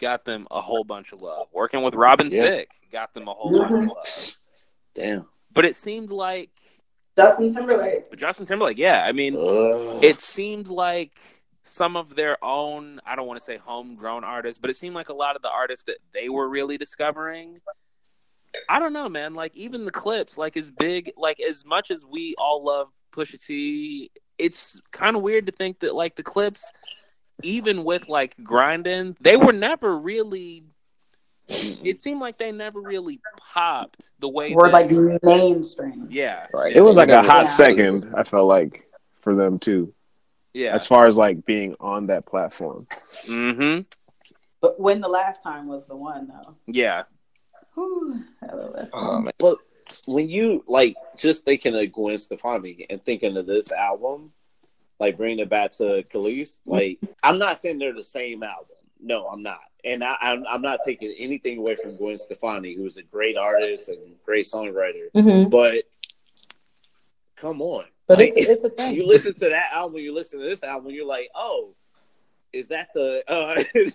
got them a whole bunch of love. Working with Robin Yeah. Thicke got them a whole bunch of love. Damn. But it seemed like Justin Timberlake. Justin Timberlake, yeah. I mean, Ugh. it seemed like some of their own i don't want to say homegrown artists but it seemed like a lot of the artists that they were really discovering i don't know man like even the Clipse like as big like as much as we all love pusha t it's kind of weird to think that like the Clipse even with like grinding they were never really it seemed like they never really popped the way We're like mainstream. yeah Right. It was like a hot Yeah. second. I felt like for them too, yeah as far as like being on that platform. mm-hmm But when the last time was the one though. yeah Whew, hello, that's- Oh. But when you like just thinking of Gwen Stefani and thinking of this album, like bringing it back to Kelis, like I'm not saying they're the same album. No, I'm not, and I, I'm I'm not taking anything away from Gwen Stefani, who's a great artist and great songwriter. But come on, But Like, it's, it's a thing. you listen to that album, you listen to this album, you're like, oh, is that the uh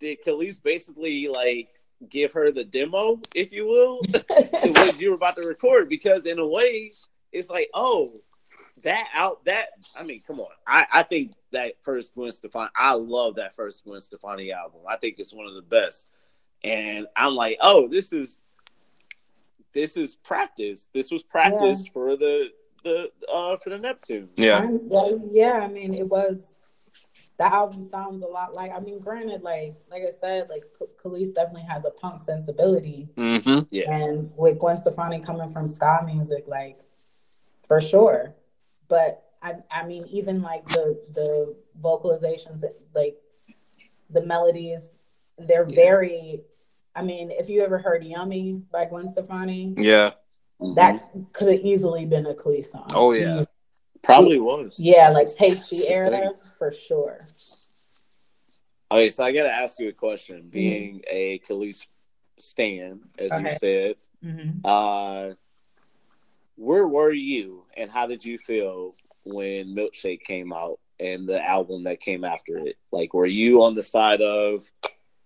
did Kelis basically like give her the demo, if you will, to what you were about to record? Because in a way, it's like, oh, that out that I mean, come on. I, I think that first Gwen Stefani, I love that first Gwen Stefani album. I think it's one of the best. And I'm like, oh, this is this is practice. This was practice for the the uh for the Neptune. yeah I'm- yeah, yeah, I mean, it was. The album sounds a lot like. I mean, granted, like like I said, like K- Kelis definitely has a punk sensibility, mm-hmm Yeah. and with Gwen Stefani coming from ska music, like for sure. But I, I mean, even like the the vocalizations, like the melodies, they're Yeah. very. I mean, if you ever heard "Yummy" by Gwen Stefani, yeah that could have easily been a Kelis song. Oh, yeah. probably was. Yeah, That's like the- Taste the the Era thing. for sure. Okay, so I gotta ask you a question. Being a Kelis stan, as Okay. you said, Mm-hmm. uh, where were you, and how did you feel when Milkshake came out and the album that came after it? Like, were you on the side of,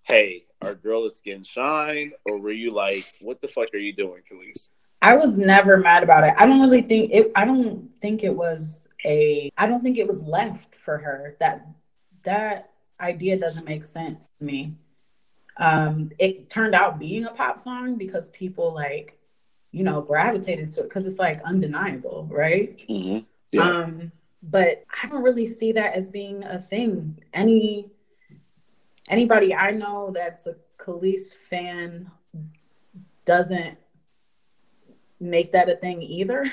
"Hey, our girl is getting shine," or were you like, "What the fuck are you doing, Kelis?" I was never mad about it. I don't really think it. I don't think it was a. I don't think it was left for her. That that idea doesn't make sense to me. Um, it turned out being a pop song because people like, you know, gravitated to it because it's like undeniable, right? Mm-hmm. Yeah. Um, but I don't really see that as being a thing. Any anybody I know that's a Kelis fan doesn't make that a thing either.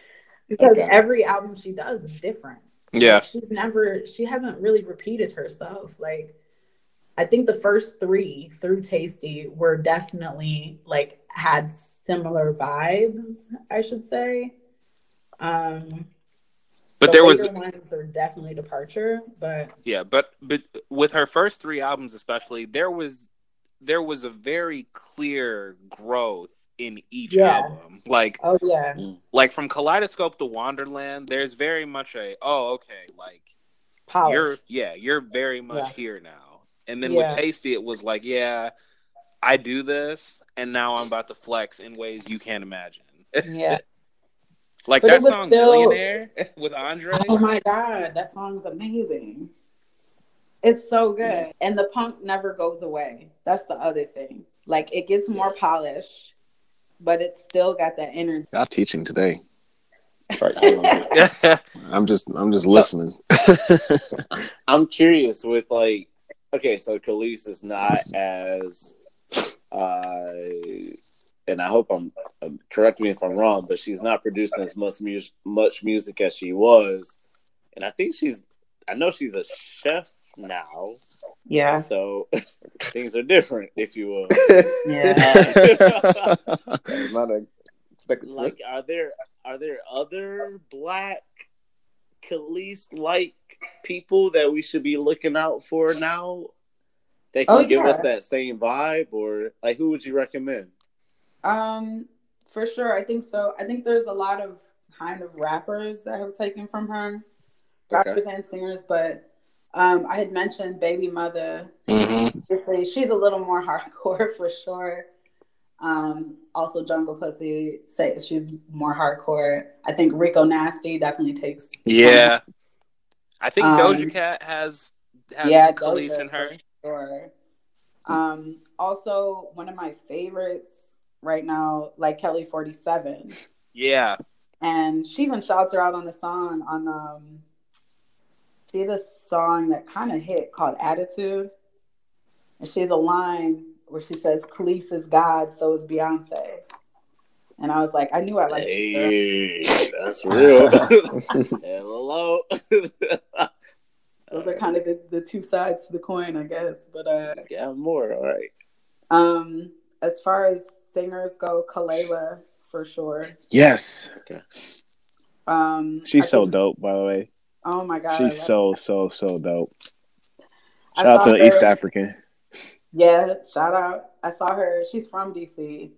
because Okay. every album she does is different. yeah Like, she's never she hasn't really repeated herself. Like I think the first three through Tasty were definitely like had similar vibes, I should say. Um but the there was ones are definitely departure, but Yeah, but but with her first three albums especially, there was there was a very clear growth in each Yeah. album. Like oh yeah, like from Kaleidoscope to Wonderland, there's very much a oh okay, like polish. you're yeah, you're very much Yeah. here now. And then Yeah. with Tasty it was like, yeah, I do this and now I'm about to flex in ways you can't imagine. yeah. like But that song still- Millionaire with Andre. Oh my god, that song's amazing. It's so good. And the punk never goes away. That's the other thing. Like it gets more polished, but it's still got that energy. Y'all teaching today. I'm just I'm just So- listening. I'm curious with like, okay, so Kelis is not as, uh, and I hope I'm um, correct me if I'm wrong, but she's not producing as much music, much music as she was, and I think she's, I know she's a chef now, Yeah. so things are different, if you will. Yeah. It's not a like, are there are there other black Kelis like people that we should be looking out for now? That can Oh, give us that same vibe, or like who would you recommend? Um, for sure. I think so. I think there's a lot of kind of rappers that have taken from her. rappers and singers, but um, I had mentioned Bbymutha. Mm-hmm. Obviously, she's a little more hardcore for sure. Um, also, Jungle Pussy say she's more hardcore. I think Rico Nasty definitely takes. Yeah. I think Um, Doja Cat has has yeah, Kelis Doja in her. For Sure. Um, also, one of my favorites right now, like Kelly Forty Seven, Yeah. and she even shouts her out on the song on um. She had a song that kind of hit called "Attitude," and she has a line where she says, "Kelis is God, so is Beyonce." And I was like, I knew I liked her. Hey, that's real. Hello. Those are kind of the, the two sides to the coin, I guess. But uh, yeah, more. All right. um, as far as singers go, Kelela for sure. Yes, Um, she's I so think- dope. By the way, Oh my god, she's so her. so so dope. Shout out saw to the East African. Yeah, shout out. I saw her. She's from DC,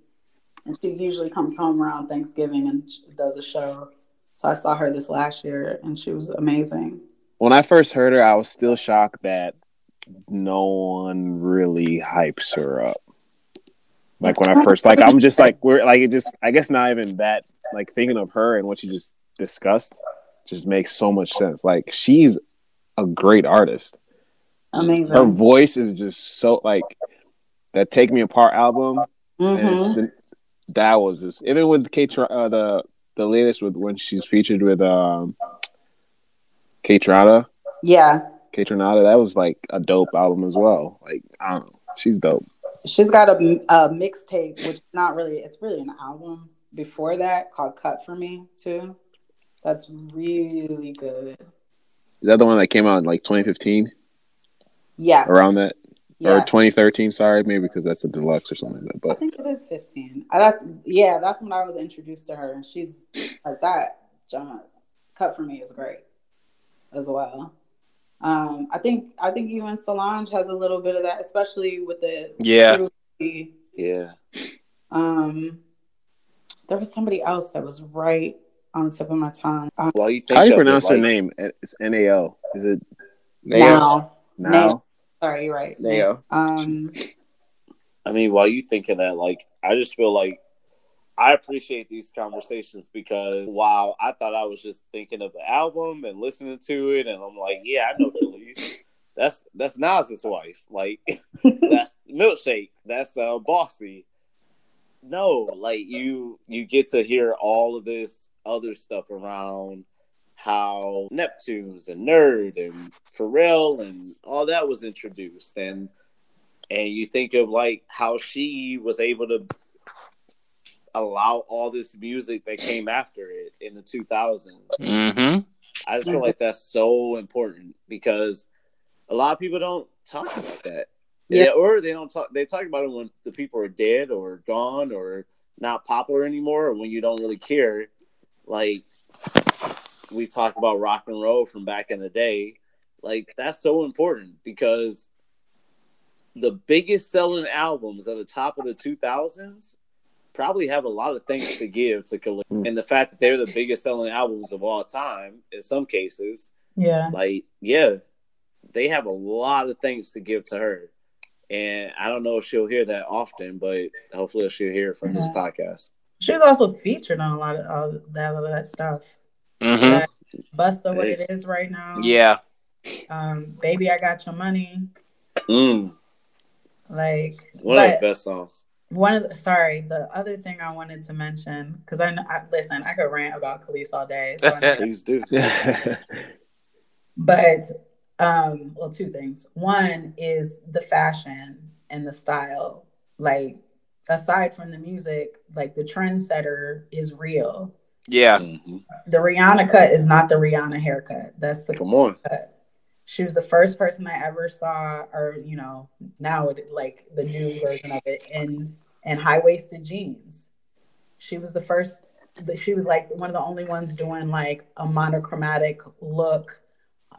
and she usually comes home around Thanksgiving and sh- does a show. So I saw her this last year, and she was amazing. When I first heard her, I was still shocked that no one really hypes her up. Like when I first, like I'm just like we're like it just I guess not even that like thinking of her and what you just discussed just makes so much sense. Like she's a great artist. Amazing. Her voice is just so like that "Take Me Apart" album. Mhm. the, that was just even with Kate uh, the the latest with when she's featured with um Kate Yeah, Kaytranada, that was like a dope album as well. Like, I don't know, she's dope. she's got a, a mixtape, which is not really. It's really an album before that called "Cut for Me" too. That's really good. Is that the one that came out in like 2015, Yes. around that, or 2013? Sorry, maybe because that's a deluxe or something like that. I But think it is 15. Uh, That's yeah, that's when I was introduced to her and she's like that. John cut for me is great as well. Um, I think I think even Solange has a little bit of that, especially with the Yeah. Truly. Yeah. Um, there was somebody else that was right on the tip of my tongue. Um, While you think how do you of it, pronounce her like- name? It's N A O. Is it now, now? Nao. sorry, you're right. Nao. Um, I mean, while you think of that, like, I just feel like I appreciate these conversations because while I thought I was just thinking of the album and listening to it, and I'm like, yeah, I know Kelis. That's that's Nas's wife. Like, that's Milkshake. That's uh, Bossy. No, like you you get to hear all of this other stuff around how Neptunes and N.E.R.D and Pharrell and all that was introduced and and you think of like how she was able to allow all this music that came after it in the 2000s. Mm-hmm. I just feel like that's so important because a lot of people don't talk about that. Yeah. Yeah, or they don't talk. They talk about it when the people are dead or gone or not popular anymore, or when you don't really care. Like we talk about rock and roll from back in the day. Like that's so important because the biggest selling albums at the top of the 2000s probably have a lot of things to give to Kelis. Mm. And the fact that they're the biggest selling albums of all time in some cases, yeah. like, yeah, they have a lot of things to give to her. And I don't know if she'll hear that often, but hopefully she'll hear it from this podcast. She was also featured on a lot of all that, all of that stuff. Mm-hmm. Yeah. Busta, what Hey. it is right now. Yeah. Um, baby, I got your money. Mm, Like, one of the best songs. One of the sorry, the other thing I wanted to mention because I, know I listen, I could rant about Kelis all day. So Please do. but um, well, two things. One is the fashion and the style. Like, aside from the music, like the trendsetter is real. Yeah. Mhm. The Rihanna cut is not the Rihanna haircut. That's the Come on. cut. She was the first person I ever saw, or you know, now it like the new version of it in in high waisted jeans. She was the first. She was like one of the only ones doing like a monochromatic look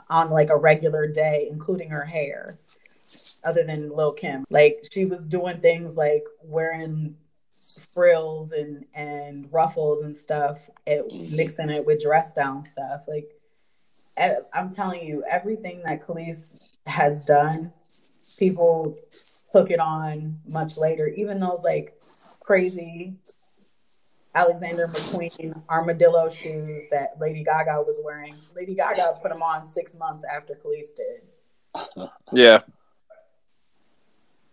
on like a regular day, including her hair. Other than Lil Kim, like she was doing things like wearing frills and and ruffles and stuff, and mixing it with dress down stuff. Like I'm telling you, everything that Kelis has done, people took it on much later. Even those like crazy Alexander McQueen armadillo shoes that Lady Gaga was wearing. Lady Gaga put them on six months after Kelis did. Yeah.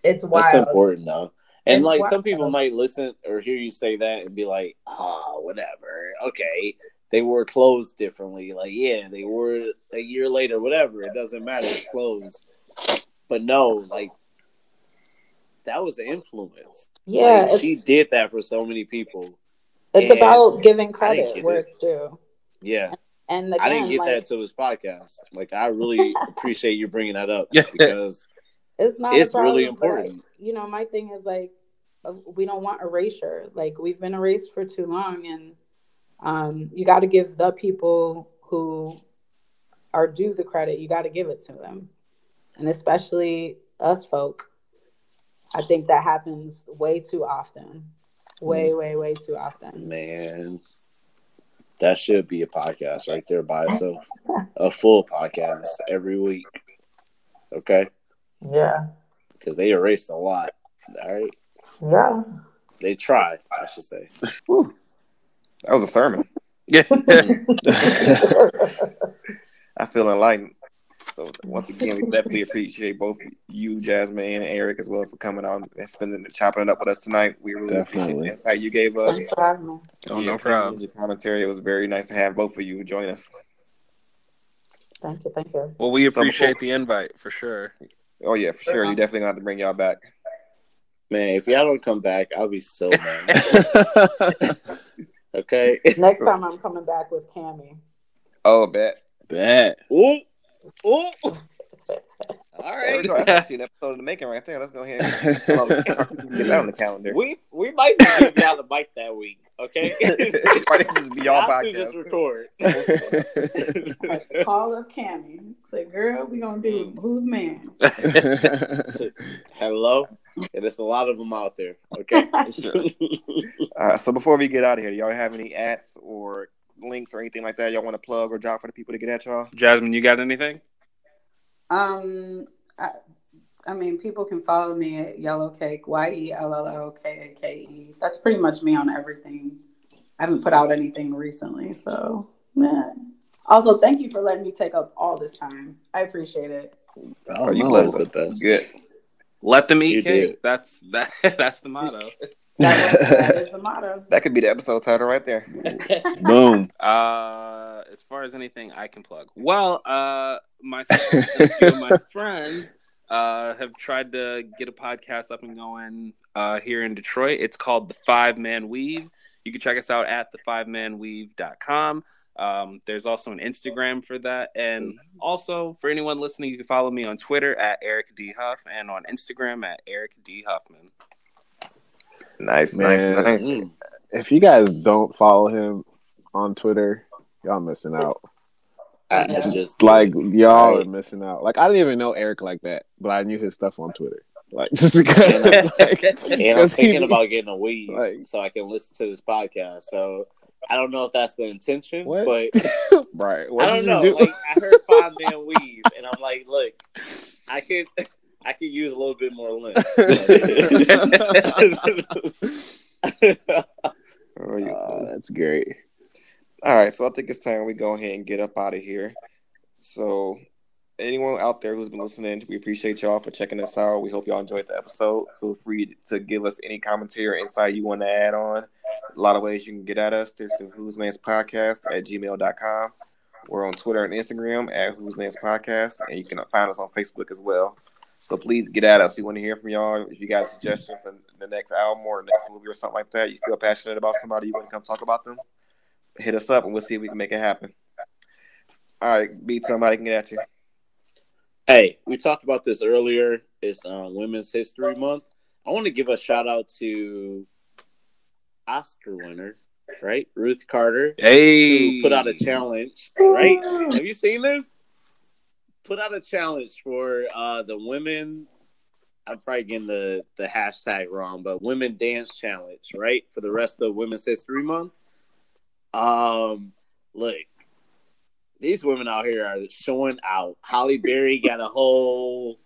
It's wild. That's important though. And It's like wild. some people might listen or hear you say that and be like, oh, whatever. Okay. They wore clothes differently. Like, yeah, they wore a year later, whatever. It doesn't matter. It's clothes. But no, like that was an influence. Yeah, Like, she did that for so many people. it's and about giving credit where it. it's due. Yeah. And again, I didn't get like, that till this podcast. Like I really appreciate you bringing that up because it's not. it's problem, really but, important. you know, my thing is like, uh, we don't want erasure. Like we've been erased for too long, and um, you got to give the people who are due the credit. You got to give it to them, and especially us folk. I think that happens way too often. Way, way, way too often. Man, that should be a podcast right there by itself. a full podcast every week. Okay? Yeah. Because they erased a lot. All right. Yeah. They try, I should say. That was a sermon. Yeah. I feel enlightened. So once again, we definitely appreciate both you, Jasmine, and Eric as well for coming on and spending the chopping it up with us tonight. We really appreciate Definitely. the insight you gave us. Thanks for having me. Oh, Your no problem. Your commentary. It was very nice to have both of you join us. Thank you. Thank you. Well, we So appreciate before- the invite for sure. Oh yeah, for sure. You definitely gonna have to bring y'all back. Man, if y'all don't come back, I'll be so mad. okay? Next time I'm coming back with Cammy. Oh, bet. Bet. Ooh. Ooh. All There we right. go. That's an episode of the making right there. Let's go ahead and get that on the calendar. We we might just give y'all the mic that week, okay? Might just be y'all Y'all two just record. Call up Cammy. Say, girl, we gonna do hmm. who's man? Hello, and there's a lot of them out there. Okay. Sure. Uh, so before we get out of here, do y'all have any ads or links or anything like that y'all want to plug or drop for the people to get at y'all? Jasmine, you got anything? Um, I, I mean, people can follow me at Yellow Cake, Y E L L O K A K E. That's pretty much me on everything. I haven't put out anything recently, so yeah. Also, thank you for letting me take up all this time. I appreciate it. Oh, you that blessed the best. Good. Let them eat You cake. did. That's that. That's the motto. That, was, that is the motto. That could be the episode title right there. Boom. Uh, as far as anything I can plug, well, uh, myself and a few of my friends uh have tried to get a podcast up and going uh here in Detroit. It's called the Five Man Weave. You can check us out at the five man weave.com. Um, there's also an Instagram for that. And also, for anyone listening, you can follow me on Twitter at Eric D. Huff and on Instagram at Eric D. Huffman. Nice, Man. nice, nice. Mm. if you guys don't follow him on Twitter, y'all missing out. I Yeah. just Like y'all Right. are missing out. Like I didn't even know Eric like that, but I knew his stuff on Twitter. Like just because, like, and I'm 'cause he- thinking about getting a weed Like- so I can listen to this podcast. So I don't know if that's the intention, What? but right. What I don't know. do? Like I heard five man weave, and I'm like, look, I could, I could use a little bit more length. Oh, you Oh, that's great. All right, so I think it's time we go ahead and get up out of here. So, anyone out there who's been listening, we appreciate y'all for checking us out. We hope y'all enjoyed the episode. Feel free to give us any commentary or insight you want to add on. A lot of ways you can get at us. There's the Who's Man's Podcast at gmail.com. We're on Twitter and Instagram at Who's Man's Podcast, and you can find us on Facebook as well. So please get at us. We want to hear from y'all. If you got a suggestion for the next album or next movie or something like that, you feel passionate about somebody, you want to come talk about them, hit us up and we'll see if we can make it happen. All right, beat somebody can get at you. Hey, we talked about this earlier. It's uh, Women's History Month. I want to give a shout out to Oscar winner, right? Ruth Carter, Hey, who put out a challenge, right? Have you seen this? Put out a challenge for uh, the women. I'm probably getting the, the hashtag wrong, but women dance challenge, right? For the rest of Women's History Month. Um, look, these women out here are showing out. Halle Berry got a whole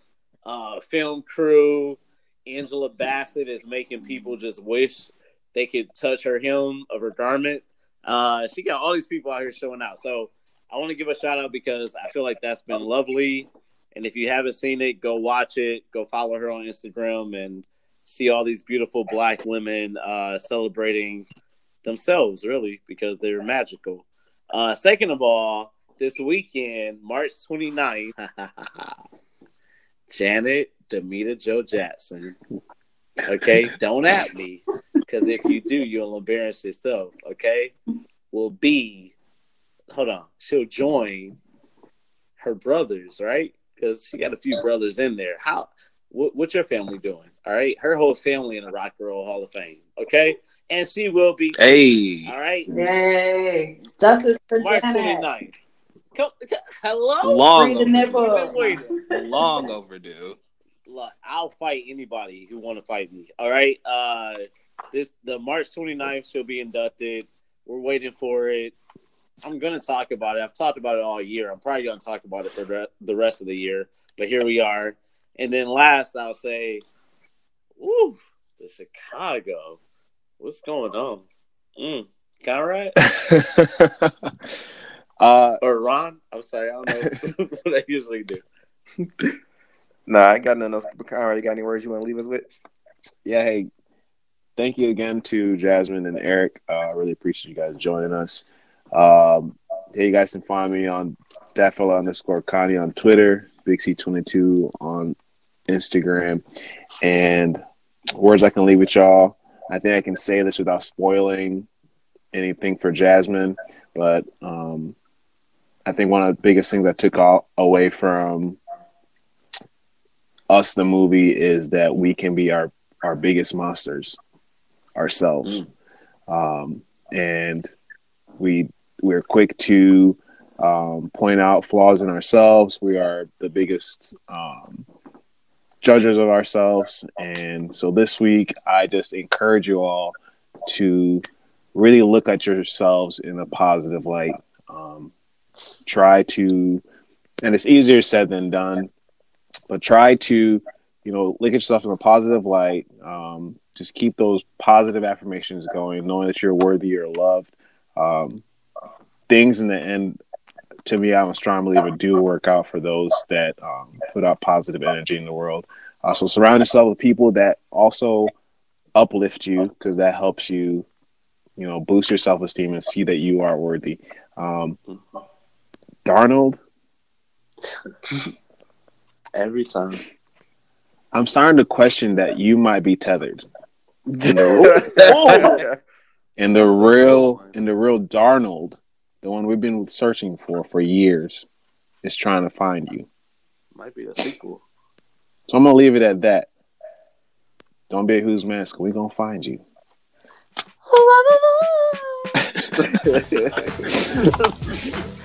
uh, film crew. Angela Bassett is making people just wish they could touch her hem of her garment. Uh, she got all these people out here showing out. So I want to give a shout out because I feel like that's been lovely. And if you haven't seen it, go watch it. Go follow her on Instagram and see all these beautiful black women uh, celebrating themselves, really, because they're magical. Uh, second of all, this weekend, March 29th, Janet Damita Jo Jackson. Okay, don't at me, because if you do, you'll embarrass yourself. Okay, will be. Hold on, she'll join her brothers, right? Because she got a few brothers in there. How? What, what's your family doing? All right, her whole family in the Rock and Roll Hall of Fame. Okay, and she will be. Hey, All right, Yay. Justice for March Janet. 29th. Come, come, hello. long overdue. nipple. I've been waiting. long overdue. Look, I'll fight anybody who want to fight me. All right. Uh this the March 29th she'll be inducted. We're waiting for it. I'm gonna talk about it. I've talked about it all year. I'm probably gonna talk about it for the- the rest of the year. But here we are. And then last I'll say, ooh, the Chicago. What's going on? Mm. Conrad uh, or Ron? I'm sorry, I don't know what I usually do. Nah, I ain't got nothing else. Conrad, you got any words you want to leave us with? yeah, hey, thank you again to Jasmine and Eric. Uh, I really appreciate you guys joining us. Um, hey, you guys can find me on that fella underscore Connie on Twitter, Big C22 on Instagram, and words I can leave with y'all. I think I can say this without spoiling anything for Jasmine, but um, I think one of the biggest things I took all, away from us, the movie, is that we can be our our biggest monsters ourselves, um, and we we're quick to um, point out flaws in ourselves. We are the biggest um, judges of ourselves, and so this week I just encourage you all to really look at yourselves in a positive light. Um, try to, and it's easier said than done, but try to, you know, look at yourself in a positive light. Um, just keep those positive affirmations going, knowing that you're worthy, you're loved. Um, things in the end, to me, I'm a strong believer, do work out for those that um, put out positive energy in the world. Uh, so surround yourself with people that also uplift you because that helps you, you know, boost your self esteem and see that you are worthy. Um, Darnold, Every time. I'm starting to question that you might be tethered. Ooh. And the real and the real Darnold, the one we've been searching for for years, is trying to find you. Might be a sequel. So I'm gonna leave it at that. Don't be a who's mask. We gonna find you. Ooh.